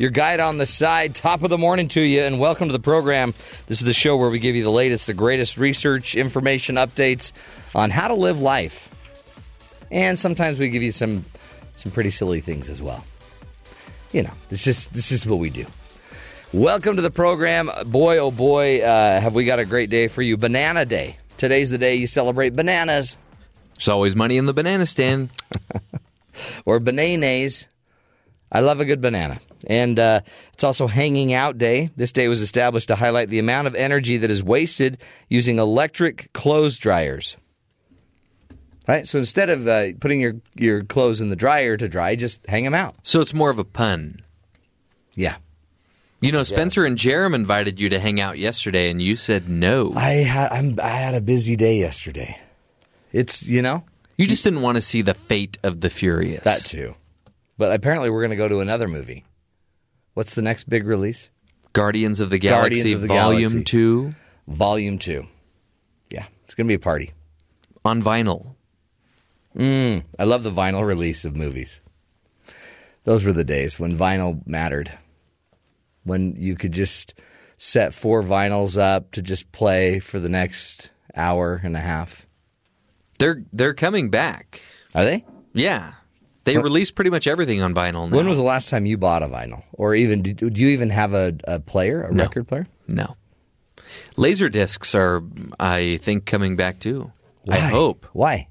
your guide on the side. Top of the morning to you, and welcome to the program. This is the show where we give you the latest, the greatest research, information, updates on how to live life. And sometimes we give you some some pretty silly things as well. You know, this is this is what we do. Welcome to the program. Boy, oh boy, uh, have we got a great day for you. Banana Day. Today's the day you celebrate bananas. There's always money in the banana stand. or bananas. I love a good banana. And uh, it's also Hanging Out Day. This day was established to highlight the amount of energy that is wasted using electric clothes dryers. Right? So instead of uh, putting your, your clothes in the dryer to dry, just hang them out. So it's more of a pun. Yeah. You know, Spencer and Jerem invited you to hang out yesterday, and you said no. I had I'm, I had a busy day yesterday. It's you know you just didn't want to see the fate of the Furious. that too, but apparently we're going to go to another movie. What's the next big release? Guardians of the Galaxy Guardians of the Volume Galaxy. 2 Volume two. Yeah, it's going to be a party. on vinyl. Mm, I love the vinyl release of movies. Those were the days when vinyl mattered. When you could just set four vinyls up to just play for the next hour and a half. They're they're coming back. Are they? Yeah. They release pretty much everything on vinyl now. When was the last time you bought a vinyl? Or even do, do you even have a, a player, a No. record player? No. Laser discs are I think coming back too. I hope. Why?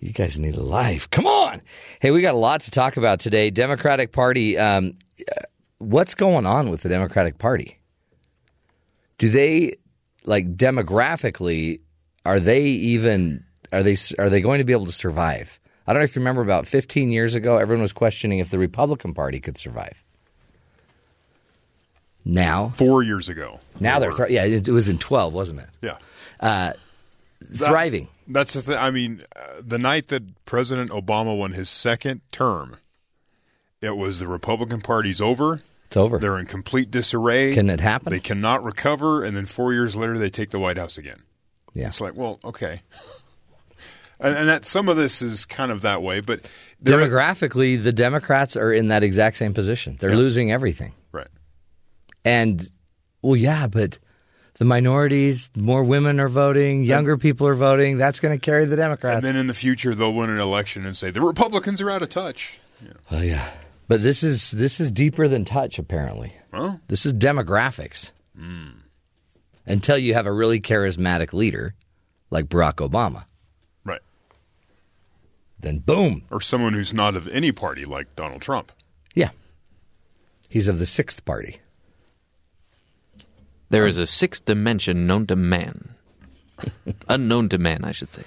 You guys need a life. Come on. Hey, we got a lot to talk about today. Democratic Party. Um, uh, what's going on with the Democratic Party? Do they like demographically? Are they even? Are they? Are they going to be able to survive? I don't know if you remember about 15 years ago, everyone was questioning if the Republican Party could survive. Now, four years ago. now they're Or- thr- yeah. It, it was in 12, wasn't it? yeah. Uh, thriving. That's the thing. I mean, uh, the night that President Obama won his second term, it was the Republican Party's over. It's over. They're in complete disarray. Can it happen? They cannot recover, and then four years later, they take the White House again. yeah. It's like, well, okay. And, and that some of this is kind of that way, but Demographically, the Democrats are in that exact same position. They're Yeah. losing everything. right. And, well, yeah, but the minorities, more women are voting, younger people are voting. That's going to carry the Democrats. And then in the future, they'll win an election and say the Republicans are out of touch. oh, yeah. But this is this is deeper than touch, apparently. Well, This is demographics. Hmm. Until you have a really charismatic leader like Barack Obama. Then boom, Or someone who's not of any party like Donald Trump. yeah, he's of the sixth party. There is a sixth dimension known to man. Unknown to man, I should say.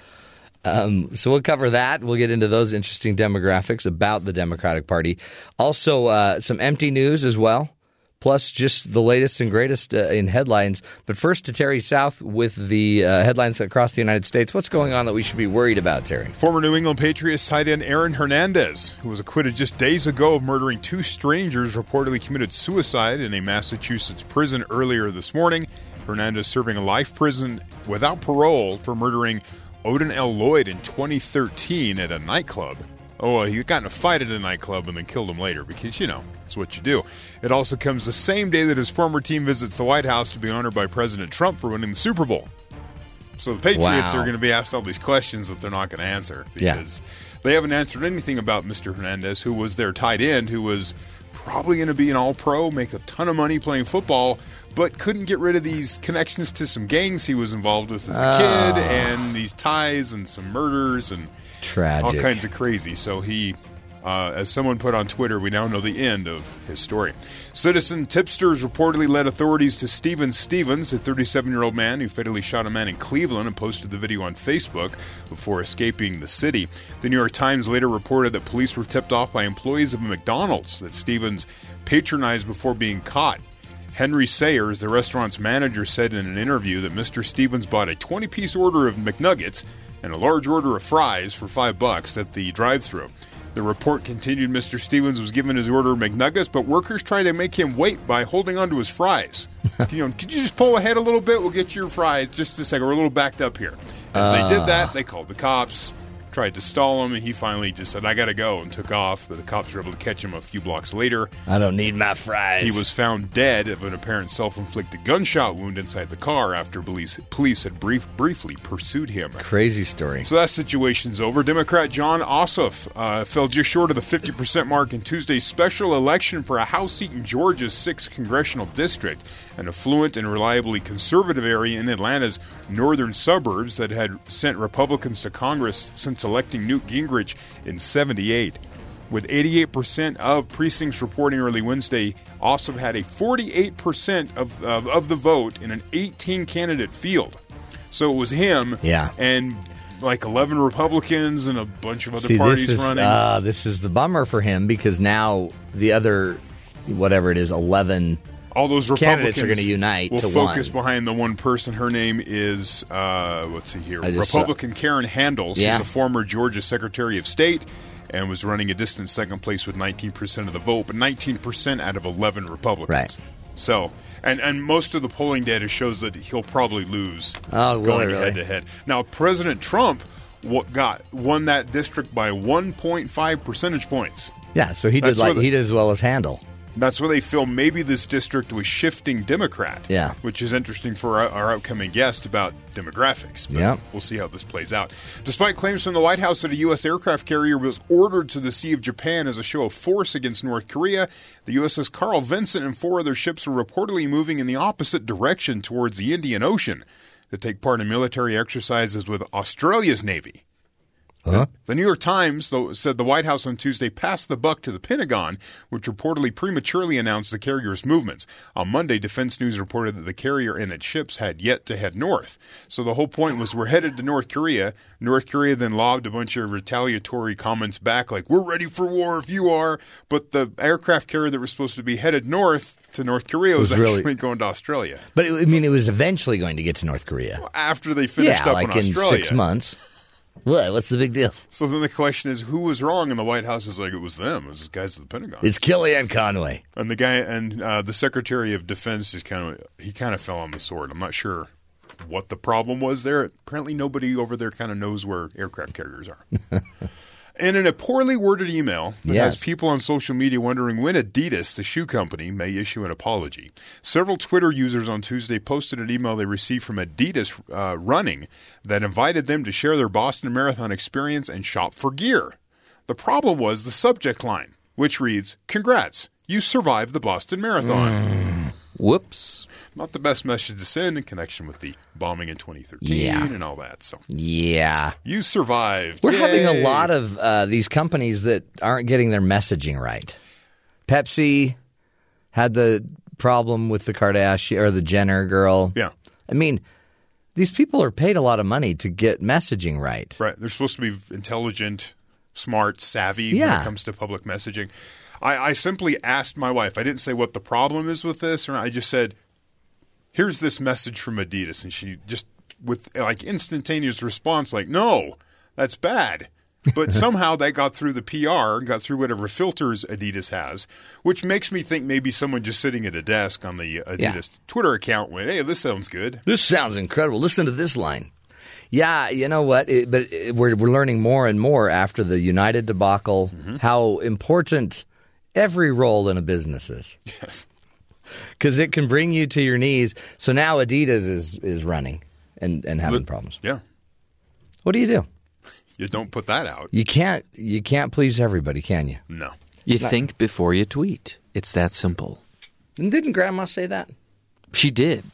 Um, so we'll cover that. We'll get into those interesting demographics about the Democratic Party. Also, uh, some empty news as well, plus just the latest and greatest uh, in headlines. But first, to Terry South with the uh, headlines across the United States. What's going on that we should be worried about, Terry? Former New England Patriots tight end Aaron Hernandez, who was acquitted just days ago of murdering two strangers, reportedly committed suicide in a Massachusetts prison earlier this morning. Hernandez serving a life prison without parole for murdering Odin L. Lloyd in 2013 at a nightclub. Oh, well, he got in a fight at a nightclub and then killed him later because, you know, it's what you do. It also comes the same day that his former team visits the White House to be honored by President Trump for winning the Super Bowl. So the Patriots Wow. are going to be asked all these questions that they're not going to answer Yeah. because they haven't answered anything about Mr. Hernandez, who was their tight end, who was probably going to be an all pro, make a ton of money playing football, but couldn't get rid of these connections to some gangs he was involved with as a Ah. kid and these ties and some murders and Tragic. all kinds of crazy. So he, uh, as someone put on Twitter, we now know the end of his story. Citizen tipsters reportedly led authorities to Steven Stephens, a 37 year old man who fatally shot a man in Cleveland and posted the video on Facebook before escaping the city. The New York Times later reported that police were tipped off by employees of a McDonald's that Stephens patronized before being caught. Henry Sayers, the restaurant's manager, said in an interview that Mr. Stephens bought a 20 piece order of McNuggets and a large order of fries for five bucks at the drive thru. The report continued Mr. Stephens was given his order of McNuggets, but workers tried to make him wait by holding onto his fries. you know, could you just pull ahead a little bit? We'll get your fries just a second. We're a little backed up here. As they did ah. that, they called the cops, tried to stall him, and he finally just said, I got to go, and took off. But the cops were able to catch him a few blocks later. I don't need my fries. He was found dead of an apparent self-inflicted gunshot wound inside the car after police police had brief, briefly pursued him. crazy story. So that situation's over. Democrat Jon Ossoff uh, fell just short of the 50% mark in Tuesday's special election for a House seat in Georgia's 6th congressional district, an affluent and reliably conservative area in Atlanta's northern suburbs that had sent Republicans to Congress since electing Newt Gingrich in 78. With 88% of precincts reporting early Wednesday, Ossoff had a 48% of, of, of the vote in an 18 candidate field. So it was him Yeah. and like 11 Republicans and a bunch of other See, parties this is running. uh, this is the bummer for him because now the other, whatever it is, eleven. All those candidates Republicans are gonna unite Will to focus one. behind the one person. Her name is uh, let's see here, just saw- Republican Karen Handel. She's Yeah. a former Georgia Secretary of State and was running a distant second place with 19% of the vote, but 19% out of 11 Republicans. Right. So, and and most of the polling data shows that he'll probably lose Oh, going really? head to head. Now, President Trump what got won that district by 1.5 percentage points. Yeah, so he did That's like the- he did as well as Handel. That's where they feel maybe this district was shifting Democrat. Yeah. Which is interesting for our, our upcoming guest about demographics. But Yeah. We'll see how this plays out. Despite claims from the White House that a U.S. aircraft carrier was ordered to the Sea of Japan as a show of force against North Korea, the USS Carl Vinson and four other ships were reportedly moving in the opposite direction towards the Indian Ocean to take part in military exercises with Australia's Navy. Huh? The New York Times though, said the White House on Tuesday passed the buck to the Pentagon, which reportedly prematurely announced the carrier's movements. On Monday, Defense News reported that the carrier and its ships had yet to head north. So the whole point was we're headed to North Korea. North Korea then lobbed a bunch of retaliatory comments back, like, we're ready for war if you are. But the aircraft carrier that was supposed to be headed north to North Korea was, Was really- actually going to Australia But it, I mean, it was eventually going to get to North Korea. after they finished yeah, up like in in Australia. six months. What? What's the big deal? So then the question is, who was wrong? And the White House is like, it was them. It was the guys at the Pentagon. It's Kellyanne Conway. And the guy and uh, the Secretary of Defense is kind of he kind of fell on the sword. I'm not sure what the problem was there. Apparently, nobody over there kind of knows where aircraft carriers are. and in a poorly worded email that Yes. has people on social media wondering when Adidas, the shoe company, may issue an apology. Several Twitter users on Tuesday posted an email they received from Adidas uh, Running that invited them to share their Boston Marathon experience and shop for gear. The problem was the subject line, which reads, Congrats, you survived the Boston Marathon. Whoops. Not the best message to send in connection with the bombing in 2013 Yeah. and all that. So Yeah. you survived. We're having a lot of uh, these companies that aren't getting their messaging right. Pepsi had the problem with the Kardashian or the Jenner girl. Yeah. I mean, these people are paid a lot of money to get messaging right. Right. They're supposed to be intelligent, smart, savvy when it comes to public messaging. I, I simply asked my wife. I didn't say what the problem is with this, or I just said, "Here's this message from Adidas," and she just with like instantaneous response, like, "No, that's bad." But somehow that got through the PR got through whatever filters Adidas has, which makes me think maybe someone just sitting at a desk on the Adidas Yeah. Twitter account went, "Hey, this sounds good." This sounds incredible. Listen to this line. Yeah, you know what? It, but it, we're we're learning more and more after the United debacle mm-hmm. how important every role in a business is Yes. because it can bring you to your knees. So now Adidas is is running and and having problems. Yeah. What do you do? You don't put that out. You can't you can't please everybody, can you? No. You think before you tweet. It's that simple. And didn't Grandma say that? She did.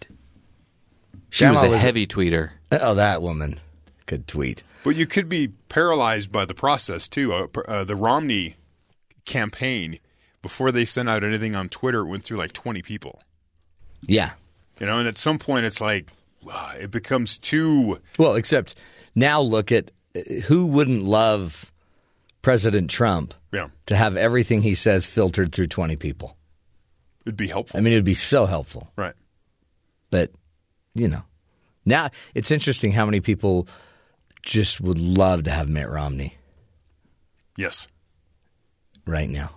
She Grandma was a was- heavy tweeter. Oh, that woman could tweet. But you could be paralyzed by the process too. Uh, uh, the Romney campaign, before they sent out anything on Twitter, it went through like 20 people. Yeah. You know, and at some point it's like, wow, it becomes too. Well, except now look at uh, who wouldn't love President Trump Yeah. to have everything he says filtered through 20 people. It'd be helpful. I mean, it would be so helpful. right. But, you know, now it's interesting how many people just would love to have Mitt Romney Yes. right now.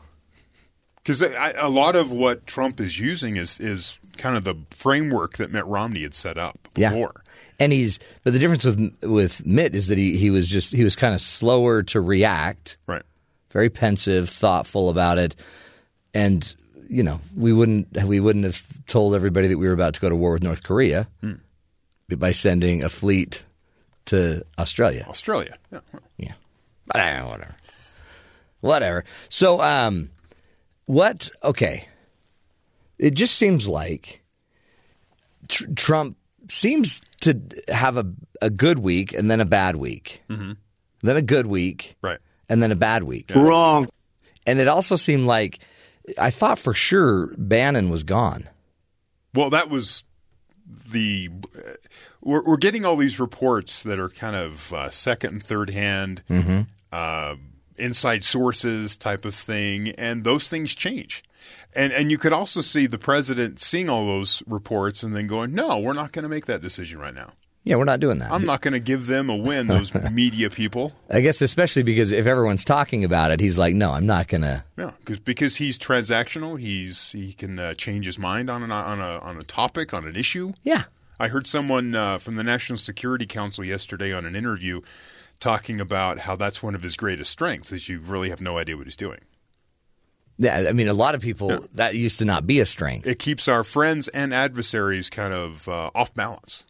Because a lot of what Trump is using is is kind of the framework that Mitt Romney had set up before. Yeah. And he's, but the difference with with Mitt is that he, he was just, he was kind of slower to react, Right. very pensive, thoughtful about it. And, you know, we wouldn't, we wouldn't have told everybody that we were about to go to war with North Korea by sending a fleet to Australia. Australia. Yeah. Yeah. But I don't know, whatever. Whatever. So, um, what, okay. It just seems like tr- Trump seems to have a, a good week and then a bad week. Mm-hmm. Then a good week. Right. And then a bad week. Wrong. And it also seemed like I thought for sure Bannon was gone. Well, that was the. Uh, we're, we're getting all these reports that are kind of uh, second and third hand, uh, inside sources type of thing, and those things change. And and you could also see the president seeing all those reports and then going, "No, we're not going to make that decision right now. Yeah, we're not doing that. I'm not going to give them a win." Those media people, I guess especially because if everyone's talking about it, he's like, no, I'm not going to. yeah, because because he's transactional. He's he can uh, change his mind on an, on a on a topic on an issue. Yeah. I heard someone uh, from the National Security Council yesterday on an interview talking about how that's one of his greatest strengths is you really have no idea what he's doing. Yeah, I mean, a lot of people that used to not be a strength. It keeps our friends and adversaries kind of uh, off balance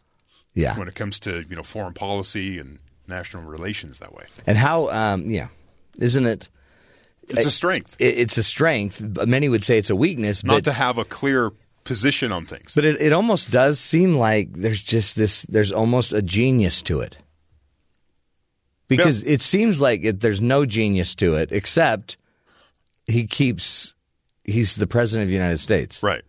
Yeah, when it comes to you know foreign policy and national relations that way. and how? Um, yeah, isn't it? It's a strength it? It's a strength. Many would say it's a weakness, not but to have a clear position on things. but it, it almost does seem like there's just this. There's almost a genius to it because it seems like it, there's no genius to it except he keeps. He's the president of the United States. right.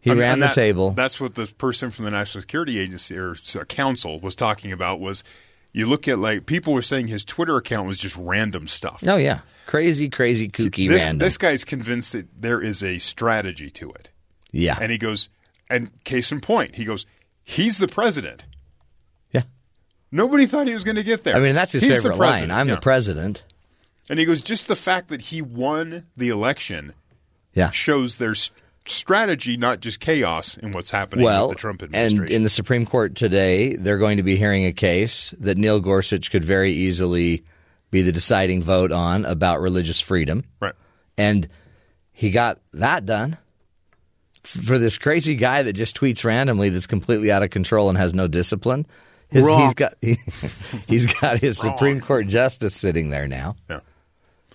He I mean, ran the that- table. That's what the person from the National Security Agency or Council was talking about. Was you look at like people were saying his Twitter account was just random stuff. oh yeah, crazy, crazy, kooky, this, random. this guy's convinced that there is a strategy to it. yeah, And he goes, and case in point, he goes, he's the president. Nobody thought he was going to get there. I mean, that's his He's favorite line. I'm yeah. the president. And he goes, just the fact that he won the election Yeah. shows there's strategy, not just chaos in what's happening Well, with the Trump administration. and in the Supreme Court today, they're going to be hearing a case that Neil Gorsuch could very easily be the deciding vote on about religious freedom. right. And he got that done for this crazy guy that just tweets randomly that's completely out of control and has no discipline. His, Wrong. He's got he, he's got his Supreme Court justice sitting there now, Yeah.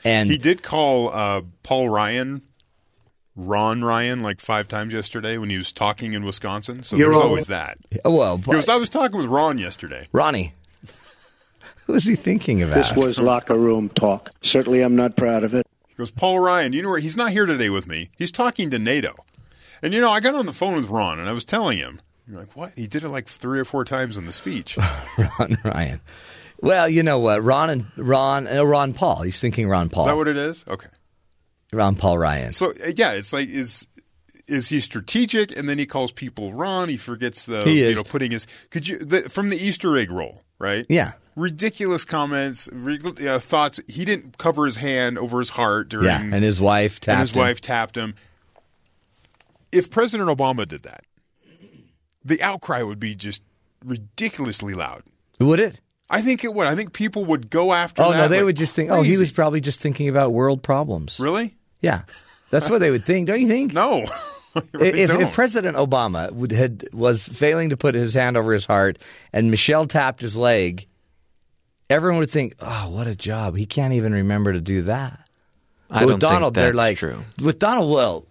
and He did call uh, Paul Ryan, Ron Ryan, like five times yesterday when he was talking in Wisconsin. So You're there's always that. oh, well, He goes, but, I was talking with Ron yesterday. Ronnie, Who was he thinking about? This was locker room talk. Certainly, I'm not proud of it. He goes, Paul Ryan, you know where he's not here today with me. He's talking to NATO. And you know, I got on the phone with Ron and I was telling him, you're like, what? He did it like three or four times in the speech. Ron Ryan. Well, you know what, Ron and Ron, uh, Ron Paul. He's thinking Ron Paul. Is that what it is? Okay. Ron Paul Ryan. So uh, yeah, it's like is is he strategic? And then he calls people Ron. He forgets the He you is. know putting his could you the, from the Easter egg roll right? Yeah. ridiculous comments, uh, thoughts. He didn't cover his hand over his heart during Yeah, and his wife tapped and his him. wife tapped him. If President Obama did that, the outcry would be just ridiculously loud. Would it? I think it would. I think people would go after. Oh that no, they like would just think, oh, he was probably just thinking about world problems. really Yeah, that's what they would think, don't you think? no. Really if, if President Obama would, had was failing to put his hand over his heart and Michelle tapped his leg, everyone would think, "Oh, what a job! He can't even remember to do that." I But don't with Donald, think they're like, true. with Donald, well,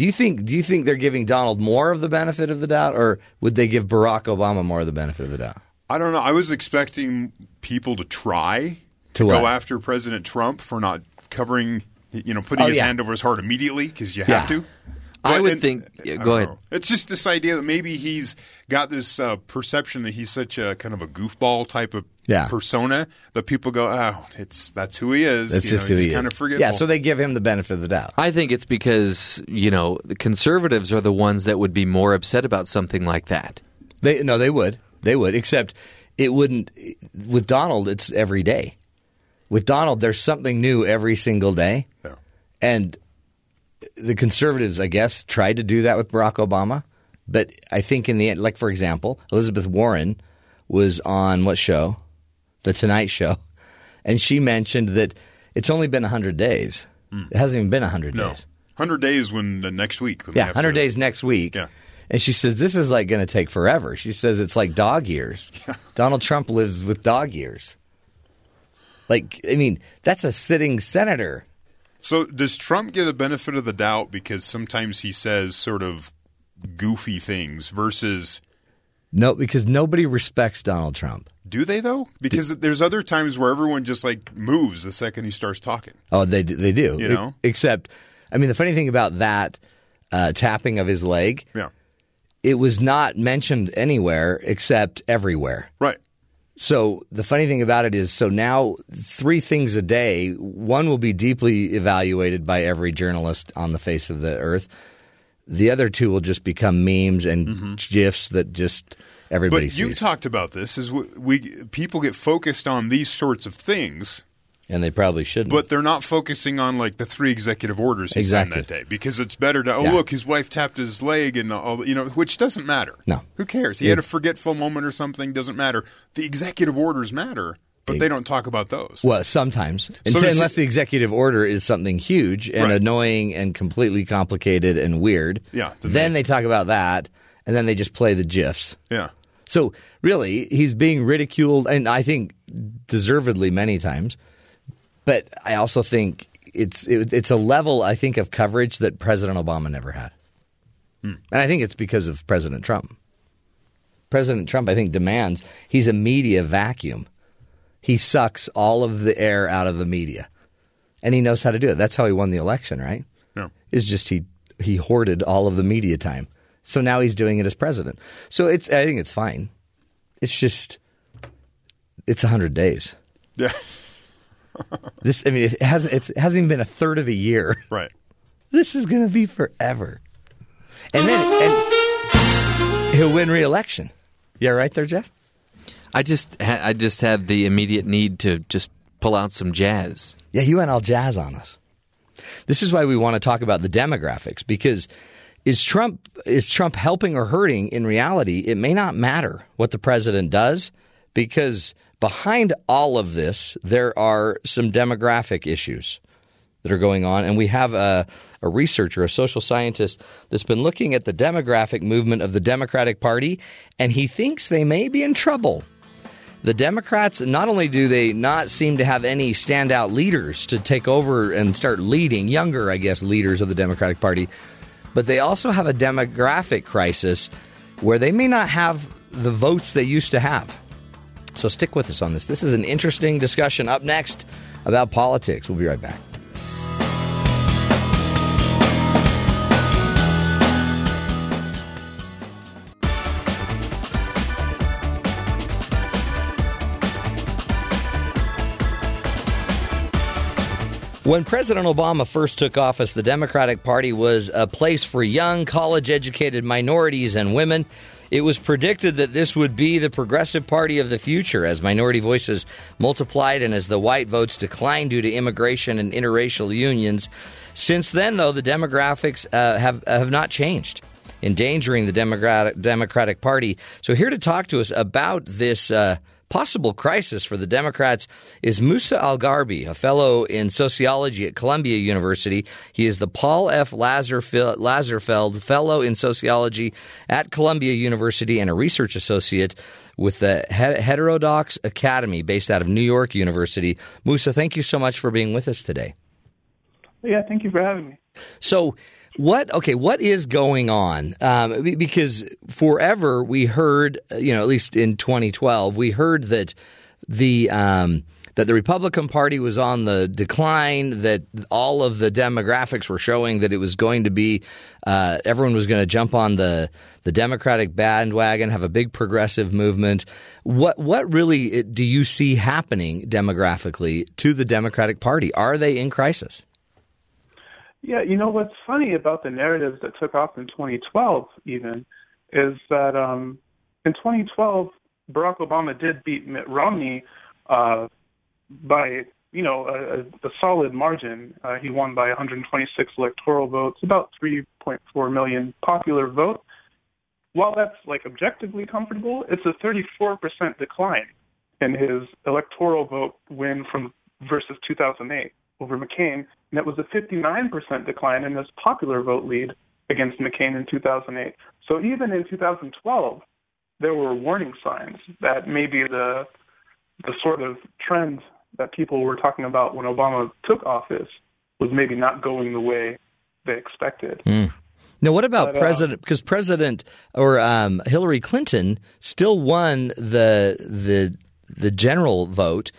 do you think do you think they're giving Donald more of the benefit of the doubt, or would they give Barack Obama more of the benefit of the doubt? I don't know. I was expecting people to try To to go after President Trump for not covering, you know, putting Oh, his yeah. hand over his heart immediately because you Yeah. have to. I would and- think. Yeah, go ahead. know. It's just this idea that maybe he's got this uh, perception that he's such a kind of a goofball type of Yeah. persona that people go, oh, it's that's who he is. That's you just know, who he's he kind is. of forgetful. Yeah, so they give him the benefit of the doubt. I think it's because you know the conservatives are the ones that would be more upset about something like that. They no, they would, they would. Except it wouldn't. With Donald, it's every day. With Donald, there's something new every single day, Yeah. and the conservatives, I guess, tried to do that with Barack Obama. But I think in the end, like for example, Elizabeth Warren was on what show? The Tonight Show, and she mentioned that it's only been hundred days. It hasn't even been hundred No. days. 100 days when uh, next week. when Yeah, have 100 to- days next week. Yeah. And she says, this is like going to take forever. She says it's like dog years. Donald Trump lives with dog years. Like, I mean, that's a sitting senator. So does Trump get the benefit of the doubt because sometimes he says sort of goofy things versus No, because nobody respects Donald Trump. do they though? Because there's other times where everyone just like moves the second he starts talking. Oh, they do- they do. You know? Except, I mean, the funny thing about that uh, tapping of his leg, Yeah. it was not mentioned anywhere except everywhere. Right. So the funny thing about it is, so now three things a day. One will be deeply evaluated by every journalist on the face of the earth. The other two will just become memes and gifs that just everybody Mm-hmm. But you've talked about this is we, we people get focused on these sorts of things, and they probably shouldn't. but they're not focusing on like the three executive orders he Exactly. signed that day because it's better to oh Yeah. look his wife tapped his leg and all you know which doesn't matter. No. who cares? He Yeah. had a forgetful moment or something doesn't matter. The executive orders matter, but they don't talk about those. well, sometimes, So unless the executive order is something huge and Right. annoying and completely complicated and weird. Yeah, then, then they talk about that, and then they just play the gifs. Yeah, So really, he's being ridiculed, and I think deservedly many times. But I also think it's it, it's a level I think of coverage that President Obama never had, hmm. and I think it's because of President Trump. President Trump, I think, demands he's a media vacuum. He sucks all of the air out of the media, and he knows how to do it. That's how he won the election, right? yeah. is just he he hoarded all of the media time. So now he's doing it as president. So it's I think it's fine. It's just it's 100 days. Yeah, This I mean it hasn't it's, it hasn't even been a third of a year. right. This is going to be forever. And then and he'll win re-election. Yeah, right there, Jeff. I just ha- I just had the immediate need to just pull out some jazz. Yeah, you went all jazz on us. This is why we want to talk about the demographics because is Trump is Trump helping or hurting? In reality, it may not matter what the president does because behind all of this there are some demographic issues that are going on, and we have a, a researcher, a social scientist that's been looking at the demographic movement of the Democratic Party, and he thinks they may be in trouble. The Democrats, not only do they not seem to have any standout leaders to take over and start leading, younger, I guess, leaders of the Democratic Party, but they also have a demographic crisis where they may not have the votes they used to have. So stick with us on this. This is an interesting discussion up next about politics. We'll be right back. When President Obama first took office, the Democratic Party was a place for young, college educated minorities and women. It was predicted that this would be the progressive party of the future as minority voices multiplied and as the white votes declined due to immigration and interracial unions. Since then, though, the demographics uh, have, have not changed endangering the Democratic, Democratic Party. So, here to talk to us about this uh, possible crisis for the Democrats is Musa al-Gharbi, a fellow in sociology at Columbia University. He is the Paul F. Lazarsfeld Fellow in Sociology at Columbia University and a research associate with the Heterodox Academy based out of New York University. Musa, thank you so much for being with us today. Yeah, thank you for having me. So, what? Okay, what is going on? Um, because forever we heard, you know, at least in 2012, we heard that the um, that the Republican Party was on the decline, that all of the demographics were showing that it was going to be uh, everyone was going to jump on the the Democratic bandwagon, have a big progressive movement. What what really do you see happening demographically to the Democratic Party? Are they in crisis? Yeah, you know what's funny about the narratives that took off in 2012, even, is that um, in 2012 Barack Obama did beat Mitt Romney uh, by you know a, a solid margin. Uh, he won by 126 electoral votes, about 3.4 million popular vote. While that's like objectively comfortable, it's a 34% decline in his electoral vote win from versus 2008 over McCain, and it was a 59% decline in his popular vote lead against McCain in 2008. So even in 2012, there were warning signs that maybe the the sort of trend that people were talking about when Obama took office was maybe not going the way they expected. Mm. Now, what about But, uh, President? Because President or um, Hillary Clinton still won the the the general vote,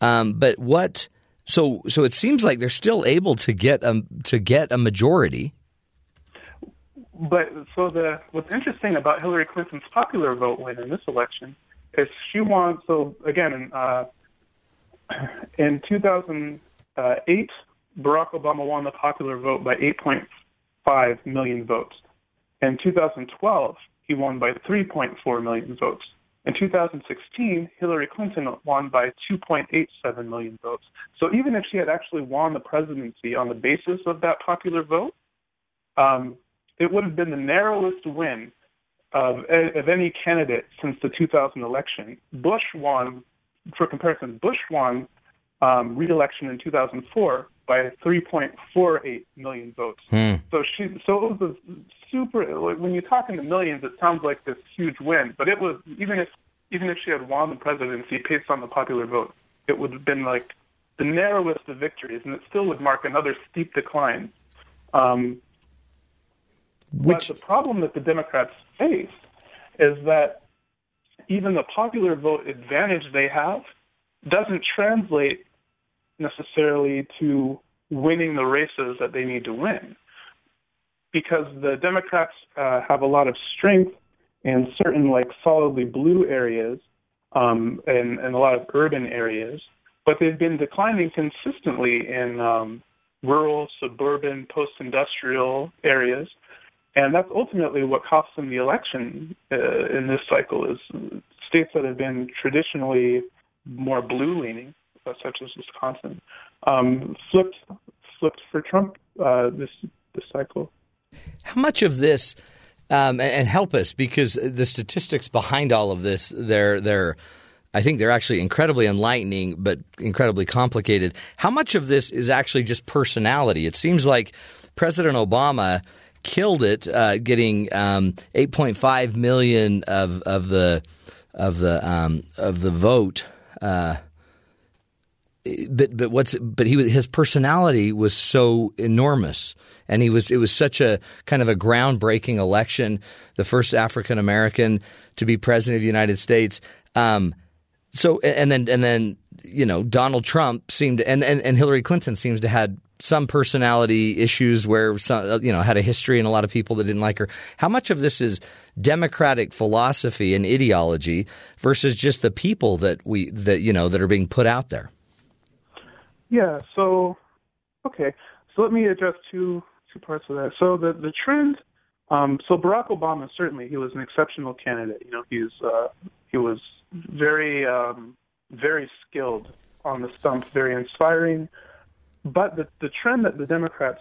um, but what? So so it seems like they're still able to get a to get a majority. But so the what's interesting about Hillary Clinton's popular vote win in this election is she won. So again, in, uh, in 2008, Barack Obama won the popular vote by 8.5 million votes. In 2012, he won by 3.4 million votes. In 2016, Hillary Clinton won by 2.87 million votes. So even if she had actually won the presidency on the basis of that popular vote, um, it would have been the narrowest win of, of any candidate since the 2000 election. Bush won, for comparison, Bush won um, re-election in 2004 by 3.48 million votes. So she, so it was a super. Like, when you talk in the millions, it sounds like this huge win, but it was even if even if she had won the presidency based on the popular vote, it would have been like the narrowest of victories, and it still would mark another steep decline. Um, Which but the problem that the Democrats face is that even the popular vote advantage they have doesn't translate necessarily to winning the races that they need to win. Because the Democrats uh, have a lot of strength in certain like solidly blue areas um, and, and a lot of urban areas, but they've been declining consistently in um, rural, suburban, post-industrial areas and that's ultimately what cost them the election uh, in this cycle is states that have been traditionally more blue leaning, such as Wisconsin, um, flipped flipped for Trump uh, this this cycle. How much of this, um, and, help us because the statistics behind all of this, they're they're, I think they're actually incredibly enlightening, but incredibly complicated. How much of this is actually just personality? It seems like President Obama killed it, uh, getting um, 8.5 million of of the of the um, of the vote. Uh, but but what's but he his personality was so enormous. And he was it was such a kind of a groundbreaking election. The first African American to be president of the United States. Um so and then and then you know Donald Trump seemed and and, and Hillary Clinton seems to had some personality issues where some you know had a history and a lot of people that didn't like her. How much of this is democratic philosophy and ideology versus just the people that we that you know that are being put out there Yeah. So, okay. So let me address two two parts of that. So the the trend. Um, so Barack Obama certainly he was an exceptional candidate. You know, he's uh, he was very um, very skilled on the stump, very inspiring. But the the trend that the Democrats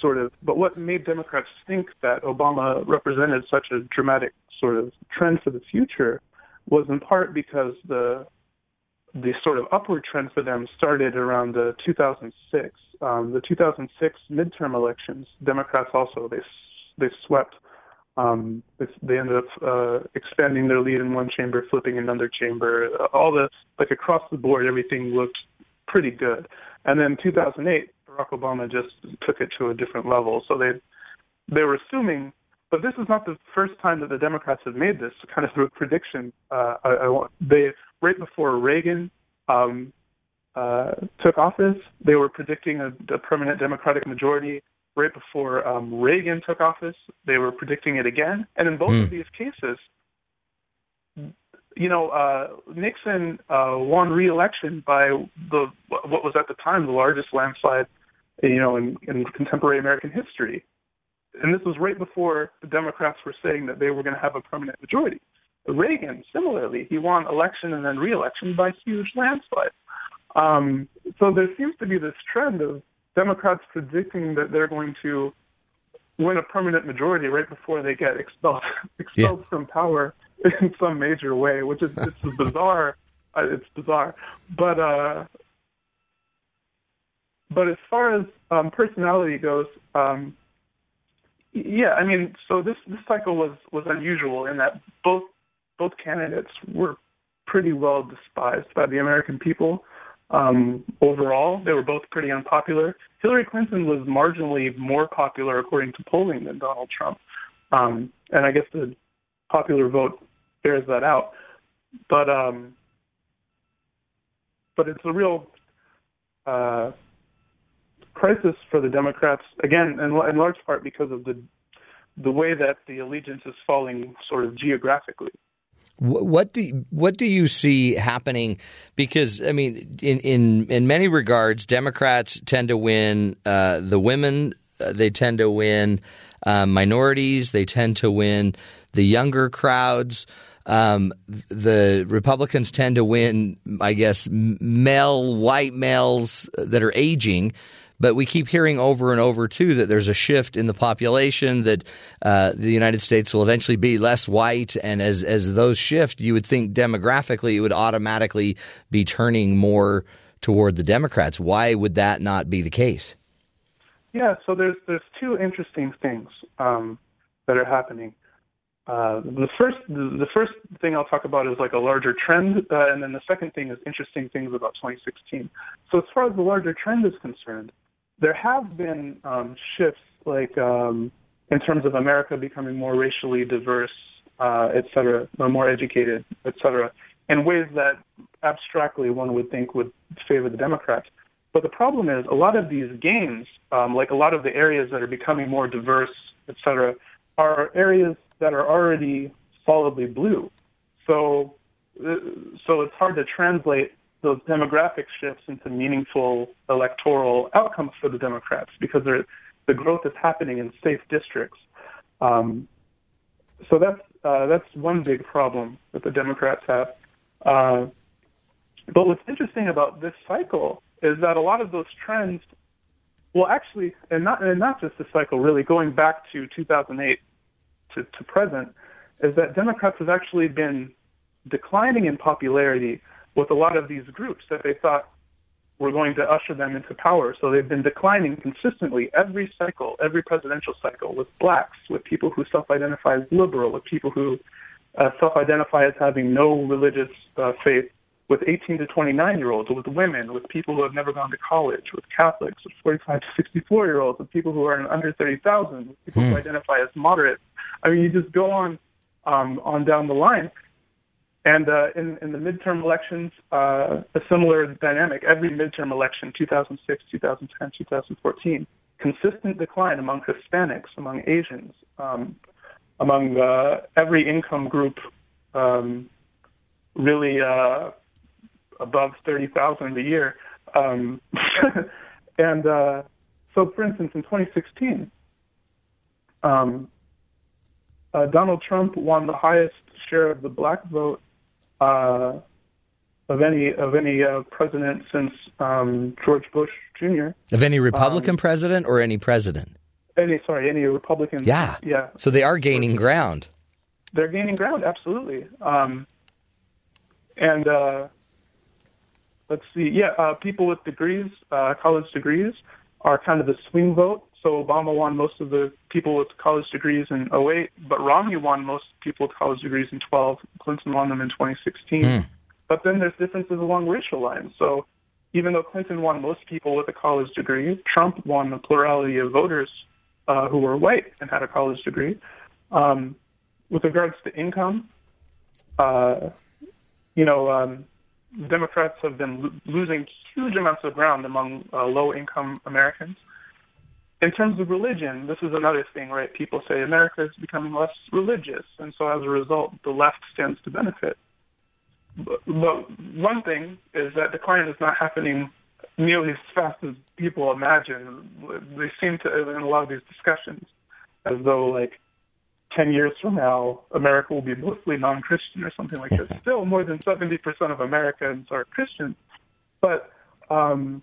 sort of, but what made Democrats think that Obama represented such a dramatic sort of trend for the future was in part because the the sort of upward trend for them started around the 2006. Um, the 2006 midterm elections, Democrats also they they swept. Um, they, they ended up uh, expanding their lead in one chamber, flipping another chamber. All the like across the board, everything looked pretty good. And then 2008, Barack Obama just took it to a different level. So they they were assuming, but this is not the first time that the Democrats have made this kind of a prediction. Uh, I, I they right before Reagan, um, uh, took office. They were predicting a, a permanent Democratic majority right before um, Reagan took office. They were predicting it again, and in both of these cases, you know, uh, Nixon uh, won re-election by the what was at the time the largest landslide, you know, in, in contemporary American history. And this was right before the Democrats were saying that they were going to have a permanent majority. Reagan, similarly, he won election and then re-election by huge landslides. Um, so there seems to be this trend of Democrats predicting that they're going to win a permanent majority right before they get expelled expelled yeah. from power in some major way, which is it's bizarre. Uh, it's bizarre, but uh, but as far as um, personality goes, um, yeah, I mean, so this this cycle was was unusual in that both both candidates were pretty well despised by the American people. Um, overall, they were both pretty unpopular. Hillary Clinton was marginally more popular according to polling than Donald Trump, um, and I guess the popular vote bears that out. But um, but it's a real uh, crisis for the Democrats again, in, in large part because of the the way that the allegiance is falling sort of geographically. What do what do you see happening? Because I mean, in in in many regards, Democrats tend to win uh, the women. Uh, they tend to win uh, minorities. They tend to win the younger crowds. Um, the Republicans tend to win, I guess, male white males that are aging. But we keep hearing over and over too that there's a shift in the population that uh, the United States will eventually be less white, and as as those shift, you would think demographically it would automatically be turning more toward the Democrats. Why would that not be the case? Yeah, so there's there's two interesting things um, that are happening. Uh, the first the first thing I'll talk about is like a larger trend, uh, and then the second thing is interesting things about 2016. So as far as the larger trend is concerned, there have been um, shifts, like um, in terms of America becoming more racially diverse, uh, et cetera, or more educated, et cetera, in ways that abstractly one would think would favor the Democrats. But the problem is a lot of these gains, um, like a lot of the areas that are becoming more diverse, et cetera, are areas that are already solidly blue. So, uh, so it's hard to translate those demographic shifts into meaningful electoral outcomes for the Democrats because the growth is happening in safe districts. Um, so that's uh, that's one big problem that the Democrats have. Uh, but what's interesting about this cycle is that a lot of those trends, well, actually, and not and not just this cycle, really going back to 2008 to, to present, is that Democrats have actually been declining in popularity with a lot of these groups that they thought were going to usher them into power. So they've been declining consistently every cycle, every presidential cycle, with blacks, with people who self-identify as liberal, with people who uh, self-identify as having no religious uh, faith, with 18 to 29 year olds, with women, with people who have never gone to college, with Catholics, with 45 to 64 year olds, with people who are under 30,000, with people hmm. who identify as moderate. I mean, you just go on um, on down the line. And uh, in, in the midterm elections, uh, a similar dynamic. Every midterm election, 2006, 2010, 2014, consistent decline among Hispanics, among Asians, um, among uh, every income group, um, really uh, above 30,000 a year. Um, and uh, so, for instance, in 2016, um, uh, Donald Trump won the highest share of the black vote uh, of any of any uh, president since um, George Bush Jr. Of any Republican um, president or any president? Any sorry, any Republican? Yeah, yeah. So they are gaining ground. They're gaining ground, absolutely. Um, and uh, let's see, yeah, uh, people with degrees, uh, college degrees, are kind of the swing vote. So Obama won most of the people with college degrees in 08, but Romney won most people with college degrees in 12. Clinton won them in 2016. Mm. But then there's differences along racial lines. So even though Clinton won most people with a college degree, Trump won the plurality of voters uh, who were white and had a college degree. Um, with regards to income, uh, you know, um, Democrats have been lo- losing huge amounts of ground among uh, low-income Americans. In terms of religion, this is another thing, right? People say America is becoming less religious, and so as a result, the left stands to benefit. But, but one thing is that decline is not happening nearly as fast as people imagine. They seem to, in a lot of these discussions, as though like 10 years from now, America will be mostly non Christian or something like that. Still, more than 70% of Americans are Christian. But um,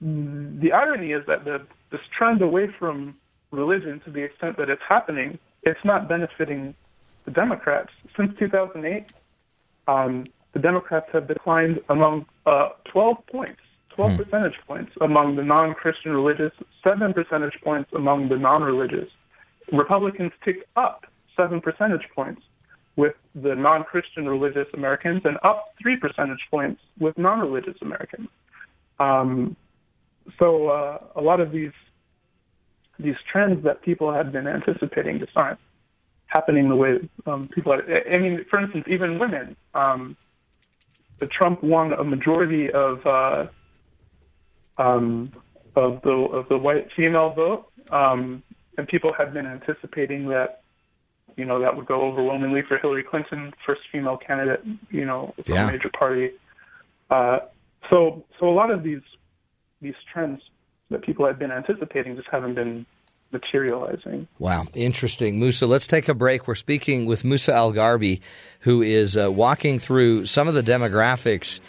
the irony is that the, this trend away from religion, to the extent that it's happening, it's not benefiting the Democrats. Since 2008, um, the Democrats have declined among uh, 12 points, 12 hmm. percentage points among the non Christian religious, 7 percentage points among the non religious. Republicans ticked up seven percentage points with the non-Christian religious Americans and up three percentage points with non-religious Americans. Um, so uh, a lot of these these trends that people had been anticipating just aren't happening the way um, people are. I mean, for instance, even women. Um, the Trump won a majority of uh, um, of the of the white female vote. Um, and people had been anticipating that, you know, that would go overwhelmingly for Hillary Clinton, first female candidate, you know, from yeah. a major party. Uh, so, so a lot of these these trends that people had been anticipating just haven't been materializing. Wow, interesting. Musa, let's take a break. We're speaking with Musa al-Gharbi, who is uh, walking through some of the demographics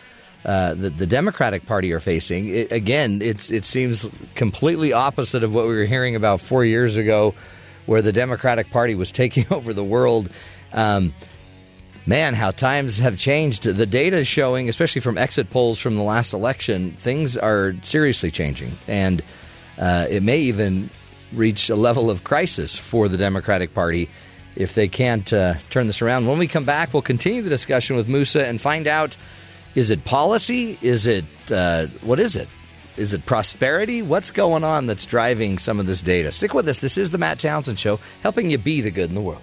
uh, that the Democratic Party are facing. It, again, it's it seems completely opposite of what we were hearing about four years ago, where the Democratic Party was taking over the world. Um, man, how times have changed. The data is showing, especially from exit polls from the last election, things are seriously changing, and uh, it may even reach a level of crisis for the Democratic Party if they can't uh, turn this around. When we come back, we'll continue the discussion with Musa and find out is it policy? Is it uh, what is it? Is it prosperity? What's going on that's driving some of this data? Stick with us. This is the Matt Townsend Show, helping you be the good in the world.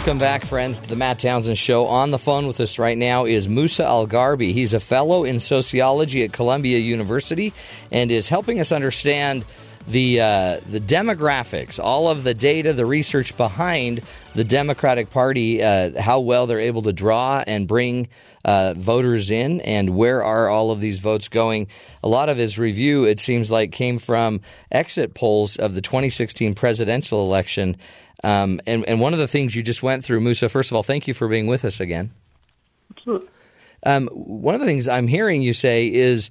Welcome back, friends, to the Matt Townsend Show. On the phone with us right now is Musa al-Gharbi. He's a fellow in sociology at Columbia University and is helping us understand the uh, the demographics, all of the data, the research behind the Democratic Party, uh, how well they're able to draw and bring uh, voters in, and where are all of these votes going. A lot of his review, it seems like, came from exit polls of the 2016 presidential election um, and, and one of the things you just went through, Musa, first of all, thank you for being with us again. Absolutely. Um, one of the things I'm hearing you say is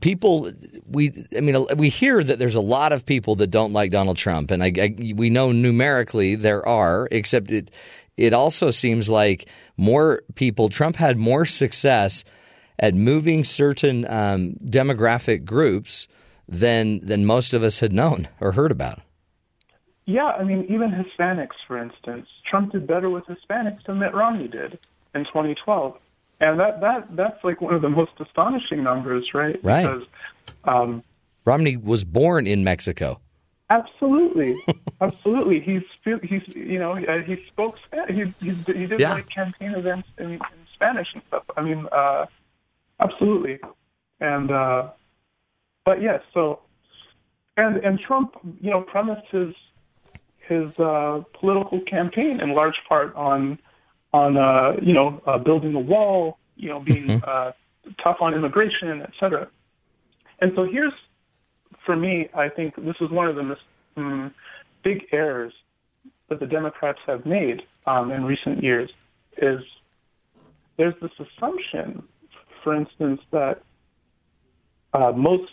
people we I mean we hear that there's a lot of people that don't like Donald Trump and I, I, we know numerically there are except it it also seems like more people Trump had more success at moving certain um, demographic groups than than most of us had known or heard about. Yeah, I mean, even Hispanics, for instance, Trump did better with Hispanics than Mitt Romney did in 2012, and that that that's like one of the most astonishing numbers, right? Right. Because um, Romney was born in Mexico. Absolutely, absolutely. He's he's you know he spoke he he, he did yeah. like campaign events in, in Spanish and stuff. I mean, uh, absolutely, and uh, but yes, yeah, so and and Trump you know premised his his uh, political campaign in large part on on uh, you know uh, building a wall, you know, being mm-hmm. uh, tough on immigration, et cetera. And so here's, for me, I think this is one of the um, big errors that the Democrats have made um, in recent years. Is there's this assumption, for instance, that uh, most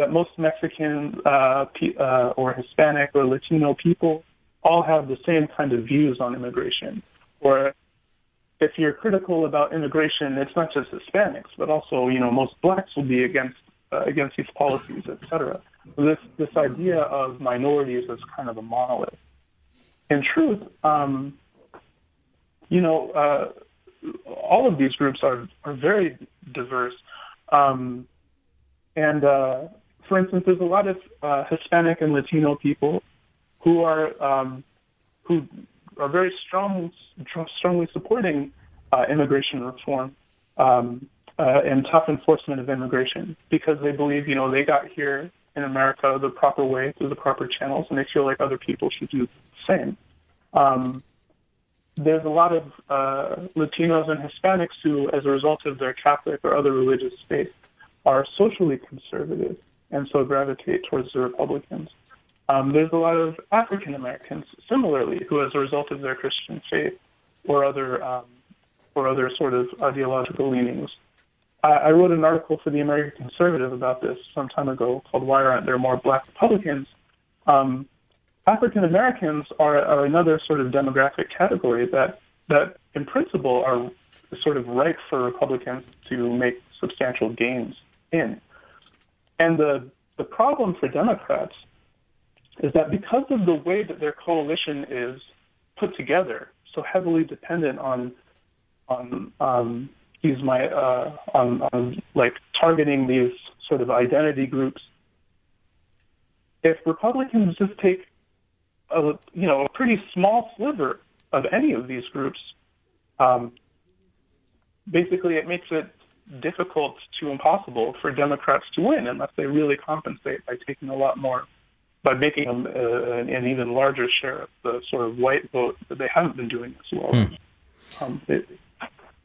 that most Mexican uh, uh, or Hispanic or Latino people all have the same kind of views on immigration. Or if you're critical about immigration, it's not just Hispanics, but also you know most blacks will be against uh, against these policies, etc. This this idea of minorities as kind of a monolith. in truth, um, you know, uh, all of these groups are are very diverse. Um, and uh, for instance, there's a lot of uh, Hispanic and Latino people who are um, who are very strong, strongly supporting uh, immigration reform um, uh, and tough enforcement of immigration because they believe, you know, they got here in America the proper way through the proper channels, and they feel like other people should do the same. Um, there's a lot of uh, Latinos and Hispanics who, as a result of their Catholic or other religious faith, are socially conservative and so gravitate towards the Republicans. Um, there's a lot of African Americans, similarly, who, as a result of their Christian faith or other um, or other sort of ideological leanings, I, I wrote an article for the American Conservative about this some time ago called "Why Aren't There More Black Republicans?" Um, African Americans are, are another sort of demographic category that that, in principle, are sort of ripe for Republicans to make substantial gains in. And the the problem for Democrats is that because of the way that their coalition is put together, so heavily dependent on on um, these my uh, on, on like targeting these sort of identity groups. If Republicans just take a you know a pretty small sliver of any of these groups, um, basically it makes it difficult to impossible for Democrats to win unless they really compensate by taking a lot more by making them uh, an even larger share of the sort of white vote that they haven't been doing as well. Hmm. Um, it,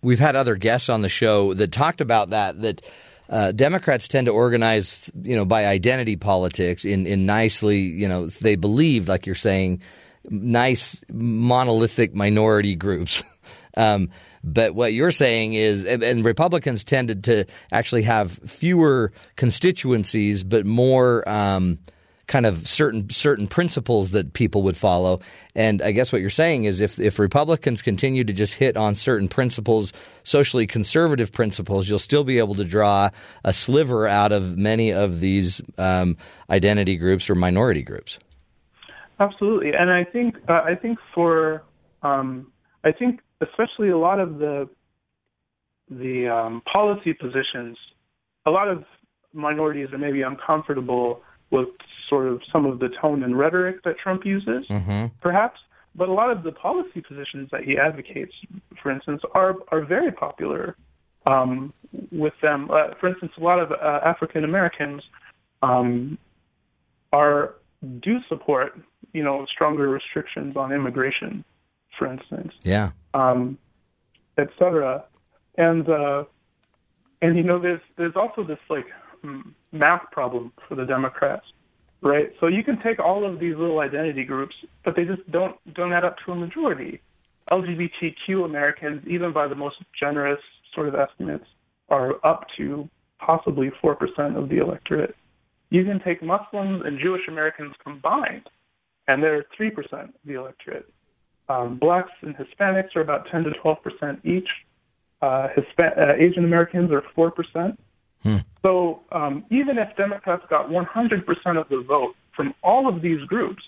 We've had other guests on the show that talked about that. That uh, Democrats tend to organize, you know, by identity politics in in nicely, you know, they believe, like you're saying, nice monolithic minority groups. um, but what you're saying is, and, Republicans tended to actually have fewer constituencies, but more. Um, kind of certain certain principles that people would follow. And I guess what you're saying is if if Republicans continue to just hit on certain principles, socially conservative principles, you'll still be able to draw a sliver out of many of these um, identity groups or minority groups. Absolutely, and I think uh, I think for um, I think especially a lot of the the um, policy positions, a lot of minorities are maybe uncomfortable with sort of some of the tone and rhetoric that Trump uses, mm-hmm. perhaps. But a lot of the policy positions that he advocates, for instance, are are very popular um, with them. Uh, for instance, a lot of uh, African Americans um, are do support, you know, stronger restrictions on immigration, for instance. Yeah. Um, et cetera. And uh, and you know, there's there's also this like math problem for the Democrats, right? So you can take all of these little identity groups, but they just don't don't add up to a majority. LGBTQ Americans, even by the most generous sort of estimates, are up to possibly four percent of the electorate. You can take Muslims and Jewish Americans combined, and they're three percent of the electorate. Um, blacks and Hispanics are about 10 to 12 percent each. Uh, Hispan- uh, Asian Americans are four percent, Hmm. So um, even if Democrats got 100% of the vote from all of these groups,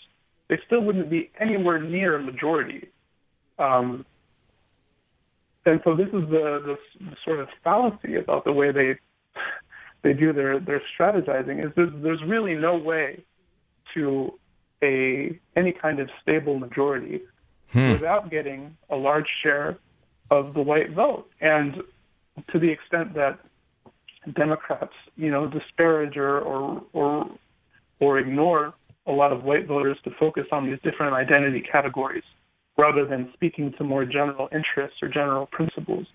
they still wouldn't be anywhere near a majority. Um, and so this is the, the, the sort of fallacy about the way they they do their their strategizing is there's, there's really no way to a any kind of stable majority hmm. without getting a large share of the white vote. And to the extent that Democrats, you know, disparage or or or, or ignore a lot of white voters to focus on these different identity categories rather than speaking to more general interests or general principles.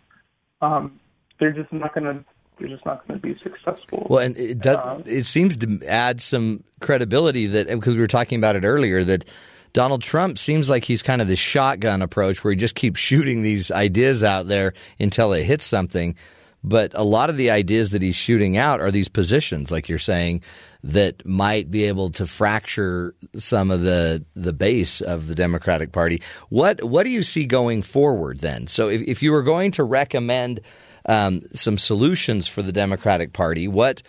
Um, they're just not going to they're just not going to be successful. Well, and it does, uh, it seems to add some credibility that because we were talking about it earlier that Donald Trump seems like he's kind of this shotgun approach where he just keeps shooting these ideas out there until it hits something. But a lot of the ideas that he's shooting out are these positions, like you're saying, that might be able to fracture some of the the base of the Democratic Party. What what do you see going forward then? So if, if you were going to recommend um, some solutions for the Democratic Party, what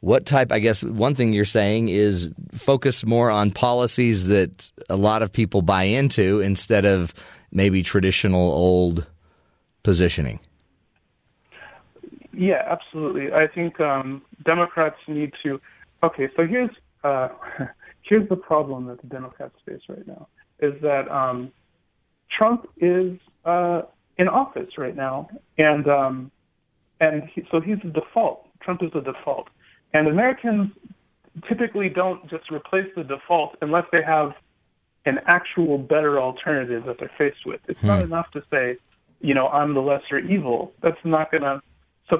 what type? I guess one thing you're saying is focus more on policies that a lot of people buy into instead of maybe traditional old positioning. Yeah, absolutely. I think um, Democrats need to. Okay, so here's uh, here's the problem that the Democrats face right now is that um, Trump is uh, in office right now, and um, and he, so he's the default. Trump is the default, and Americans typically don't just replace the default unless they have an actual better alternative that they're faced with. It's not enough to say, you know, I'm the lesser evil. That's not going to. So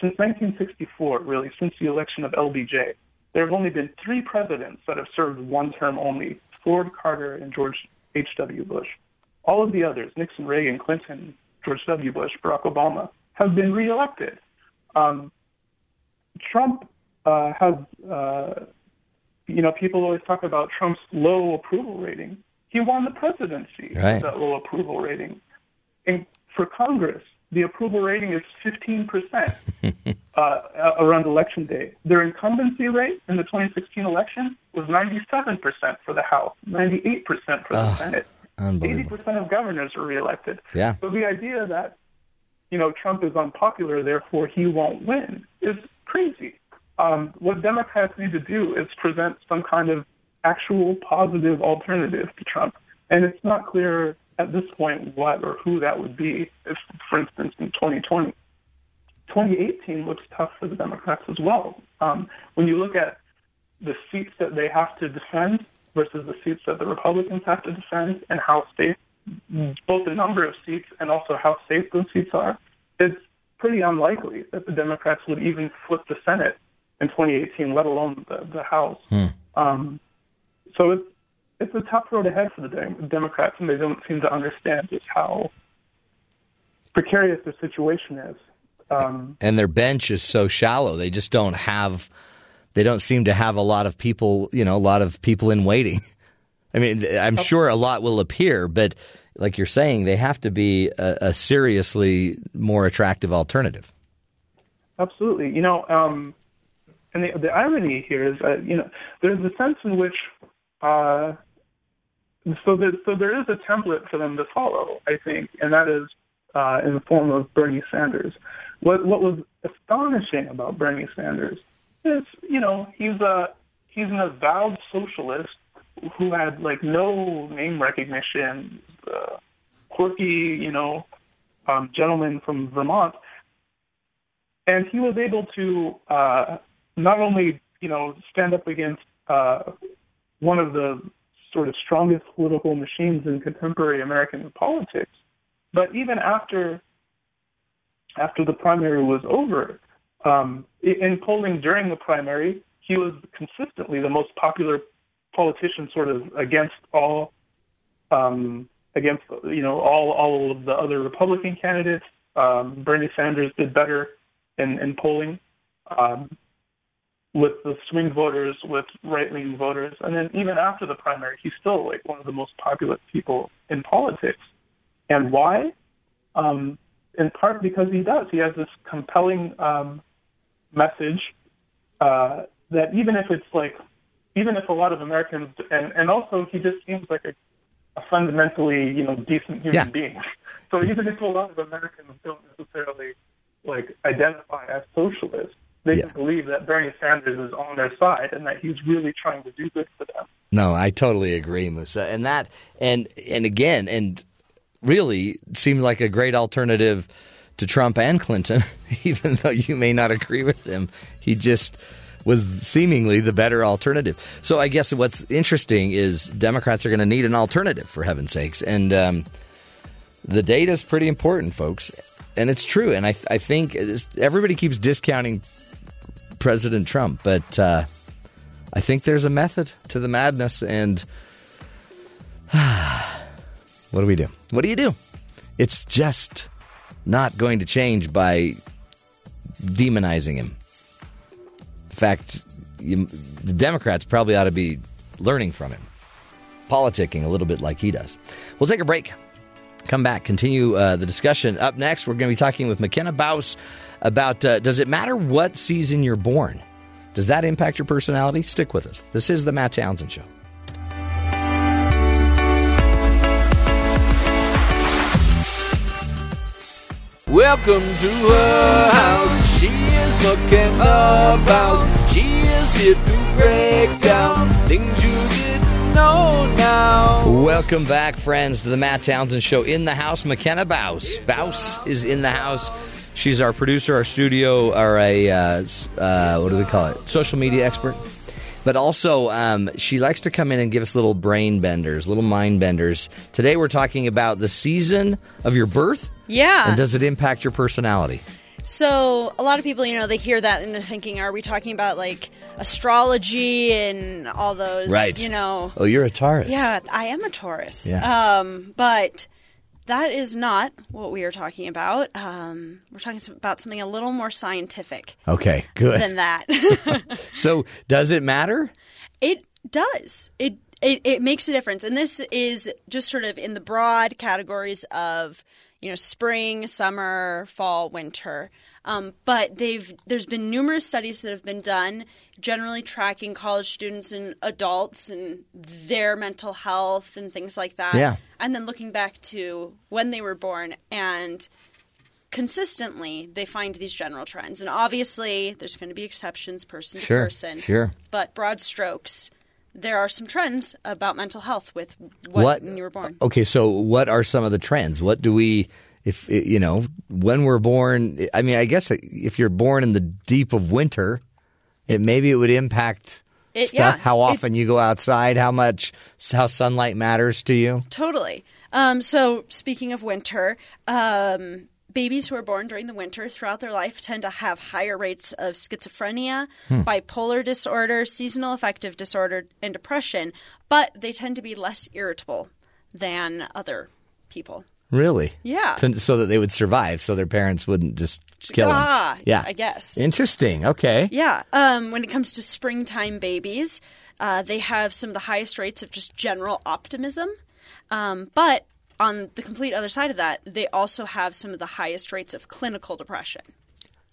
since 1964, really, since the election of LBJ, there have only been three presidents that have served one term only: Ford, Carter, and George H.W. Bush. All of the others, Nixon, Reagan, Clinton, George W. Bush, Barack Obama, have been reelected. Um, Trump uh, has, uh, you know, people always talk about Trump's low approval rating. He won the presidency Right. with that low approval rating. And for Congress, the approval rating is 15% uh, around election day. Their incumbency rate in the 2016 election was 97% for the House, 98% for the Senate. 80% of governors were reelected. Yeah. So the idea that, you know, Trump is unpopular, therefore he won't win, is crazy. Um, what Democrats need to do is present some kind of actual positive alternative to Trump. And it's not clear at this point what or who that would be, if, for instance, in 2020. 2018 looks tough for the Democrats as well. Um, when you look at the seats that they have to defend versus the seats that the Republicans have to defend and how safe both the number of seats and also how safe those seats are, it's pretty unlikely that the Democrats would even flip the Senate in 2018, let alone the, the House. Um, so it's it's a tough road ahead for the Democrats, and they don't seem to understand just how precarious the situation is. Um, and their bench is so shallow. They just don't have. They don't seem to have a lot of people. You know, a lot of people in waiting. I mean, I'm sure a lot will appear, but like you're saying, they have to be a, a seriously more attractive alternative. Absolutely. You know, um, and the, the irony here is that, you know, there's a sense in which, uh, so, there, so there is a template for them to follow, I think, and that is uh, in the form of Bernie Sanders. What, what was astonishing about Bernie Sanders is, you know, he's a he's an avowed socialist who had like no name recognition, uh, quirky, you know, um, gentleman from Vermont, and he was able to uh, not only you know stand up against uh, one of the sort of strongest political machines in contemporary American politics, but even after after the primary was over, um, in polling during the primary, he was consistently the most popular politician, sort of against all um, against you know all all of the other Republican candidates. Um, Bernie Sanders did better in, in polling um, with the swing voters, with right wing voters, and then even after the primary, he's still like one of the most popular people in politics. And why? Um, in part because he does. He has this compelling um, message uh, that even if it's like, even if a lot of Americans, and, and also he just seems like a, a fundamentally, you know, decent human Yeah. being. So even if a lot of Americans don't necessarily like identify as socialists, they Yeah. believe that Bernie Sanders is on their side and that he's really trying to do good for them. No, I totally agree, Musa. And that, and and again, and really seemed like a great alternative to Trump and Clinton, even though you may not agree with him. He just was seemingly the better alternative. So I guess what's interesting is Democrats are going to need an alternative, for heaven's sakes, and um, the data is pretty important, folks. And it's true. And I, I think everybody keeps discounting President Trump, but. Uh, I think there's a method to the madness, and what do we do? What do you do? It's just not going to change by demonizing him. In fact, you, the Democrats probably ought to be learning from him, politicking a little bit like he does. We'll take a break. Come back, continue uh, the discussion. Up next, we're going to be talking with Makena Bauss about uh, does it matter what season you're born? Does that impact your personality? Stick with us. This is the Matt Townsend Show. Welcome to her house. She is looking about. She is here to break down things you didn't know now. Welcome back, friends, to the Matt Townsend Show. In the house, Makena Bauss. Bauss is in the house. She's our producer, our studio, our a uh, uh, what do we call it? Social media expert. But also, um, she likes to come in and give us little brain benders, little mind benders. Today, we're talking about the season of your birth. Yeah. And does it impact your personality? So a lot of people, you know, they hear that and they're thinking, are we talking about like astrology and all those, Right. you know? Oh, you're a Taurus. Yeah, I am a Taurus. Yeah. Um, but that is not what we are talking about. Um, we're talking about something a little more scientific Okay, good. than that. So, does it matter? It does. It, it it makes a difference, and this is just sort of in the broad categories of you know spring, summer, fall, winter. Um, but they've there's been numerous studies that have been done, generally tracking college students and adults and their mental health and things like that. Yeah. and then looking back to when they were born and consistently they find these general trends and obviously there's going to be exceptions person to Sure, person sure. but broad strokes there are some trends about mental health with what, what when you were born Okay, so what are some of the trends? What do we if you know when we're born? I mean, I guess if you're born in the deep of winter, it maybe it would impact It- stuff. yeah, how it- often you go outside, how much how sunlight matters to you. totally um, so speaking of winter um, babies who are born during the winter throughout their life tend to have higher rates of schizophrenia bipolar disorder seasonal affective disorder and depression but they tend to be less irritable than other people Really? Yeah. To- so that they would survive, so their parents wouldn't just kill them. Ah, yeah, I guess. Interesting. Okay. Yeah. Um, when it comes to springtime babies, uh, they have some of the highest rates of just general optimism. Um, but on the complete other side of that, they also have some of the highest rates of clinical depression.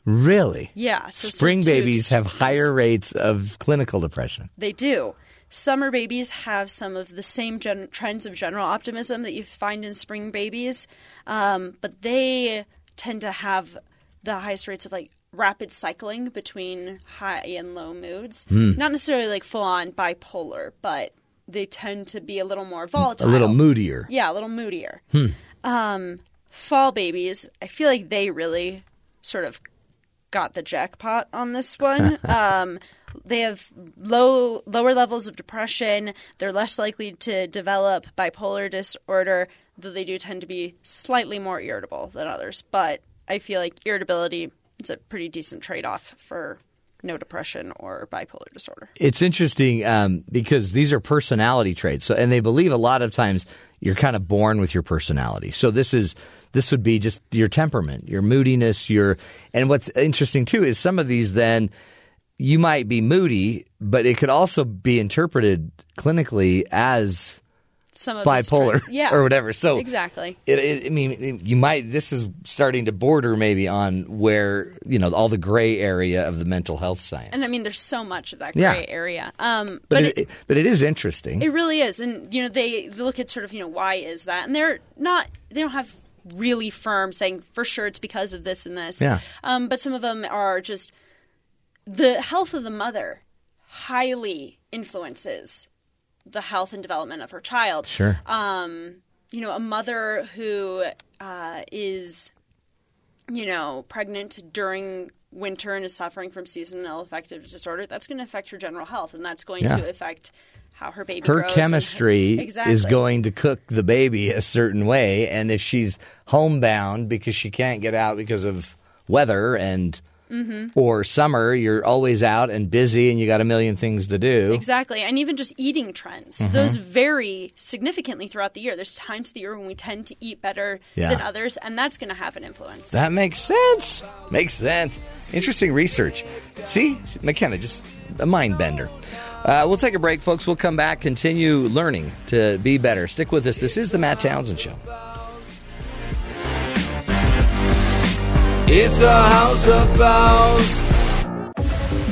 Really? Yeah. So Spring sort of two babies have higher rates of clinical depression. They do. Summer babies have some of the same gen- trends of general optimism that you find in spring babies, um, but they tend to have the highest rates of like rapid cycling between high and low moods. Hmm. Not necessarily like full on bipolar, but they tend to be a little more volatile. A little moodier. Yeah, a little moodier. Um, fall babies, I feel like they really sort of got the jackpot on this one. um, they have low lower levels of depression. They're less likely to develop bipolar disorder, though they do tend to be slightly more irritable than others. But I feel like irritability is a pretty decent trade off for no depression or bipolar disorder. It's interesting um, because these are personality traits. So, and they believe a lot of times you're kind of born with your personality. So this is this would be just your temperament, your moodiness, your. And what's interesting too is some of these then you might be moody, but it could also be interpreted clinically as Some of bipolar yeah, or whatever. So exactly. It, it, I mean, it- you might. This is starting to border maybe on where you know all the gray area of the mental health science. And I mean, there's so much of that Yeah. gray area. Um, but but it, it- but it is interesting. It really is, and you know they, they look at sort of you know why is that, and they're not they don't have really firm saying for sure it's because of this and this. Yeah. Um, but some of them are just the health of the mother highly influences the health and development of her child. Sure. Um, you know, a mother who uh, is you know, pregnant during winter and is suffering from seasonal affective disorder, that's going to affect her general health, and that's going Yeah. to affect how her baby her chemistry exactly. is going to cook the baby a certain way and if she's homebound because she can't get out because of weather and Mm-hmm. or summer you're always out and busy and you got a million things to do. Exactly, and even just eating trends; Mm-hmm. those vary significantly throughout the year. There's times of the year when we tend to eat better Yeah. than others, and that's going to have an influence. that makes sense. Makes sense. Interesting research. See? Makena just a mind bender. Uh, we'll take a break folks. We'll come back continue learning to be better. Stick with us. This is the matt townsend show It's a house of bells.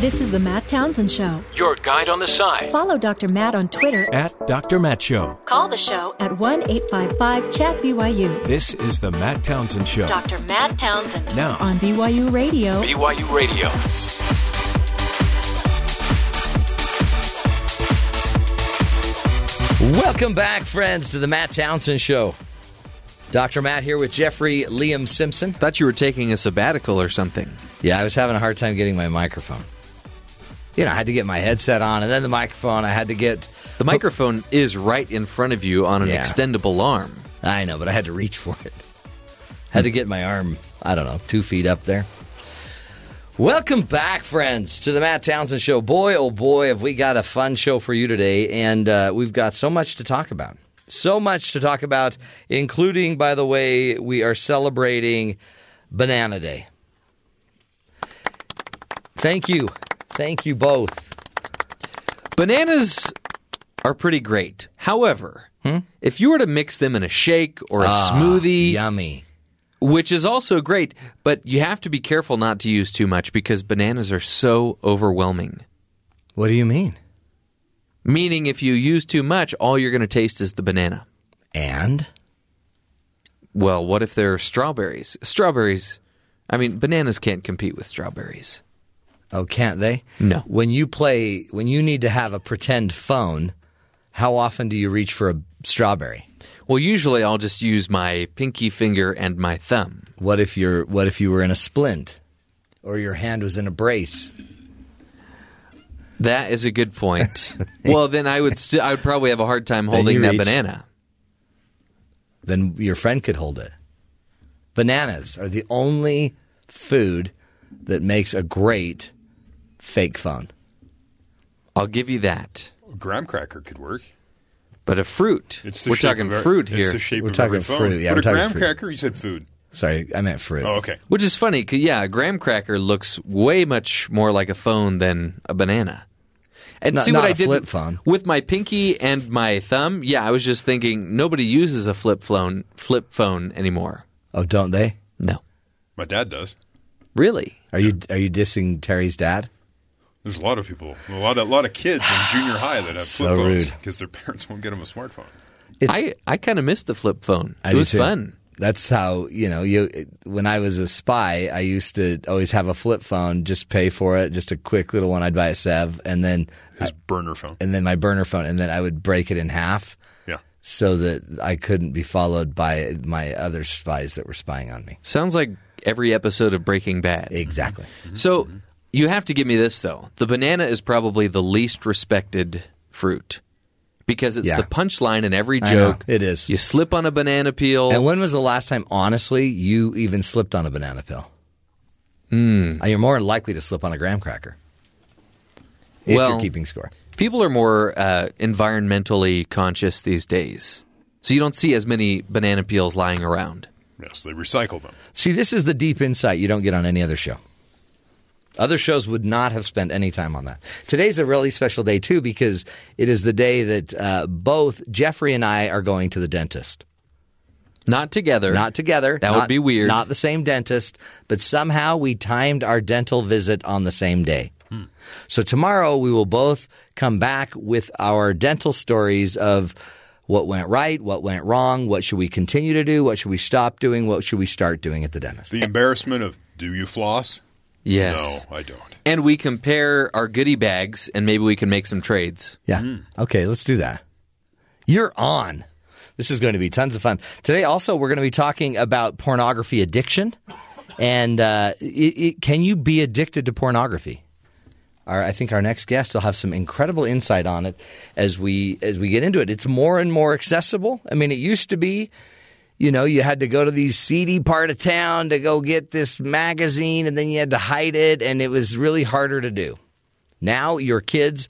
This is the Matt Townsend Show. Your guide on the side. Follow Dr. Matt on Twitter. At Dr. Matt Show. Call the show at 1 855 Chat BYU. This is the Matt Townsend Show. Dr. Matt Townsend Now, on BYU Radio. BYU Radio. Welcome back, friends, to the Matt Townsend Show. Dr. Matt here with Jeffrey Liam Simpson. Thought you were taking a sabbatical or something. Yeah, I was having a hard time getting my microphone. You know, I had to get my headset on, and then the microphone. I had to get. The microphone is right in front of you on an Yeah. extendable arm. I know, but I had to reach for it. Had to get my arm, I don't know, two feet up there. Welcome back, friends, to the Matt Townsend Show. Boy, oh boy, have we got a fun show for you today, and uh, we've got so much to talk about. So much to talk about, including, by the way, we are celebrating Banana Day. Thank you. Thank you both. Bananas are pretty great. However, hmm? if you were to mix them in a shake or a ah, smoothie, Yummy. which is also great, but you have to be careful not to use too much because bananas are so overwhelming. What do you mean? Meaning, if you use too much, all you're going to taste is the banana. And? Well, what if they're strawberries? Strawberries, I mean, bananas can't compete with strawberries. Oh, can't they? No. When you play, when you need to have a pretend phone, how often do you reach for a strawberry? Well, usually I'll just use my pinky finger and my thumb. What if you're? What if you were in a splint, or your hand was in a brace? That is a good point. well, then I would st- I would probably have a hard time holding you that reach- banana. Then your friend could hold it. Bananas are the only food that makes a great fake phone. I'll give you that. A graham cracker could work. But a fruit. It's the We're shape talking of our- fruit It's here, the shape We're of every talking phone. fruit, yeah, but we're a talking graham fruit. cracker, you said food. Sorry, I meant fruit. Oh, okay. which is funny. 'cause, yeah, a graham cracker looks way much more like a phone than a banana. And Not- see what not I a did flip phone. with my pinky and my thumb. Yeah, I was just thinking nobody uses a flip phone flip phone anymore. Oh, don't they? No, My dad does. really. Are you are you dissing Terry's dad? There's a lot of people, a lot of, a lot of kids in junior high that have So flip phones rude. because their parents won't get them a smartphone. It's, I I kind of missed the flip phone. I it do was too. fun. That's how you know you. When I was a spy, I used to always have a flip phone. Just pay for it, just a quick little one. I'd buy at Sev, and then His burner phone. and then my burner phone, and then I would break it in half Yeah. so that I couldn't be followed by my other spies that were spying on me. Sounds like every episode of Breaking Bad. Exactly. Mm-hmm. So mm-hmm. you have to give me this though. The banana is probably the least respected fruit because it's Yeah. the punchline in every joke. It is. You slip on a banana peel. And when was the last time, honestly, you even slipped on a banana peel? Mm. You're more likely to slip on a graham cracker if Well- you're keeping score. People are more uh, environmentally conscious these days, so you don't see as many banana peels lying around. Yes, they recycle them. See, this is the deep insight you don't get on any other show. Other shows would not have spent any time on that. Today's a really special day, too, because it is the day that uh, both Jeffrey and I are going to the dentist. Not together. Not together. That not- would be weird. Not the same dentist, but somehow we timed our dental visit on the same day. So tomorrow we will both come back with our dental stories of what went right, what went wrong, what should we continue to do, what should we stop doing, what should we start doing at the dentist. The embarrassment of do you floss? Yes. No, I don't. And we compare our goodie bags, and maybe we can make some trades. Yeah. Okay, let's do that. You're on. This is going to be tons of fun. Today, also, we're going to be talking about pornography addiction. And uh, it, it, can you be addicted to pornography? Our, I think our next guest will have some incredible insight on it as we as we get into it. It's more and more accessible. I mean, it used to be, you know, you had to go to these seedy part of town to go get this magazine, and then you had to hide it, and it was really harder to do. Now your kids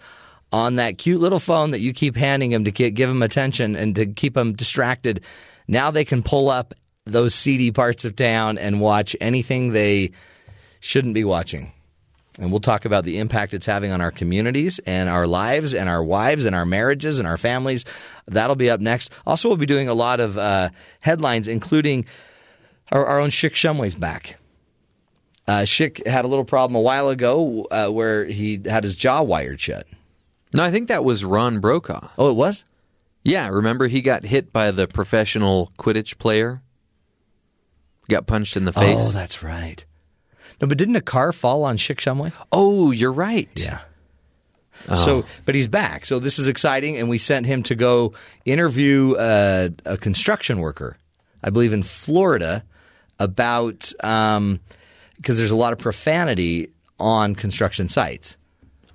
on that cute little phone that you keep handing them to give them attention and to keep them distracted, now they can pull up those seedy parts of town and watch anything they shouldn't be watching. And we'll talk about the impact it's having on our communities and our lives and our wives and our marriages and our families. That'll be up next. Also, we'll be doing a lot of uh, headlines, including our, our own Chick Shumway's back. Uh, Schick had a little problem a while ago uh, where he had his jaw wired shut. No, I think that was Ron Brokaw. Oh, it was? Yeah, remember he got hit by the professional Quidditch player? Got punched in the face. Oh, that's right. No, but didn't a car fall on Schick Shumway? Oh, you're right. Yeah. So, but he's back. So this is exciting, and we sent him to go interview uh, a construction worker, I believe in Florida, about because there's a lot of profanity on construction sites.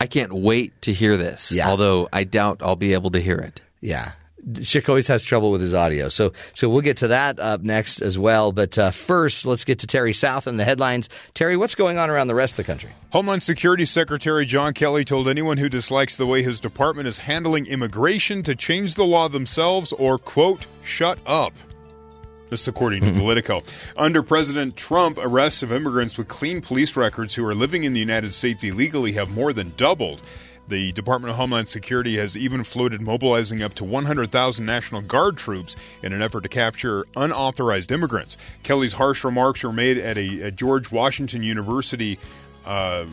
I can't wait to hear this. Yeah. Although I doubt I'll be able to hear it. Yeah. Schick always has trouble with his audio. So so we'll get to that up next as well. But uh, first, let's get to Terry South and the headlines. Terry, what's going on around the rest of the country? Homeland Security Secretary John Kelly told anyone who dislikes the way his department is handling immigration to change the law themselves or, quote, shut up. This according to Politico. Under President Trump, arrests of immigrants with clean police records who are living in the United States illegally have more than doubled. The Department of Homeland Security has even floated mobilizing up to 100,000 National Guard troops in an effort to capture unauthorized immigrants. Kelly's harsh remarks were made at a, a George Washington University uh,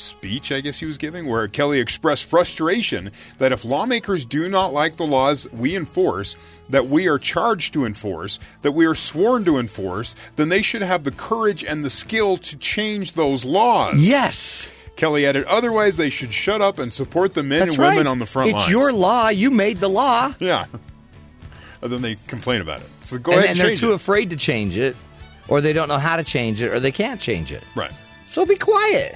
speech, I guess he was giving, where Kelly expressed frustration that if lawmakers do not like the laws we enforce, that we are charged to enforce, that we are sworn to enforce, then they should have the courage and the skill to change those laws. Yes. Kelly added, otherwise they should shut up and support the men That's and women right. on the front it's lines. It's your law. You made the law. Yeah. And then they complain about it. So go and, ahead and and, they're too it. afraid to change it, or they don't know how to change it, or they can't change it. right. So be quiet.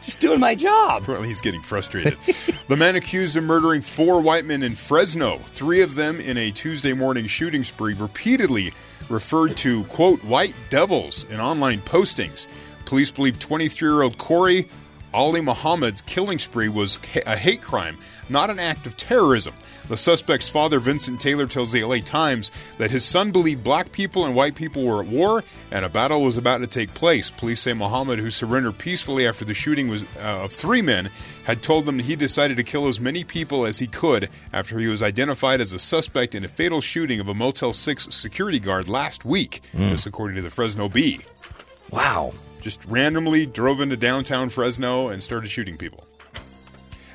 Just doing my job. Apparently, he's getting frustrated. the man accused of murdering four white men in Fresno, three of them in a Tuesday morning shooting spree, repeatedly referred to, quote, white devils in online postings. Police believe 23 year old Corey Ali Muhammad's killing spree was a hate crime, not an act of terrorism. The suspect's father, Vincent Taylor, tells the LA Times that his son believed black people and white people were at war and a battle was about to take place. Police say Muhammad, who surrendered peacefully after the shooting was, uh, of three men, had told them he decided to kill as many people as he could after he was identified as a suspect in a fatal shooting of a Motel 6 security guard last week. This, according to the Fresno Bee. Wow. Just randomly drove into downtown Fresno and started shooting people.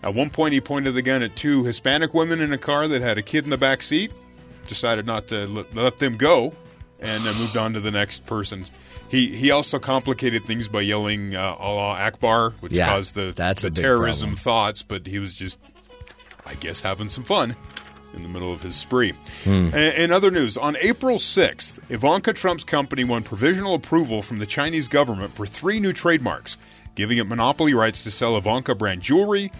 At one point, he pointed the gun at two Hispanic women in a car that had a kid in the back seat. Decided not to let, them go, and then moved on to the next person. He he also complicated things by yelling uh, Allah Akbar, which Yeah, caused the, the terrorism problem. thoughts. But he was just, I guess, having some fun in the middle of his spree. Hmm. A- In other news, on April 6th, Ivanka Trump's company won provisional approval from the Chinese government for three new trademarks, giving it monopoly rights to sell Ivanka brand jewelry,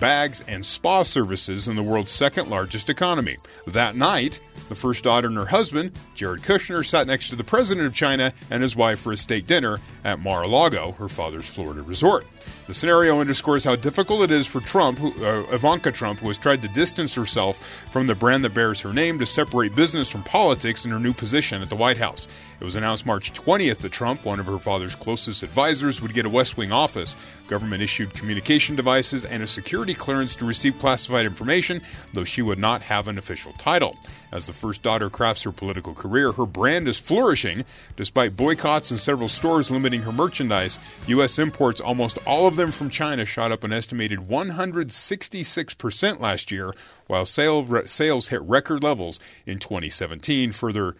bags, and spa services in the world's second largest economy. That night, the first daughter and her husband, Jared Kushner, sat next to the president of China and his wife for a state dinner at Mar-a-Lago, her father's Florida resort. The scenario underscores how difficult it is for Trump, who, uh, Ivanka Trump, who has tried to distance herself from the brand that bears her name to separate business from politics in her new position at the White House. It was announced March 20th that Trump, one of her father's closest advisors, would get a West Wing office. Government issued communication devices and a security clearance to receive classified information, though she would not have an official title. As the first daughter crafts her political career, her brand is flourishing. Despite boycotts and several stores limiting her merchandise, U.S. imports, almost all of them from China, shot up an estimated 166% last year, while sale, re, sales hit record levels in 2017, further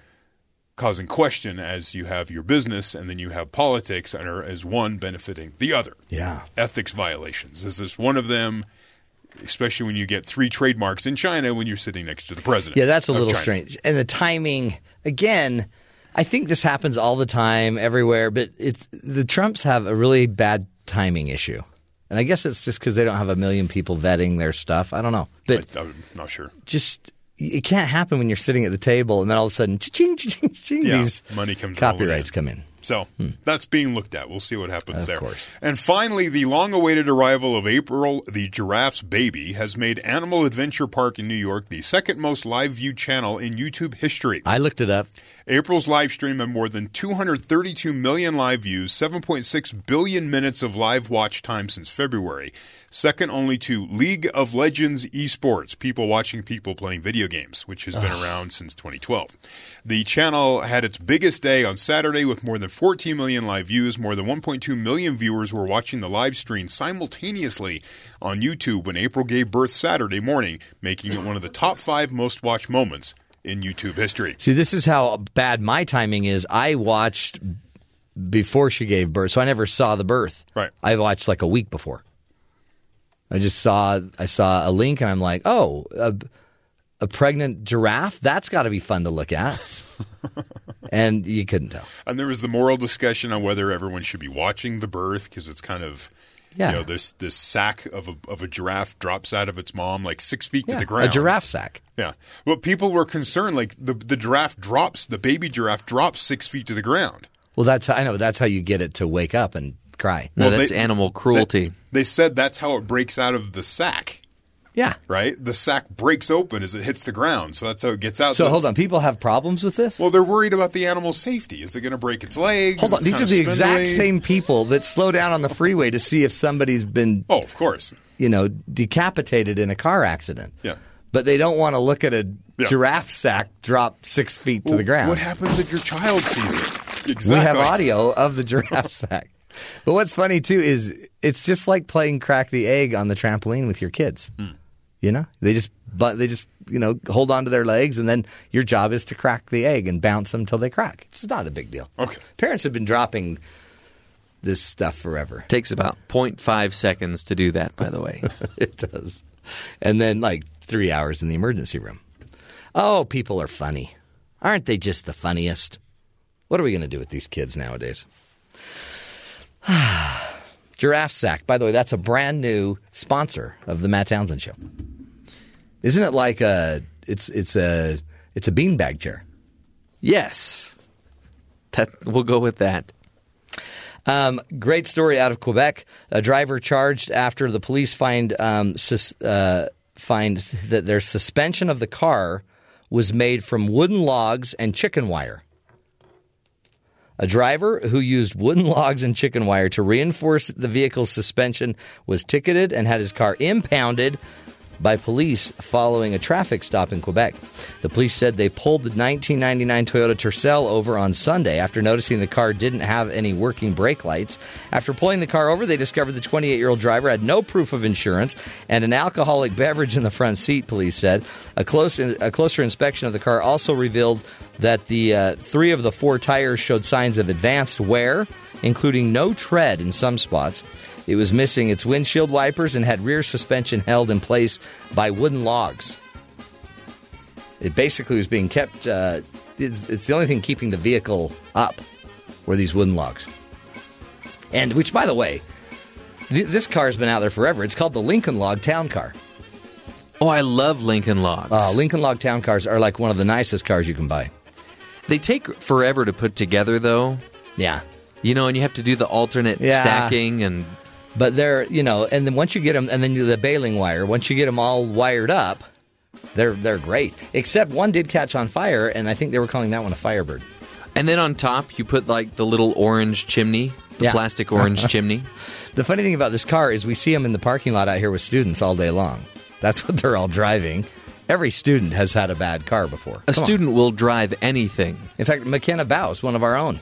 causing question as you have your business and then you have politics and are as one benefiting the other. Yeah. Ethics violations. Is this one of them? Especially when you get three trademarks in China when you're sitting next to the president. Yeah, that's a little China. strange. And the timing, again, I think this happens all the time, everywhere. But it's the Trumps have a really bad timing issue, and I guess it's just because they don't have a million people vetting their stuff. I don't know, but I, am not sure. just it can't happen when you're sitting at the table and then all of a sudden, ching, ching, ching, Yeah, these money comes copyrights come in. So that's being looked at. We'll see what happens Hmm. Of there. course. And finally, the long awaited arrival of April, the giraffe's baby, has made Animal Adventure Park in New York the second most live viewed channel in YouTube history. I looked it up. April's live stream had more than 232 million live views, 7.6 billion minutes of live watch time since February, second only to League of Legends esports, people watching people playing video games, which has been around since 2012. The channel had its biggest day on Saturday with more than 14 million live views. More than 1.2 million viewers were watching the live stream simultaneously on YouTube when April gave birth Saturday morning, making it one of the top five most watched moments in YouTube history. See, this is how bad my timing is. I watched before she gave birth, so I never saw the birth. Right. I watched like a week before. I just saw I saw a link and I'm like, oh, a, a pregnant giraffe. That's got to be fun to look at. and you couldn't tell. And there was the moral discussion on whether everyone should be watching the birth because it's kind of. Yeah. You know, this this sack of a of a giraffe drops out of its mom like six feet Yeah, to the ground. a giraffe sack. Yeah. Well, people were concerned like the the giraffe drops, the baby giraffe drops six feet to the ground. Well, that's I know that's how you get it to wake up and cry. No, Well, that's they- animal cruelty. They said that's how it breaks out of the sack. Yeah. Right? The sack breaks open as it hits the ground, so that's how it gets out. So hold on, people have problems with this. Well, they're worried about the animal's safety. Is it going to break its legs? Hold on, these are the exact same people that slow down on the freeway to see if somebody's been, Oh, of course. you know, decapitated in a car accident. Yeah. But they don't want to look at a Yeah. giraffe sack drop six feet to the ground. What happens if your child sees it? Exactly. We have audio of the giraffe sack. But what's funny too is it's just like playing crack the egg on the trampoline with your kids. Hmm. You know, they just but they just you know hold on to their legs, and then your job is to crack the egg and bounce them till they crack. It's not a big deal. Okay. Parents have been dropping this stuff forever. Takes about 0.5 seconds to do that, by the way. it does, and then like three hours in the emergency room. Oh, people are funny, aren't they? Just the funniest. What are we going to do with these kids nowadays? Giraffe Sack. By the way, that's a brand new sponsor of the Matt Townsend Show. Isn't it like a? It's it's a it's a beanbag chair. yes. That we'll go with that. Um, great story out of Quebec. A driver charged after the police find um, sus- uh, find that their suspension of the car was made from wooden logs and chicken wire. A driver who used wooden logs and chicken wire to reinforce the vehicle's suspension was ticketed and had his car impounded by police following a traffic stop in Quebec. The police said they pulled the 1999 Toyota Tercel over on Sunday after noticing the car didn't have any working brake lights. After pulling the car over, they discovered the 28 year old driver had no proof of insurance and an alcoholic beverage in the front seat, police said. A, close, a closer inspection of the car also revealed that the uh, three of the four tires showed signs of advanced wear, including no tread in some spots. It was missing its windshield wipers and had rear suspension held in place by wooden logs. It basically was being kept. Uh, it's, it's the only thing keeping the vehicle up were these wooden logs. And which, by the way, th- this car's been out there forever. It's called the Lincoln Log Town Car. Oh, I love Lincoln Logs. Uh, Lincoln Log Town Cars are like one of the nicest cars you can buy. they take forever to put together, though. Yeah. You know, and you have to do the alternate Yeah. stacking and But they're, you know, and then once you get them, and then the baling wire, once you get them all wired up, they're they're great. Except one did catch on fire, and I think they were calling that one a Firebird. and then on top you put like the little orange chimney, the Yeah. plastic orange chimney. The funny thing about this car is we see them in the parking lot out here with students all day long. That's what they're all driving. Every student has had a bad car before. A Come on. student will drive anything. In fact, Makena Bauss, one of our own,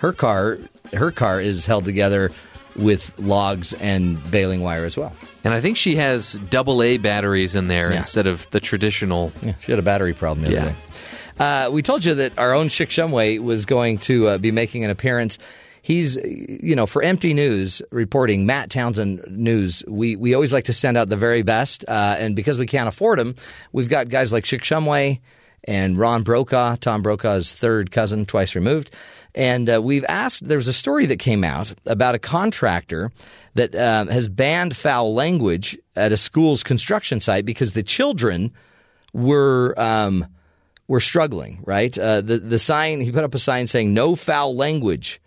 her car, her car is held together with logs and baling wire as well. And I think she has double A batteries in there Yeah. instead of the traditional. Yeah, she had a battery problem the other Yeah. day. Uh, we told you that our own Chick Shumway was going to uh, be making an appearance. He's, you know, for MT News reporting, Matt Townsend News, we, we always like to send out the very best. Uh, and because we can't afford them, we've got guys like Chick Shumway and Ron Brokaw, Tom Brokaw's third cousin, twice removed. And uh, we've asked, there was a story that came out about a contractor that uh, has banned foul language at a school's construction site because the children were um, were struggling. Right, uh, the the sign he put up a sign saying "No foul language."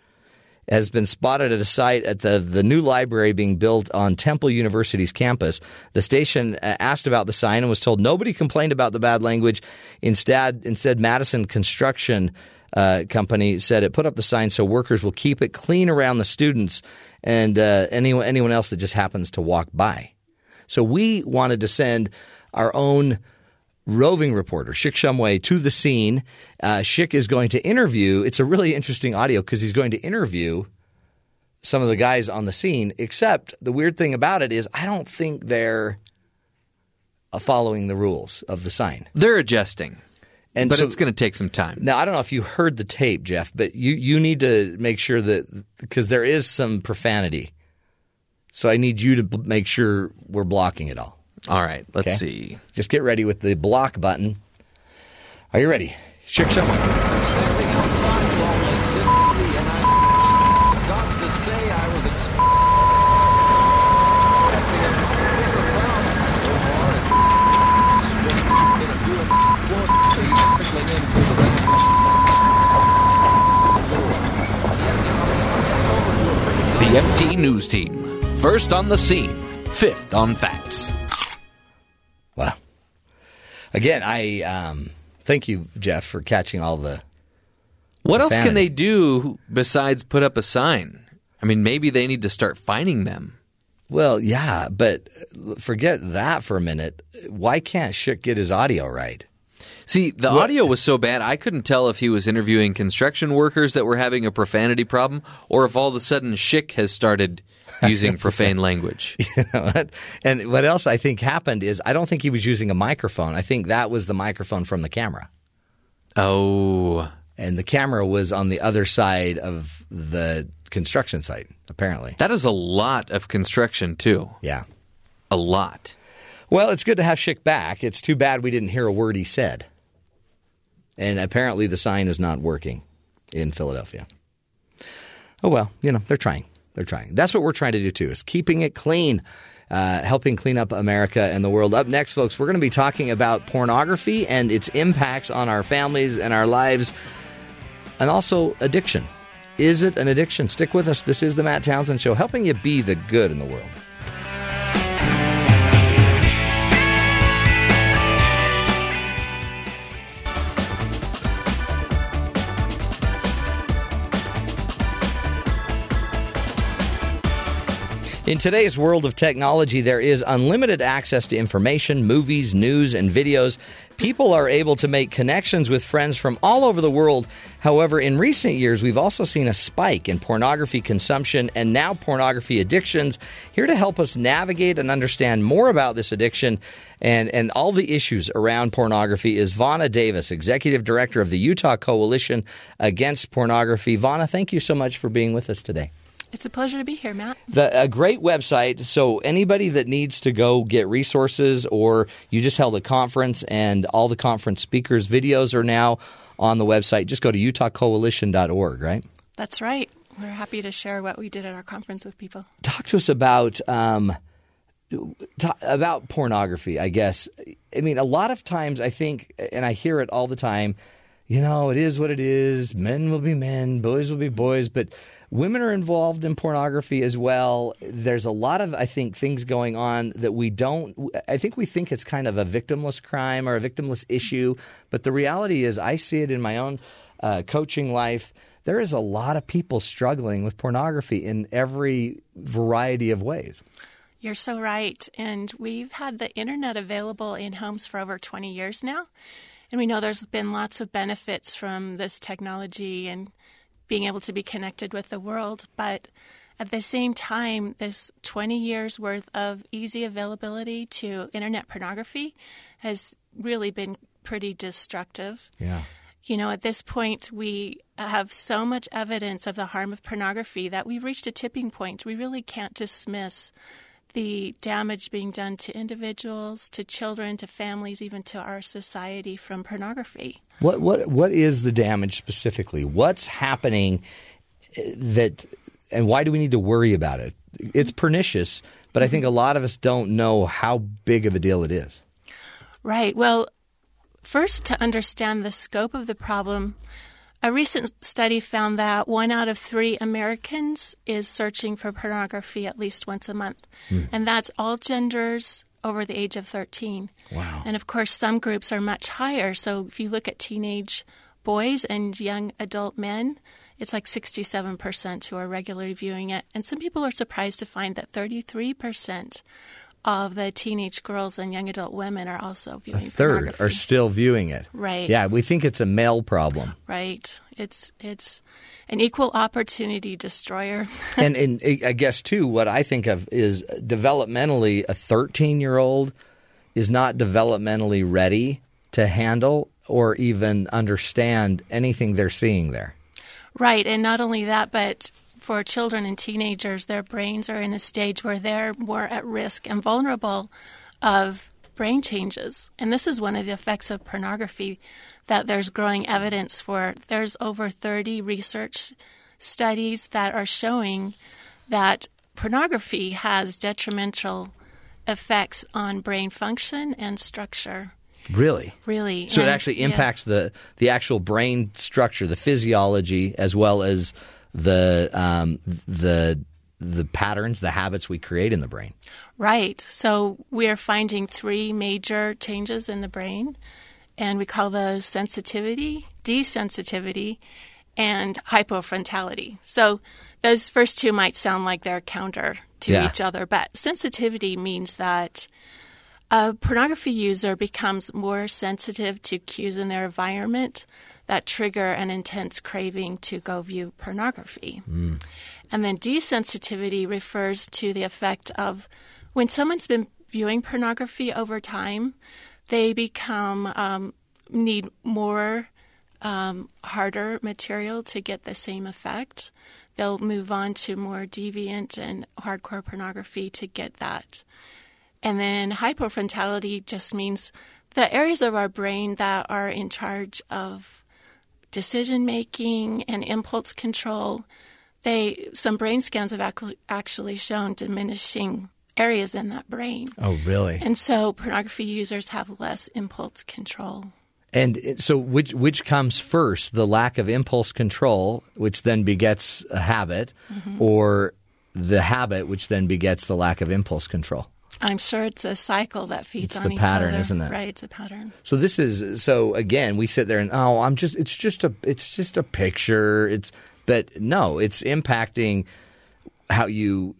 Has been spotted at a site at the, the new library being built on Temple University's campus. The station uh, asked about the sign and was told nobody complained about the bad language. Instead, instead Madison Construction uh, Company said it put up the sign so workers will keep it clean around the students and uh, anyone anyone else that just happens to walk by. So we wanted to send our own roving reporter Shik Shumway to the scene. Uh, Schick is going to interview. It's a really interesting audio because he's going to interview some of the guys on the scene. Except the weird thing about it is, I don't think they're uh, following the rules of the sign. They're adjusting, And but so- it's going to take some time. Now I don't know if you heard the tape, Jeff, but you you need to make sure that because there is some profanity. So I need you to b- make sure we're blocking it all. All right, let's Okay. see. Just get ready with the block button. Are you ready? Schick Shumway. Standing outside Salt Lake City, and I got to say I was The FT News Team. First on the scene, fifth on facts. Wow. Again, I um, thank you, Jeff, for catching all the. What else can they do besides put up a sign? I mean, maybe they need to start finding them. Well, yeah, but forget that for a minute. Why can't Schick get his audio right? See, the audio was so bad, I couldn't tell if he was interviewing construction workers that were having a profanity problem or if all of a sudden Schick has started using profane language. You know what? And what else I think happened is I don't think he was using a microphone. I think that was the microphone from the camera. Oh, And the camera was on the other side of the construction site, apparently. that is a lot of construction, too. Yeah. A lot. Well, it's good to have Schick back. It's too bad we didn't hear a word he said. And apparently the sign is not working in Philadelphia. Oh well, you know, they're trying. They're trying. That's what we're trying to do too, is keeping it clean, uh, helping clean up America and the world. Up next, folks, we're going to be talking about pornography and its impacts on our families and our lives, and also addiction. Is it an addiction? Stick with us. This is the Matt Townsend Show, helping you be the good in the world. In today's world of technology, there is unlimited access to information, movies, news, and videos. People are able to make connections with friends from all over the world. However, in recent years, we've also seen a spike in pornography consumption and now pornography addictions. Here to help us navigate and understand more about this addiction and, and all the issues around pornography is Vauna Davis, Executive Director of the Utah Coalition Against Pornography. Vauna, thank you so much for being with us today. It's a pleasure to be here, Matt. The, a great website. So anybody that needs to go get resources, or you just held a conference and all the conference speakers' videos are now on the website. Just go to utahcoalition.org. Right. That's right. We're happy to share what we did at our conference with people. Talk to us about um, about pornography. I guess. I mean, a lot of times I think, and I hear it all the time. You know, it is what it is. Men will be men, boys will be boys, but women are involved in pornography as well. There's a lot of, I think, things going on that we don't. I think we think it's kind of a victimless crime or a victimless issue, but the reality is, I see it in my own uh, coaching life. There is a lot of people struggling with pornography in every variety of ways. You're so right. And we've had the internet available in homes for over 20 years now. And we know there's been lots of benefits from this technology and being able to be connected with the world. But at the same time, this 20 years worth of easy availability to internet pornography has really been pretty destructive. Yeah. You know, at this point, we have so much evidence of the harm of pornography that we've reached a tipping point. We really can't dismiss the damage being done to individuals, to children, to families, even to our society from pornography. What what what is the damage specifically? What's happening that and why do we need to worry about it? It's pernicious, but I think a lot of us don't know how big of a deal it is. Right. Well, first, to understand the scope of the problem, a recent study found that one out of three Americans is searching for pornography at least once a month. Hmm. And that's all genders over the age of 13. Wow. And of course, some groups are much higher. So if you look at teenage boys and young adult men, it's like 67% who are regularly viewing it. And some people are surprised to find that 33% of the teenage girls and young adult women are also viewing A third are still viewing it. Right. Yeah, we think it's a male problem. right. It's it's an equal opportunity destroyer. and, and I guess too, what I think of is developmentally, a 13 year old is not developmentally ready to handle or even understand anything they're seeing there. Right, and not only that, but for children and teenagers, their brains are in a stage where they're more at risk and vulnerable of brain changes. And this is one of the effects of pornography that there's growing evidence for. There's over 30 research studies that are showing that pornography has detrimental effects on brain function and structure. Really? Really. So it And- actually yeah. impacts the the actual brain structure, the physiology, as well as the um, the the patterns, the habits we create in the brain. Right. So we are finding three major changes in the brain, and we call those sensitivity, desensitivity, and hypofrontality. So those first two might sound like they're counter to Yeah. each other, but sensitivity means that a pornography user becomes more sensitive to cues in their environment that trigger an intense craving to go view pornography. And then desensitivity refers to the effect of when someone's been viewing pornography over time, they become um, need more um, harder material to get the same effect. They'll move on to more deviant and hardcore pornography to get that. And then hypofrontality just means the areas of our brain that are in charge of decision making and impulse control. They some brain scans have actually shown diminishing areas in that brain. Oh, really? And so pornography users have less impulse control. And so, which which comes first, the lack of impulse control, which then begets a habit, mm-hmm. or the habit, which then begets the lack of impulse control? I'm sure it's a cycle that feeds It's on the each pattern, other. isn't it? Right, it's a pattern. So this is so again, we sit there and oh, I'm just it's just a it's just a picture. It's but no, it's impacting how you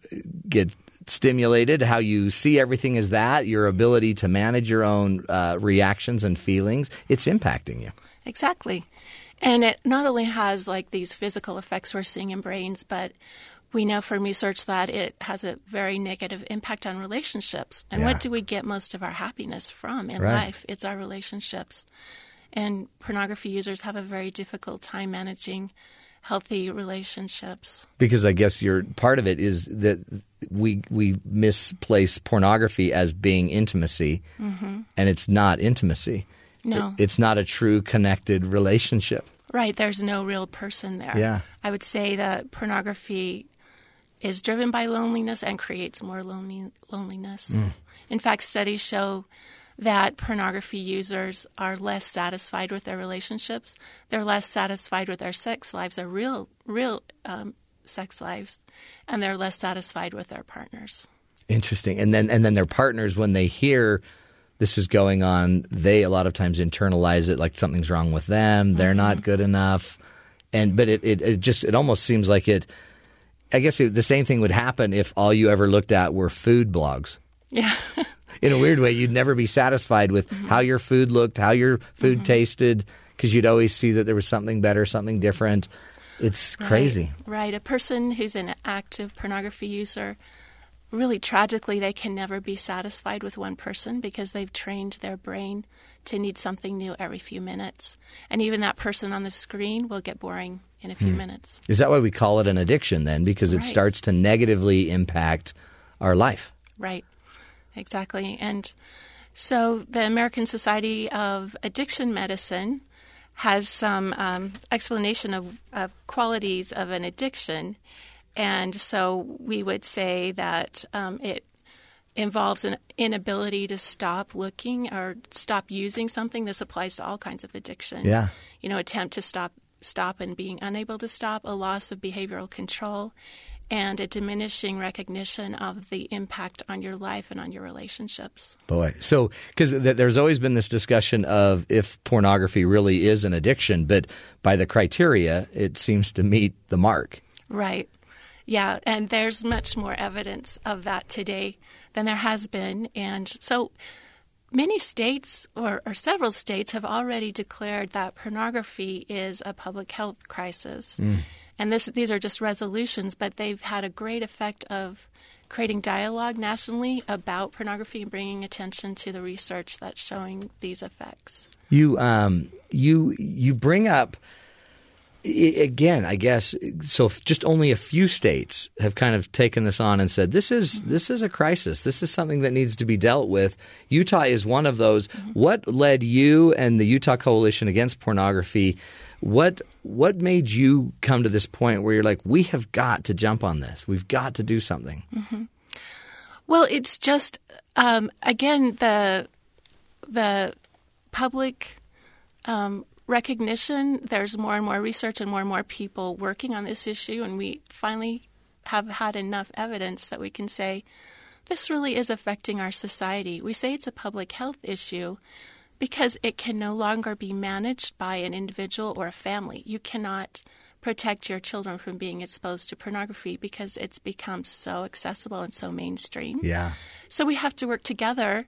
get stimulated, how you see everything as that, your ability to manage your own uh, reactions and feelings. It's impacting you. Exactly. And it not only has like these physical effects we're seeing in brains, but we know from research that it has a very negative impact on relationships. And Yeah. what do we get most of our happiness from in Right. life? It's our relationships. And pornography users have a very difficult time managing healthy relationships. Because I guess your part of it is that we we misplace pornography as being intimacy, mm-hmm. and it's not intimacy. No. It's not a true connected relationship. Right, there's no real person there. Yeah. I would say that pornography is driven by loneliness and creates more lonely, loneliness. Mm. In fact, studies show that pornography users are less satisfied with their relationships. They're less satisfied with their sex lives, their real, real um, sex lives, and they're less satisfied with their partners. Interesting. And then and then their partners when they hear this is going on, they a lot of times internalize it like something's wrong with them. They're not good enough. And but it, it, it just it almost seems like it I guess it, the same thing would happen if all you ever looked at were food blogs. Yeah. In a weird way, you'd never be satisfied with mm-hmm. how your food looked, how your food mm-hmm. tasted, because you'd always see that there was something better, something different. It's crazy. Right, right. A person who's an active pornography user, really tragically, they can never be satisfied with one person because they've trained their brain to need something new every few minutes. And even that person on the screen will get boring in a few minutes. Is that why we call it an addiction then? Because it Right. starts to negatively impact our life. Right, exactly. And so the American Society of Addiction Medicine has some um, explanation of, of qualities of an addiction. And so we would say that um, it involves an inability to stop looking or stop using something. This applies to all kinds of addiction. Yeah. You know, attempt to stop stop and being unable to stop, a loss of behavioral control, and a diminishing recognition of the impact on your life and on your relationships. Boy, so because th- there's always been this discussion of if pornography really is an addiction, but by the criteria, it seems to meet the mark. Right. Yeah, and there's much more evidence of that today than there has been. And so many states, or, or several states, have already declared that pornography is a public health crisis. And this, these are just resolutions, but they've had a great effect of creating dialogue nationally about pornography and bringing attention to the research that's showing these effects. You um you you bring up again, I guess so. Just only a few states have kind of taken this on and said this is this is a crisis. This is something that needs to be dealt with. Utah is one of those. What led you and the Utah Coalition Against Pornography? What what made you come to this point where you're like, we have got to jump on this. We've got to do something. Well, it's just um, again the the public um, recognition. There's more and more research and more and more people working on this issue, and we finally have had enough evidence that we can say this really is affecting our society. We say it's a public health issue because it can no longer be managed by an individual or a family. You cannot protect your children from being exposed to pornography because it's become so accessible and so mainstream. Yeah. So we have to work together.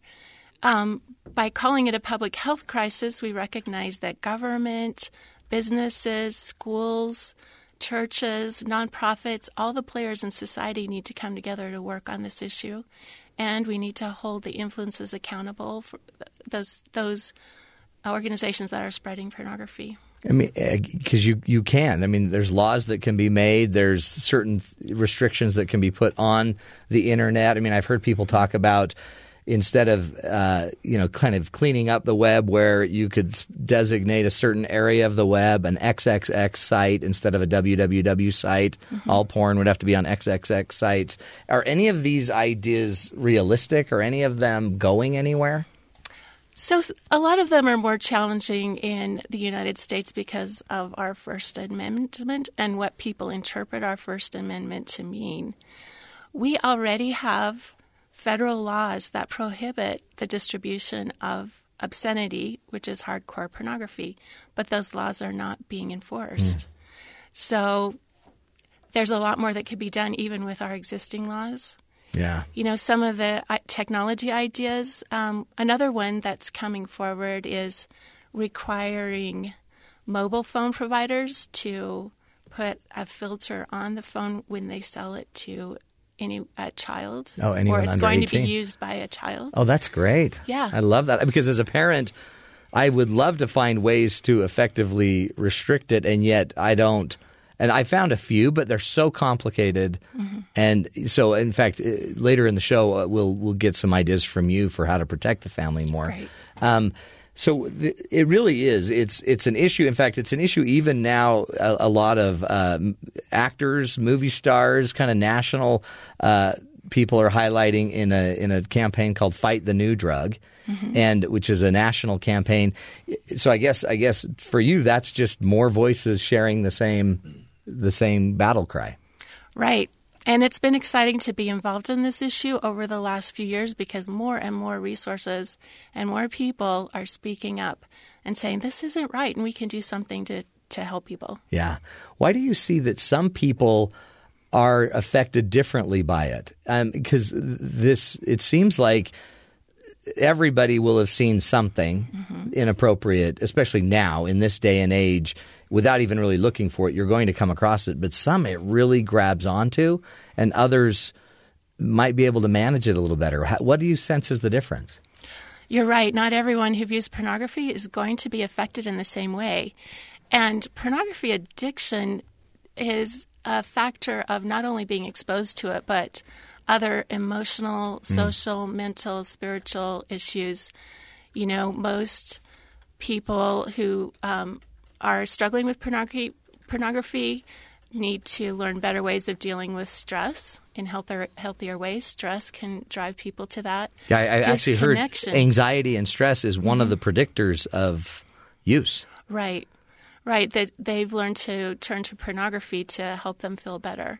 Um, by calling it a public health crisis, we recognize that government, businesses, schools, churches, nonprofits, all the players in society need to come together to work on this issue. And we need to hold the influences accountable for those those organizations that are spreading pornography. I mean, because you you can. I mean, there's laws that can be made. There's certain restrictions that can be put on the internet. I mean, I've heard people talk about instead of uh, you know kind of cleaning up the web, where you could designate a certain area of the web an XXX site instead of a www site. All porn would have to be on XXX sites. Are any of these ideas realistic? Or any of them going anywhere? So a lot of them are more challenging in the United States because of our First Amendment and what people interpret our First Amendment to mean. We already have federal laws that prohibit the distribution of obscenity, which is hardcore pornography, but those laws are not being enforced. So there's a lot more that could be done even with our existing laws Yeah. you know some of the uh, technology ideas um, another one that's coming forward is requiring mobile phone providers to put a filter on the phone when they sell it to any a child Oh, anyone or it's under going 18. to be used by a child Oh, that's great. Yeah. I love that because as a parent, I would love to find ways to effectively restrict it, and yet I don't. And I found a few, but they're so complicated. And so, in fact, uh, later in the show, uh, we'll we'll get some ideas from you for how to protect the family more. Great. Um, so th- it really is. It's it's an issue. In fact, it's an issue even now. A, a lot of uh, actors, movie stars, kind of national uh, people are highlighting in a in a campaign called "Fight the New Drug," and which is a national campaign. So I guess I guess for you, that's just more voices sharing the same the same battle cry. Right. And it's been exciting to be involved in this issue over the last few years because more and more resources and more people are speaking up and saying this isn't right and we can do something to, to help people. Yeah. Why do you see that some people are affected differently by it? Um, because this, it seems like everybody will have seen something mm-hmm. inappropriate, especially now in this day and age, without even really looking for it. You're going to come across it, but some it really grabs onto, and others might be able to manage it a little better. How- What do you sense is the difference? You're right. Not everyone who views pornography is going to be affected in the same way. And pornography addiction is a factor of not only being exposed to it, but other emotional, social, mental, spiritual issues. You know, most people who um, are struggling with pornography, pornography need to learn better ways of dealing with stress in healthier, healthier ways. Stress can drive people to that. Yeah, I, I actually heard anxiety and stress is one of the mm-hmm. predictors of use. Right, right. That they've learned to turn to pornography to help them feel better,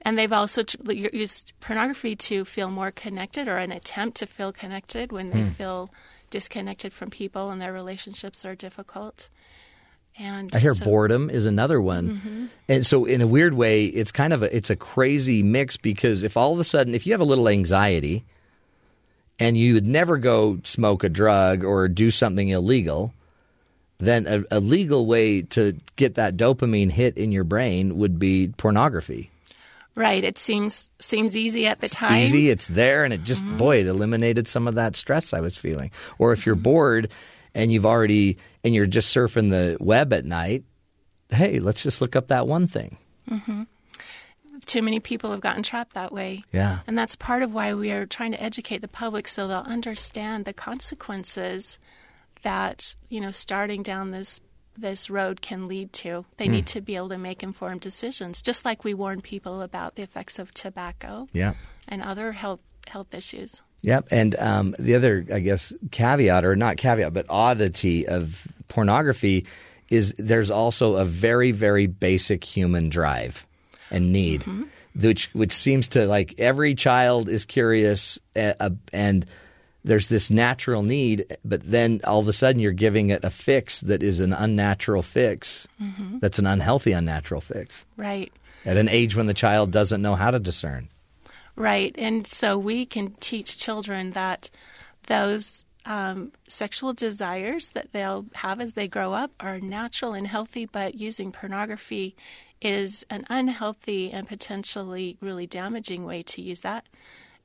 and they've also tr- used pornography to feel more connected or an attempt to feel connected when they hmm. feel disconnected from people and their relationships are difficult. And I hear so- boredom is another one. Mm-hmm. And so, in a weird way, it's kind of a it's a crazy mix because if all of a sudden, if you have a little anxiety, and you would never go smoke a drug or do something illegal, then a, a legal way to get that dopamine hit in your brain would be pornography. Right. It seems seems easy at the time. Easy, it's there, and it just mm-hmm. boy, it eliminated some of that stress I was feeling. Or if you're mm-hmm. bored and you've already and you're just surfing the web at night, hey, let's just look up that one thing. Mm-hmm. Too many people have gotten trapped that way. Yeah. And that's part of why we are trying to educate the public so they'll understand the consequences that, you know, starting down this this road can lead to. They hmm. need to be able to make informed decisions, just like we warn people about the effects of tobacco Yeah. and other health health issues. Yep. And um, the other, I guess, caveat or not caveat, but oddity of pornography is there's also a very, very basic human drive and need, which which seems to like every child is curious uh, uh, and there's this natural need, but then all of a sudden you're giving it a fix that is an unnatural fix. That's an unhealthy, unnatural fix Right. at an age when the child doesn't know how to discern. Right. And so we can teach children that those um, sexual desires that they'll have as they grow up are natural and healthy, but using pornography is an unhealthy and potentially really damaging way to use that.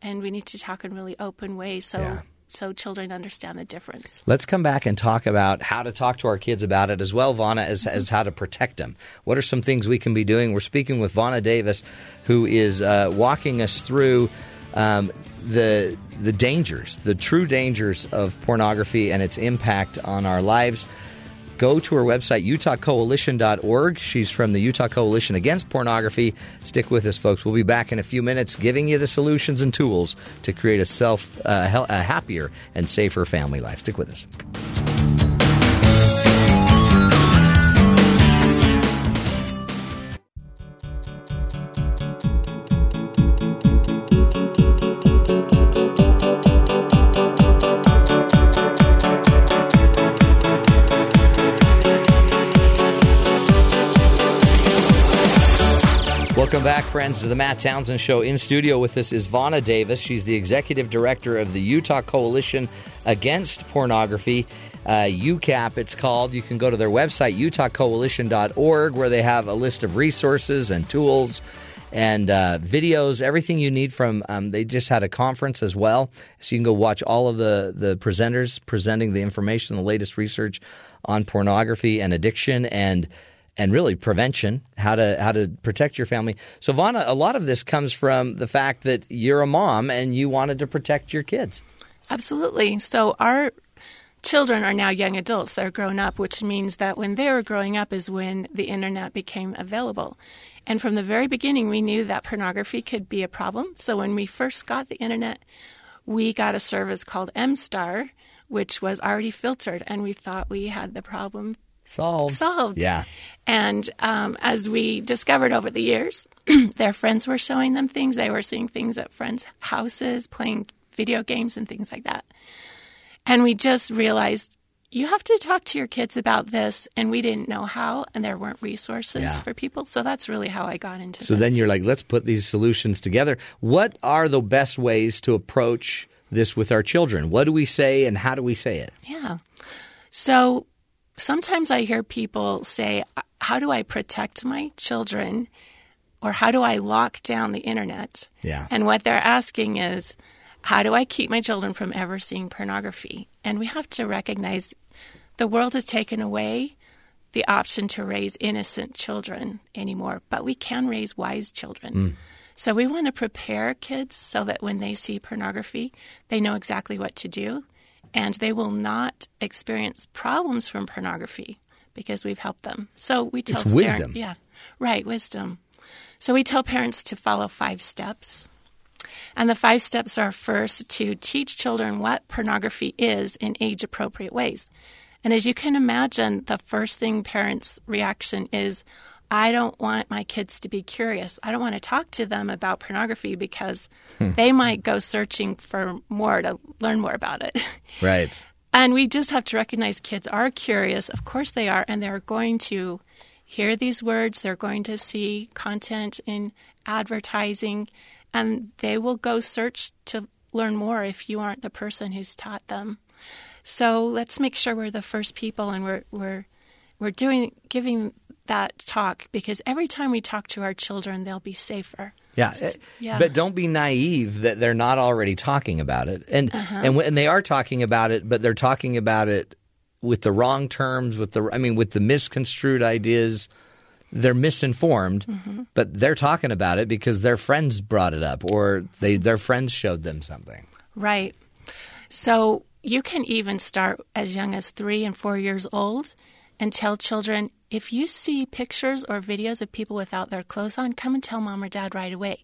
And we need to talk in really open ways so Yeah. So children understand the difference. Let's come back and talk about how to talk to our kids about it as well, Vauna, as, as how to protect them. What are some things we can be doing? We're speaking with Vauna Davis, who is uh, walking us through um, the the dangers, the true dangers of pornography and its impact on our lives. Go to her website, utahcoalition.org. She's from the Utah Coalition Against Pornography. Stick with us, folks. We'll be back in a few minutes giving you the solutions and tools to create a self, uh, a happier and safer family life. Stick with us. Friends, to the Matt Townsend Show. In studio with us is Vauna Davis. She's the executive director of the Utah Coalition Against Pornography. Uh, UCAP, it's called. You can go to their website, utahcoalition.org, where they have a list of resources and tools and uh, videos, everything you need from. Um, they just had a conference as well, so you can go watch all of the the presenters presenting the information, the latest research on pornography and addiction, and and really prevention, how to how to protect your family. So, Vauna, a lot of this comes from the fact that you're a mom and you wanted to protect your kids. Absolutely. So our children are now young adults. They're grown up, which means that when they were growing up is when the internet became available. And from the very beginning, we knew that pornography could be a problem. So when we first got the internet, we got a service called MSTAR, which was already filtered, and we thought we had the problem Solved. solved. Yeah. And um, as we discovered over the years, their friends were showing them things. They were seeing things at friends' houses, playing video games and things like that. And we just realized you have to talk to your kids about this. And we didn't know how, and there weren't resources Yeah. for people. So that's really how I got into So this. then you're like, let's put these solutions together. What are the best ways to approach this with our children? What do we say and how do we say it? Yeah. So sometimes I hear people say, How do I protect my children? Or how do I lock down the internet? Yeah. And what they're asking is, How do I keep my children from ever seeing pornography? And we have to recognize the world has taken away the option to raise innocent children anymore, but we can raise wise children. Mm. So we want to prepare kids so that when they see pornography, they know exactly what to do and they will not experience problems from pornography because we've helped them. So we tell It's wisdom. yeah, right, wisdom. So we tell parents to follow five steps. And the five steps are first to teach children what pornography is in age appropriate ways. And as you can imagine, the first thing parents' reaction is, I don't want my kids to be curious. I don't want to talk to them about pornography because hmm. they might go searching for more to learn more about it. Right. And we just have to recognize kids are curious. Of course they are. And they're going to hear these words, they're going to see content in advertising, and they will go search to learn more if you aren't the person who's taught them. So let's make sure we're the first people and we're we're we're doing giving that talk because every time we talk to our children, they'll be safer. Yeah. Yeah. But don't be naive that they're not already talking about it. And Uh-huh. and when they are talking about it, but they're talking about it with the wrong terms, with the I mean with the misconstrued ideas. They're misinformed, Mm-hmm. but they're talking about it because their friends brought it up or they their friends showed them something. Right. So you can even start as young as three and four years old and tell children if you see pictures or videos of people without their clothes on, come and tell mom or dad right away.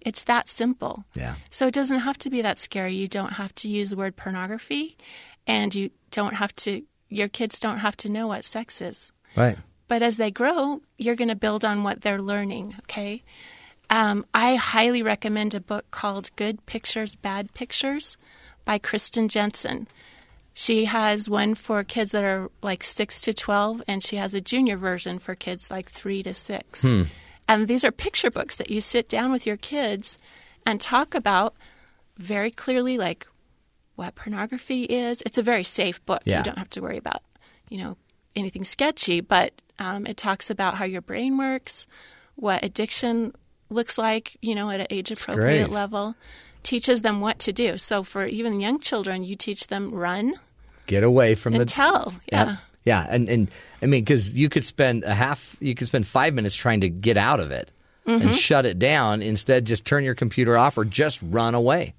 It's that simple. Yeah. So it doesn't have to be that scary. You don't have to use the word pornography and you don't have to, your kids don't have to know what sex is. Right. But as they grow, you're going to build on what they're learning, okay? Um, I highly recommend a book called Good Pictures, Bad Pictures by Kristen Jensen. She has one for kids that are like 6 to 12, and she has a junior version for kids like 3 to 6. And these are picture books that you sit down with your kids and talk about very clearly, like what pornography is. It's a very safe book. Yeah. You don't have to worry about, you know, anything sketchy, but um, it talks about how your brain works, what addiction looks like, you know, at an age appropriate level, teaches them what to do. So for even young children, you teach them run Get away from and the tell. Yeah. Yep. Yeah, and and I mean, because you could spend a half, you could spend five minutes trying to get out of it Mm-hmm. and shut it down. Instead, just turn your computer off or just run away.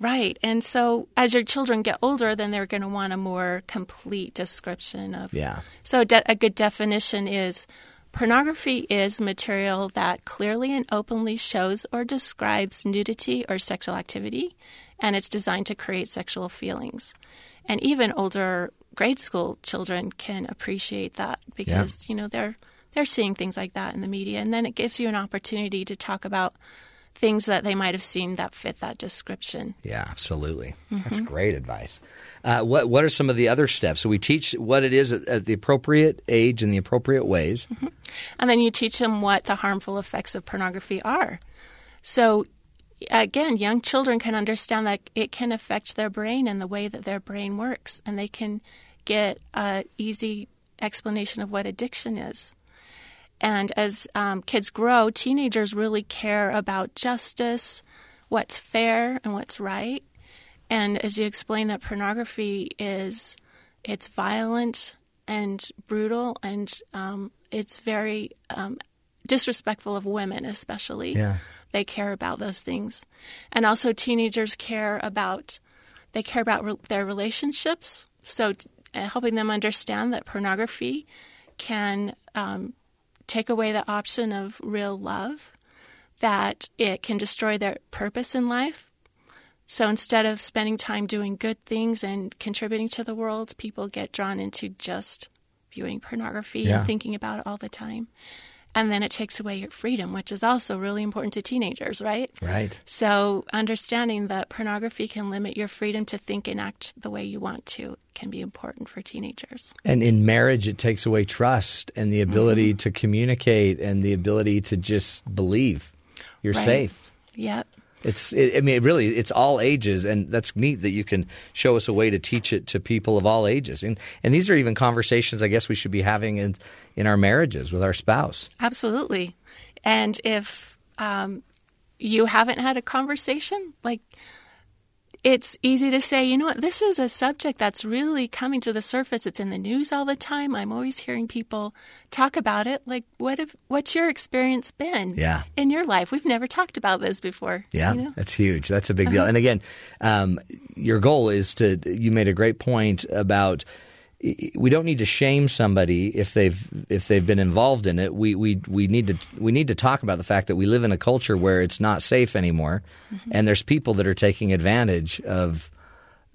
Right. And so as your children get older, then they're going to want a more complete description of. Yeah. So de- a good definition is pornography is material that clearly and openly shows or describes nudity or sexual activity, and it's designed to create sexual feelings. And even older grade school children can appreciate that because you know they're they're seeing things like that in the media, and then it gives you an opportunity to talk about things that they might have seen that fit that description. Yeah, absolutely. That's Mm-hmm. great advice. Uh, what What are some of the other steps? So we teach what it is at, at the appropriate age and the appropriate ways. And then you teach them what the harmful effects of pornography are. So, again, young children can understand that it can affect their brain and the way that their brain works, and they can get a easy explanation of what addiction is. And as um, kids grow, teenagers really care about justice, what's fair and what's right. And as you explain that pornography is, it's violent and brutal, and um, it's very um, disrespectful of women, especially. Yeah. They care about those things, and also teenagers care about they care about re- their relationships. So, t- helping them understand that pornography can um, take away the option of real love, that it can destroy their purpose in life. So instead of spending time doing good things and contributing to the world, people get drawn into just viewing pornography Yeah. and thinking about it all the time. And then it takes away your freedom, which is also really important to teenagers, right? Right. So, understanding that pornography can limit your freedom to think and act the way you want to can be important for teenagers. And in marriage, it takes away trust and the ability mm-hmm. to communicate and the ability to just believe you're Right. safe. Yep. It's, it, I mean, really, it's all ages, and that's neat that you can show us a way to teach it to people of all ages. And and these are even conversations I guess we should be having in in our marriages with our spouse. Absolutely. And if um, you haven't had a conversation, like it's easy to say, you know what, this is a subject that's really coming to the surface. It's in the news all the time. I'm always hearing people talk about it. Like, what have, what's your experience been Yeah. in your life? We've never talked about this before. Yeah, you know? Uh-huh. that's huge. That's a big deal. And again, um, your goal is to. You made a great point about we don't need to shame somebody if they've if they've been involved in it. We we we need to we need to talk about the fact that we live in a culture where it's not safe anymore, Mm-hmm. and there's people that are taking advantage of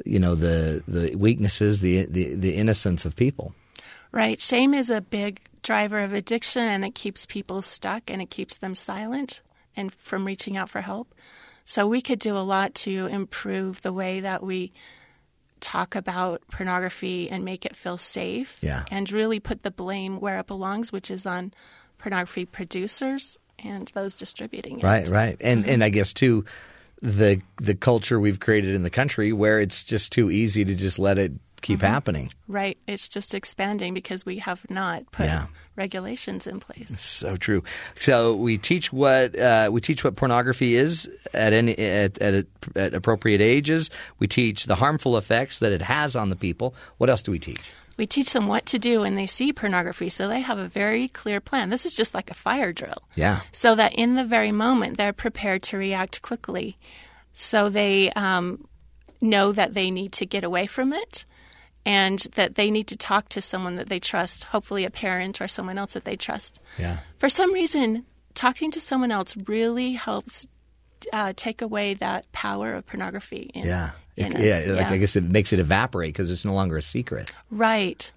you know the the weaknesses, the the, the innocence of people. Right. Shame is a big driver of addiction and it keeps people stuck and it keeps them silent and from reaching out for help. So we could do a lot to improve the way that we talk about pornography and make it feel safe Yeah. and really put the blame where it belongs, which is on pornography producers and those distributing it. Right, right, and and I guess too, the the culture we've created in the country where it's just too easy to just let it keep happening. Right. It's just expanding because we have not put Yeah. regulations in place. So true. So we teach what uh, we teach what pornography is at any at, at, at appropriate ages. We teach the harmful effects that it has on the people. What else do we teach? We teach them what to do when they see pornography so they have a very clear plan. This is just like a fire drill. Yeah. So that in the very moment they're prepared to react quickly. So they um, know that they need to get away from it and that they need to talk to someone that they trust, hopefully a parent or someone else that they trust. Yeah. For some reason, talking to someone else really helps uh, take away that power of pornography. In, Yeah. in It- yeah, like I guess it makes it evaporate because it's no longer a secret. Right.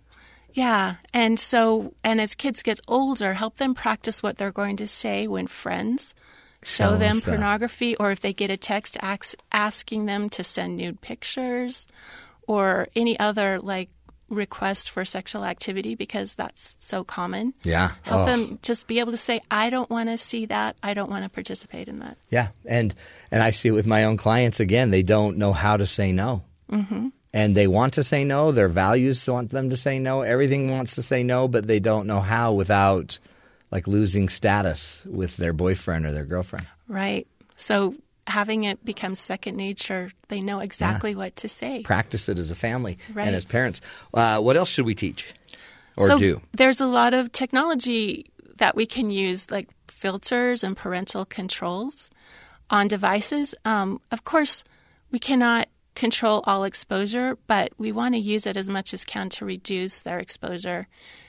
Yeah. And so, and as kids get older, help them practice what they're going to say when friends show them stuff. pornography or if they get a text ax- asking them to send nude pictures or any other like request for sexual activity because that's so common. Yeah. Help Oh. them just be able to say, I don't want to see that. I don't want to participate in that. Yeah, and and I see it with my own clients again. They don't know how to say no, mm-hmm. and they want to say no. Their values want them to say no. Everything wants to say no, but they don't know how without like losing status with their boyfriend or their girlfriend. Right. So having it become second nature, they know exactly what to say. Practice it as a family Right. and as parents. Uh, what else should we teach or so do? There's a lot of technology that we can use, like filters and parental controls on devices. Um, of course, we cannot control all exposure, but we want to use it as much as can to reduce their exposure.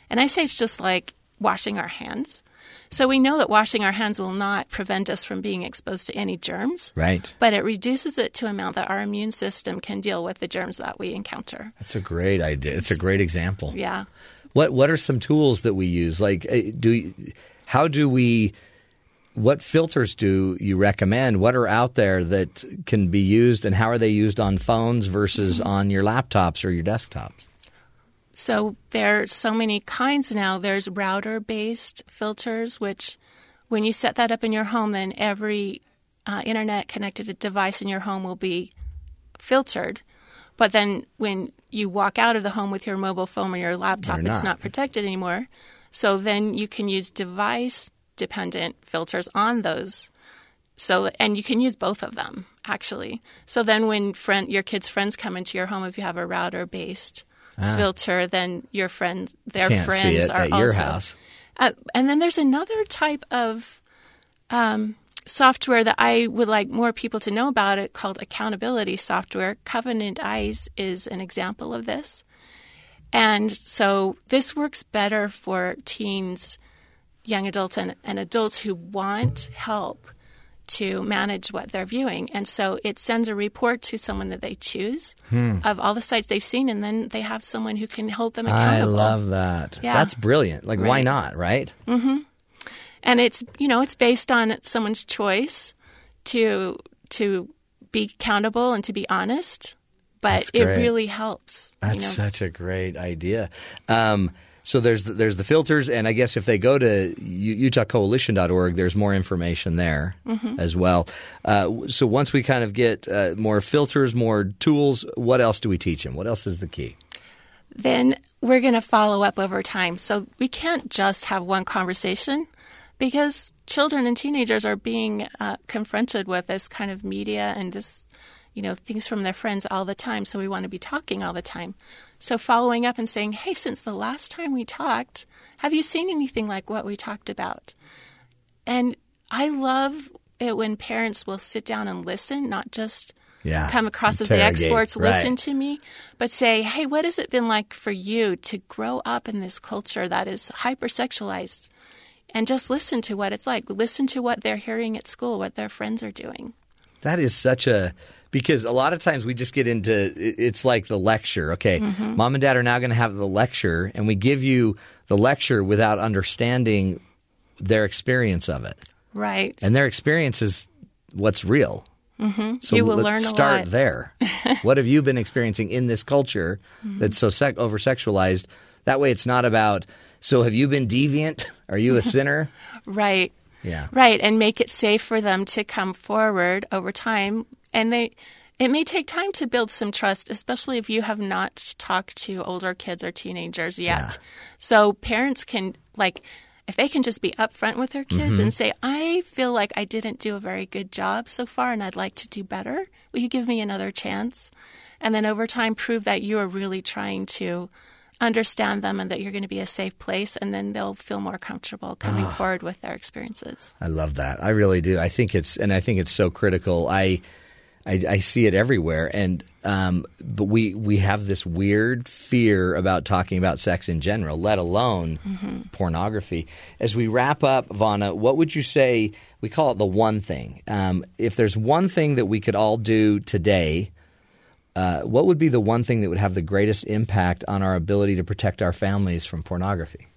And I say it's just like washing our hands. So we know that washing our hands will not prevent us from being exposed to any germs, Right. but it reduces it to an amount that our immune system can deal with the germs that we encounter. That's a great idea. It's a great example. Yeah. What What are some tools that we use? Like, uh, do how do we? What filters do you recommend? What are out there that can be used, and how are they used on phones versus on your laptops or your desktops? So there are so many kinds now. There's router based filters, which when you set that up in your home, then every uh, internet connected device in your home will be filtered. But then when you walk out of the home with your mobile phone or your laptop, They're it's not. not protected anymore. So then you can use device dependent filters on those. So and you can use both of them actually. So then when friend your kids' friends come into your home, if you have a router based filter, then your friends their Ah. Can't friends are at your also- house. Uh, and then there's another type of um, software that I would like more people to know about it called accountability software. Covenant Eyes is an example of this. And so this works better for teens, young adults, and, and adults who want help to manage what they're viewing. And so it sends a report to someone that they choose of all the sites they've seen, and then they have someone who can hold them accountable. I love that. Yeah. That's brilliant. Like, why Right. not? Right? and it's you know it's based on someone's choice to to be accountable and to be honest but it really helps That's you know such a great idea. Um, so there's the, there's the filters, and I guess if they go to UtahCoalition.org, there's more information there Mm-hmm. as well. Uh, so once we kind of get uh, more filters, more tools, what else do we teach them? What else is the key? then we're going to follow up over time so we can't just have one conversation because children and teenagers are being uh, confronted with this kind of media and this you know things from their friends all the time so we want to be talking all the time so following up and saying hey since the last time we talked have you seen anything like what we talked about? And i love it when parents will sit down and listen not just Yeah, come across as the experts right. listen to me but say hey what has it been like for you to grow up in this culture that is hypersexualized? And just listen to what it's like. Listen to what they're hearing at school what their friends are doing That is such a because a lot of times we just get into it's like the lecture. Okay, Mm-hmm. mom and dad are now going to have the lecture, and we give you the lecture without understanding their experience of it. right and their experience is what's real. Mm-hmm. So you will let's learn a start lot. there. what have you been experiencing in this culture Mm-hmm. that's so sec- over sexualized? That way, it's not about. So, have you been deviant? Are you a sinner? Right. Yeah. Right, and make it safe for them to come forward over time. And they, it may take time to build some trust, especially if you have not talked to older kids or teenagers yet. So parents can like. If they can just be upfront with their kids Mm-hmm. and say, I feel like I didn't do a very good job so far and I'd like to do better, will you give me another chance? And then over time, prove that you are really trying to understand them and that you're going to be a safe place, and then they'll feel more comfortable coming Ah. forward with their experiences. I love that. I really do. I think it's and I think it's so critical. I I, I see it everywhere, and um, but we we have this weird fear about talking about sex in general, let alone pornography. As we wrap up, Vauna, what would you say? We call it the one thing. Um, if there's one thing that we could all do today. Uh, what would be the one thing that would have the greatest impact on our ability to protect our families from pornography?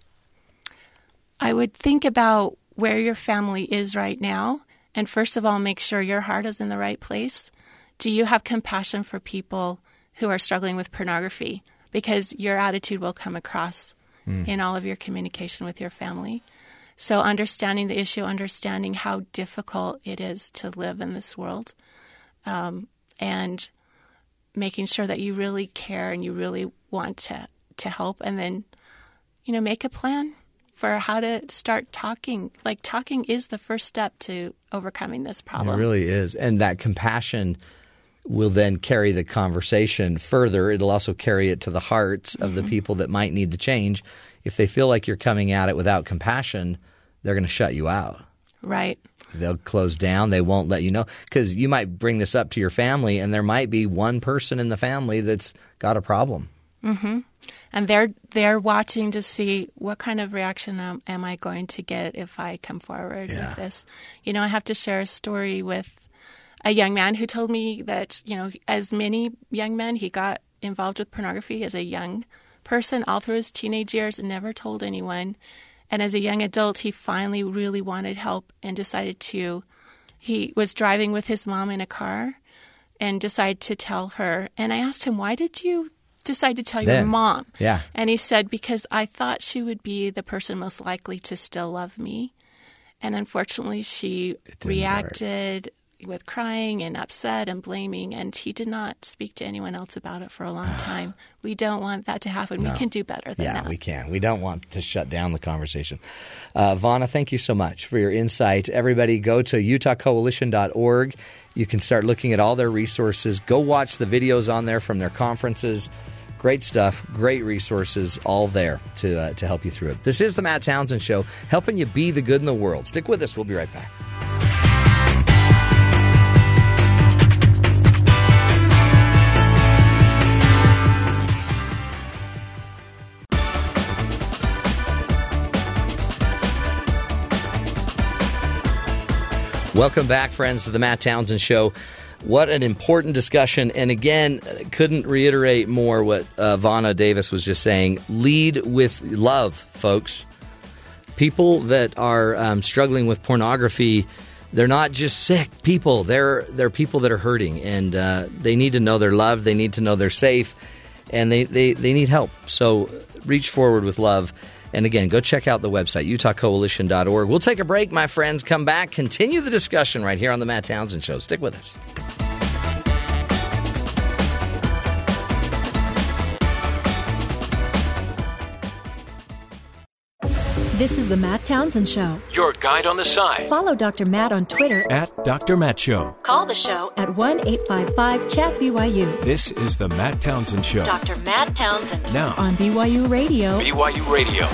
I would think about where your family is right now, and first of all, make sure your heart is in the right place. Do you have compassion for people who are struggling with pornography? Because your attitude will come across in all of your communication with your family. So, understanding the issue, understanding how difficult it is to live in this world, um, and making sure that you really care and you really want to, to help, and then, you know, make a plan for how to start talking. Like, talking is the first step to overcoming this problem. It really is. And that compassion will then carry the conversation further. It'll also carry it to the hearts of the mm-hmm. people that might need the change. If they feel like you're coming at it without compassion, they're going to shut you out. Right. They'll close down. They won't let you know because you might bring this up to your family, and there might be one person in the family that's got a problem. Mm-hmm. and they're they're watching to see what kind of reaction am, am I going to get if I come forward with this. You know, I have to share a story with a young man who told me that you know, as many young men, he got involved with pornography as a young person all through his teenage years and never told anyone. And as a young adult, he finally really wanted help and decided to. He was driving with his mom in a car and decided to tell her. And I asked him, "Why did you decide to tell your mom?" yeah. And he said, "Because I thought she would be the person most likely to still love me." And unfortunately, she reacted with crying and upset and blaming, and he did not speak to anyone else about it for a long time. We don't want that to happen. We can do better than Yeah, that. we can. We don't want to shut down the conversation. Uh, Vauna, thank you so much for your insight. Everybody, go to utahcoalition.org. You can start looking at all their resources. Go watch the videos on there from their conferences. Great stuff, great resources, all there to uh, to help you through it. This is the Matt Townsend Show, helping you be the good in the world. Stick with us. We'll be right back. Welcome back, friends, to the Matt Townsend Show. What an important discussion. And again, couldn't reiterate more what uh, Vauna Davis was just saying. Lead with love, folks. People that are um, struggling with pornography, they're not just sick people. They're, they're people that are hurting, and uh, they need to know they're loved. They need to know they're safe, and they, they, they need help. So reach forward with love. And again, go check out the website, utahcoalition.org. We'll take a break, my friends. Come back, continue the discussion right here on The Matt Townsend Show. Stick with us. This is the Matt Townsend Show. Your guide on the side Follow Dr. Matt on Twitter at Dr. Matt Show. Call the show at 1 855 Chat BYU This is the Matt Townsend Show. Dr. Matt Townsend Now, on BYU Radio. BYU Radio.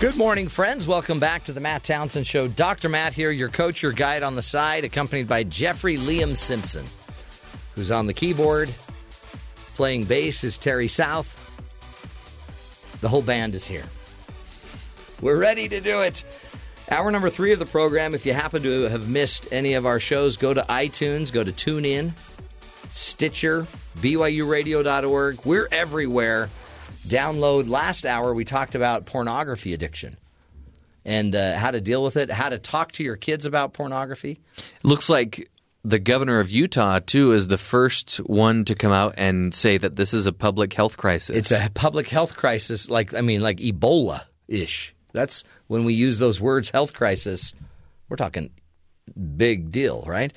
Good morning, friends. Welcome back to the Matt Townsend Show. Dr. Matt here, your coach, your guide on the side, accompanied by Jeffrey Liam Simpson, who's on the keyboard. Playing bass is Terry South. The whole band is here. We're ready to do it. Hour number three of the program. If you happen to have missed any of our shows, go to iTunes, go to TuneIn, Stitcher, BYURadio.org. We're everywhere. Download. Last hour, we talked about pornography addiction. and uh, how to deal with it, how to talk to your kids about pornography. Looks like the governor of Utah too is the first one to come out and say that this is a public health crisis. It's a public health crisis, like I mean, like Ebola ish. That's when we use those words, health crisis. We're talking big deal, right?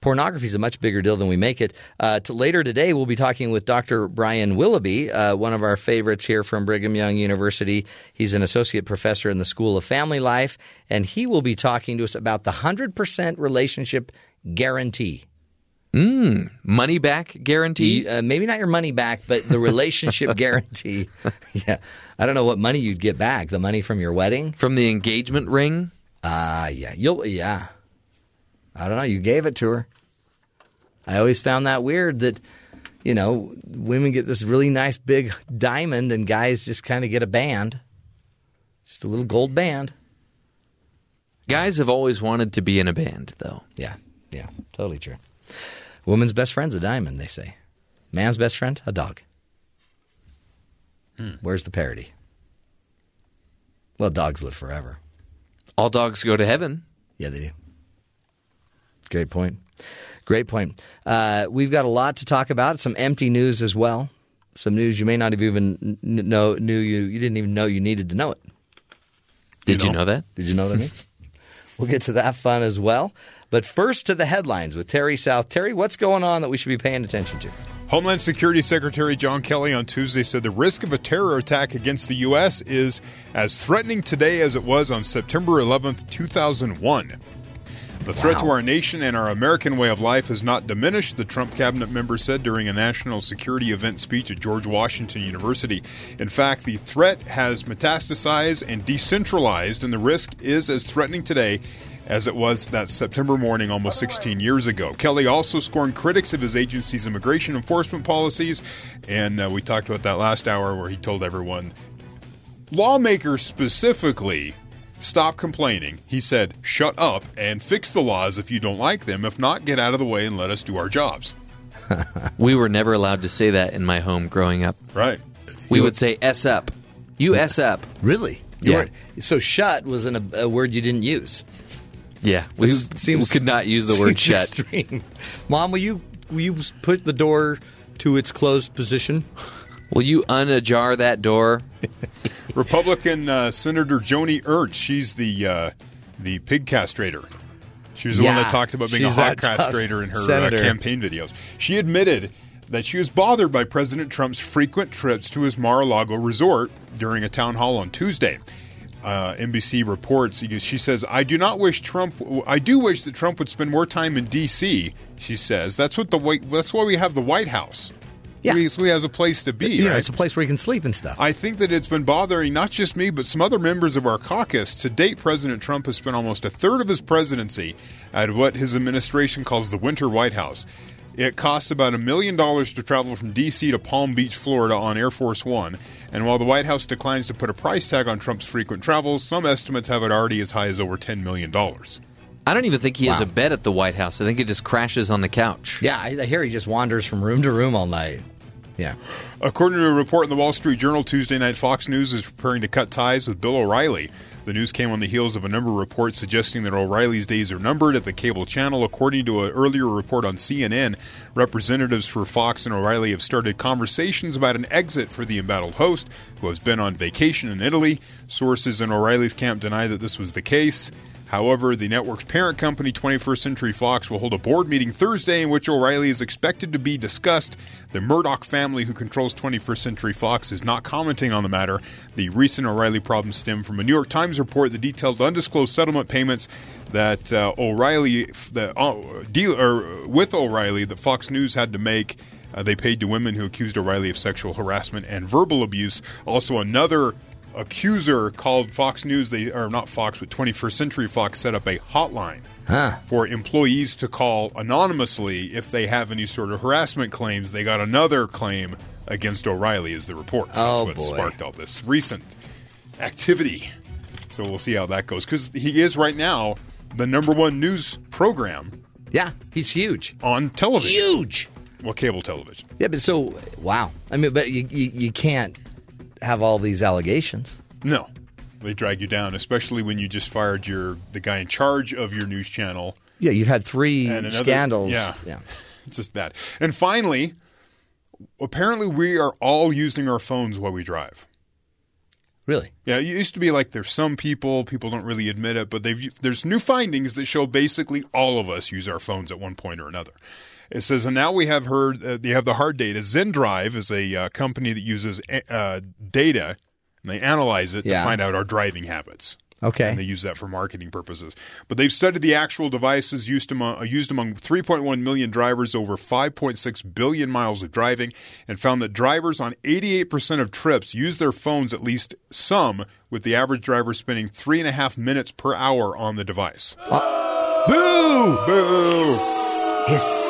Pornography is a much bigger deal than we make it. Uh, to later today, we'll be talking with Dr. Brian Willoughby, uh, one of our favorites here from Brigham Young University. He's an associate professor in the School of Family Life, and he will be talking to us about the 100% relationship guarantee. Mm, money back guarantee. Uh, maybe not your money back, but the relationship guarantee. yeah. I don't know what money you'd get back. The money from your wedding? From the engagement ring? Ah, yeah. You'll yeah. I don't know. You gave it to her. I always found that weird that you know women get this really nice big diamond and guys just kind of get a band, just a little gold band. Guys have always wanted to be in a band, though. Yeah, yeah, totally true. Woman's best friend's a diamond, they say. Man's best friend, a dog. Where's the parody? Well, dogs live forever. All dogs go to heaven. Yeah, they do. Great point. Great point. Uh, we've got a lot to talk about. Some MT News as well. Some news you may not have even know knew you you didn't even know you needed to know it. Did you know, that? Did you know what I mean? we'll get to that fun as well. But first to the headlines with Terry South. Terry, what's going on that we should be paying attention to? Homeland Security Secretary John Kelly on Tuesday said the risk of a terror attack against the U.S. is as threatening today as it was on September 11th, 2001. The threat to our nation and our American way of life has not diminished, the Trump cabinet member said during a national security event speech at George Washington University. In fact, the threat has metastasized and decentralized, and the risk is as threatening today as it was that September morning almost 16 years ago. Kelly also scorned critics of his agency's immigration enforcement policies, and uh, we talked about that last hour where he told everyone lawmakers specifically stop complaining. He said, shut up and fix the laws if you don't like them. If not, get out of the way and let us do our jobs. We were never allowed to say that in my home growing up. Right. We would say "s up," you "s up." Really? You Yeah. weren't- So shut was an, a, a word you didn't use. Yeah, we, This we could not use the word seems "shut." extreme. Mom, will you will you put the door to its closed position? Will you unajar that door? Republican uh, Senator Joni Ernst, she's the uh, the pig castrator. She was the one that talked about being a hog castrator in her uh, campaign videos. She admitted that she was bothered by President Trump's frequent trips to his Mar-a-Lago resort during a town hall on Tuesday. Uh, NBC reports. She says, "I do not wish Trump. I do wish that Trump would spend more time in D.C." She says, "That's what the White. That's why we have the White House. Yeah. we, so he has a place to be. You know, right? it's a place where he can sleep and stuff. I think that it's been bothering not just me, but some other members of our caucus. To date, President Trump has spent almost a third of his presidency at what his administration calls the Winter White House. It costs about a million dollars to travel from D.C. to Palm Beach, Florida on Air Force One. And while the White House declines to put a price tag on Trump's frequent travels, some estimates have it already as high as over $10 million. I don't even think he has a bed at the White House. I think he just crashes on the couch. yeah, I, I hear he just wanders from room to room all night. Yeah. According to a report in the Wall Street Journal Tuesday night, Fox News is preparing to cut ties with Bill O'Reilly. The news came on the heels of a number of reports suggesting that O'Reilly's days are numbered at the cable channel. According to an earlier report on CNN, representatives for Fox and O'Reilly have started conversations about an exit for the embattled host, who has been on vacation in Italy. Sources in O'Reilly's camp deny that this was the case. However, the network's parent company, 21st Century Fox, will hold a board meeting Thursday in which O'Reilly is expected to be discussed. The Murdoch family, who controls 21st Century Fox, is not commenting on the matter. The recent O'Reilly problems stem from a New York Times report that detailed undisclosed settlement payments that uh, O'Reilly, that, uh, deal, or with O'Reilly, that Fox News had to make. Uh, they paid to women who accused O'Reilly of sexual harassment and verbal abuse. Also, another accuser called Fox News, they are not Fox, but 21st Century Fox set up a hotline for employees to call anonymously if they have any sort of harassment claims. They got another claim against O'Reilly, is the report. So Oh, that's what boy. sparked all this recent activity. So we'll see how that goes because he is right now the number one news program Yeah, he's huge. on television. Huge. Well, cable television. Yeah, but so wow. I mean, but you you, you can't have all these allegations. No. They drag you down, especially when you just fired your the guy in charge of your news channel. Yeah, you've had three another- scandals. yeah. yeah. It's just bad. And finally, apparently we are all using our phones while we drive. Really? Yeah, it used to be like there's some people, people don't really admit it, but there's new findings that show basically all of us use our phones at one point or another. It says, and now we have heard uh, they have the hard data. ZenDrive is a uh, company that uses uh, data and they analyze it Yeah. to find out our driving habits. Okay. And they use that for marketing purposes. But they've studied the actual devices used among, uh, used among 3.1 million drivers over 5.6 billion miles of driving and found that drivers on 88% of trips use their phones at least some, with the average driver spending three and a half minutes per hour on the device. Boo! Boo! Hiss. Hiss.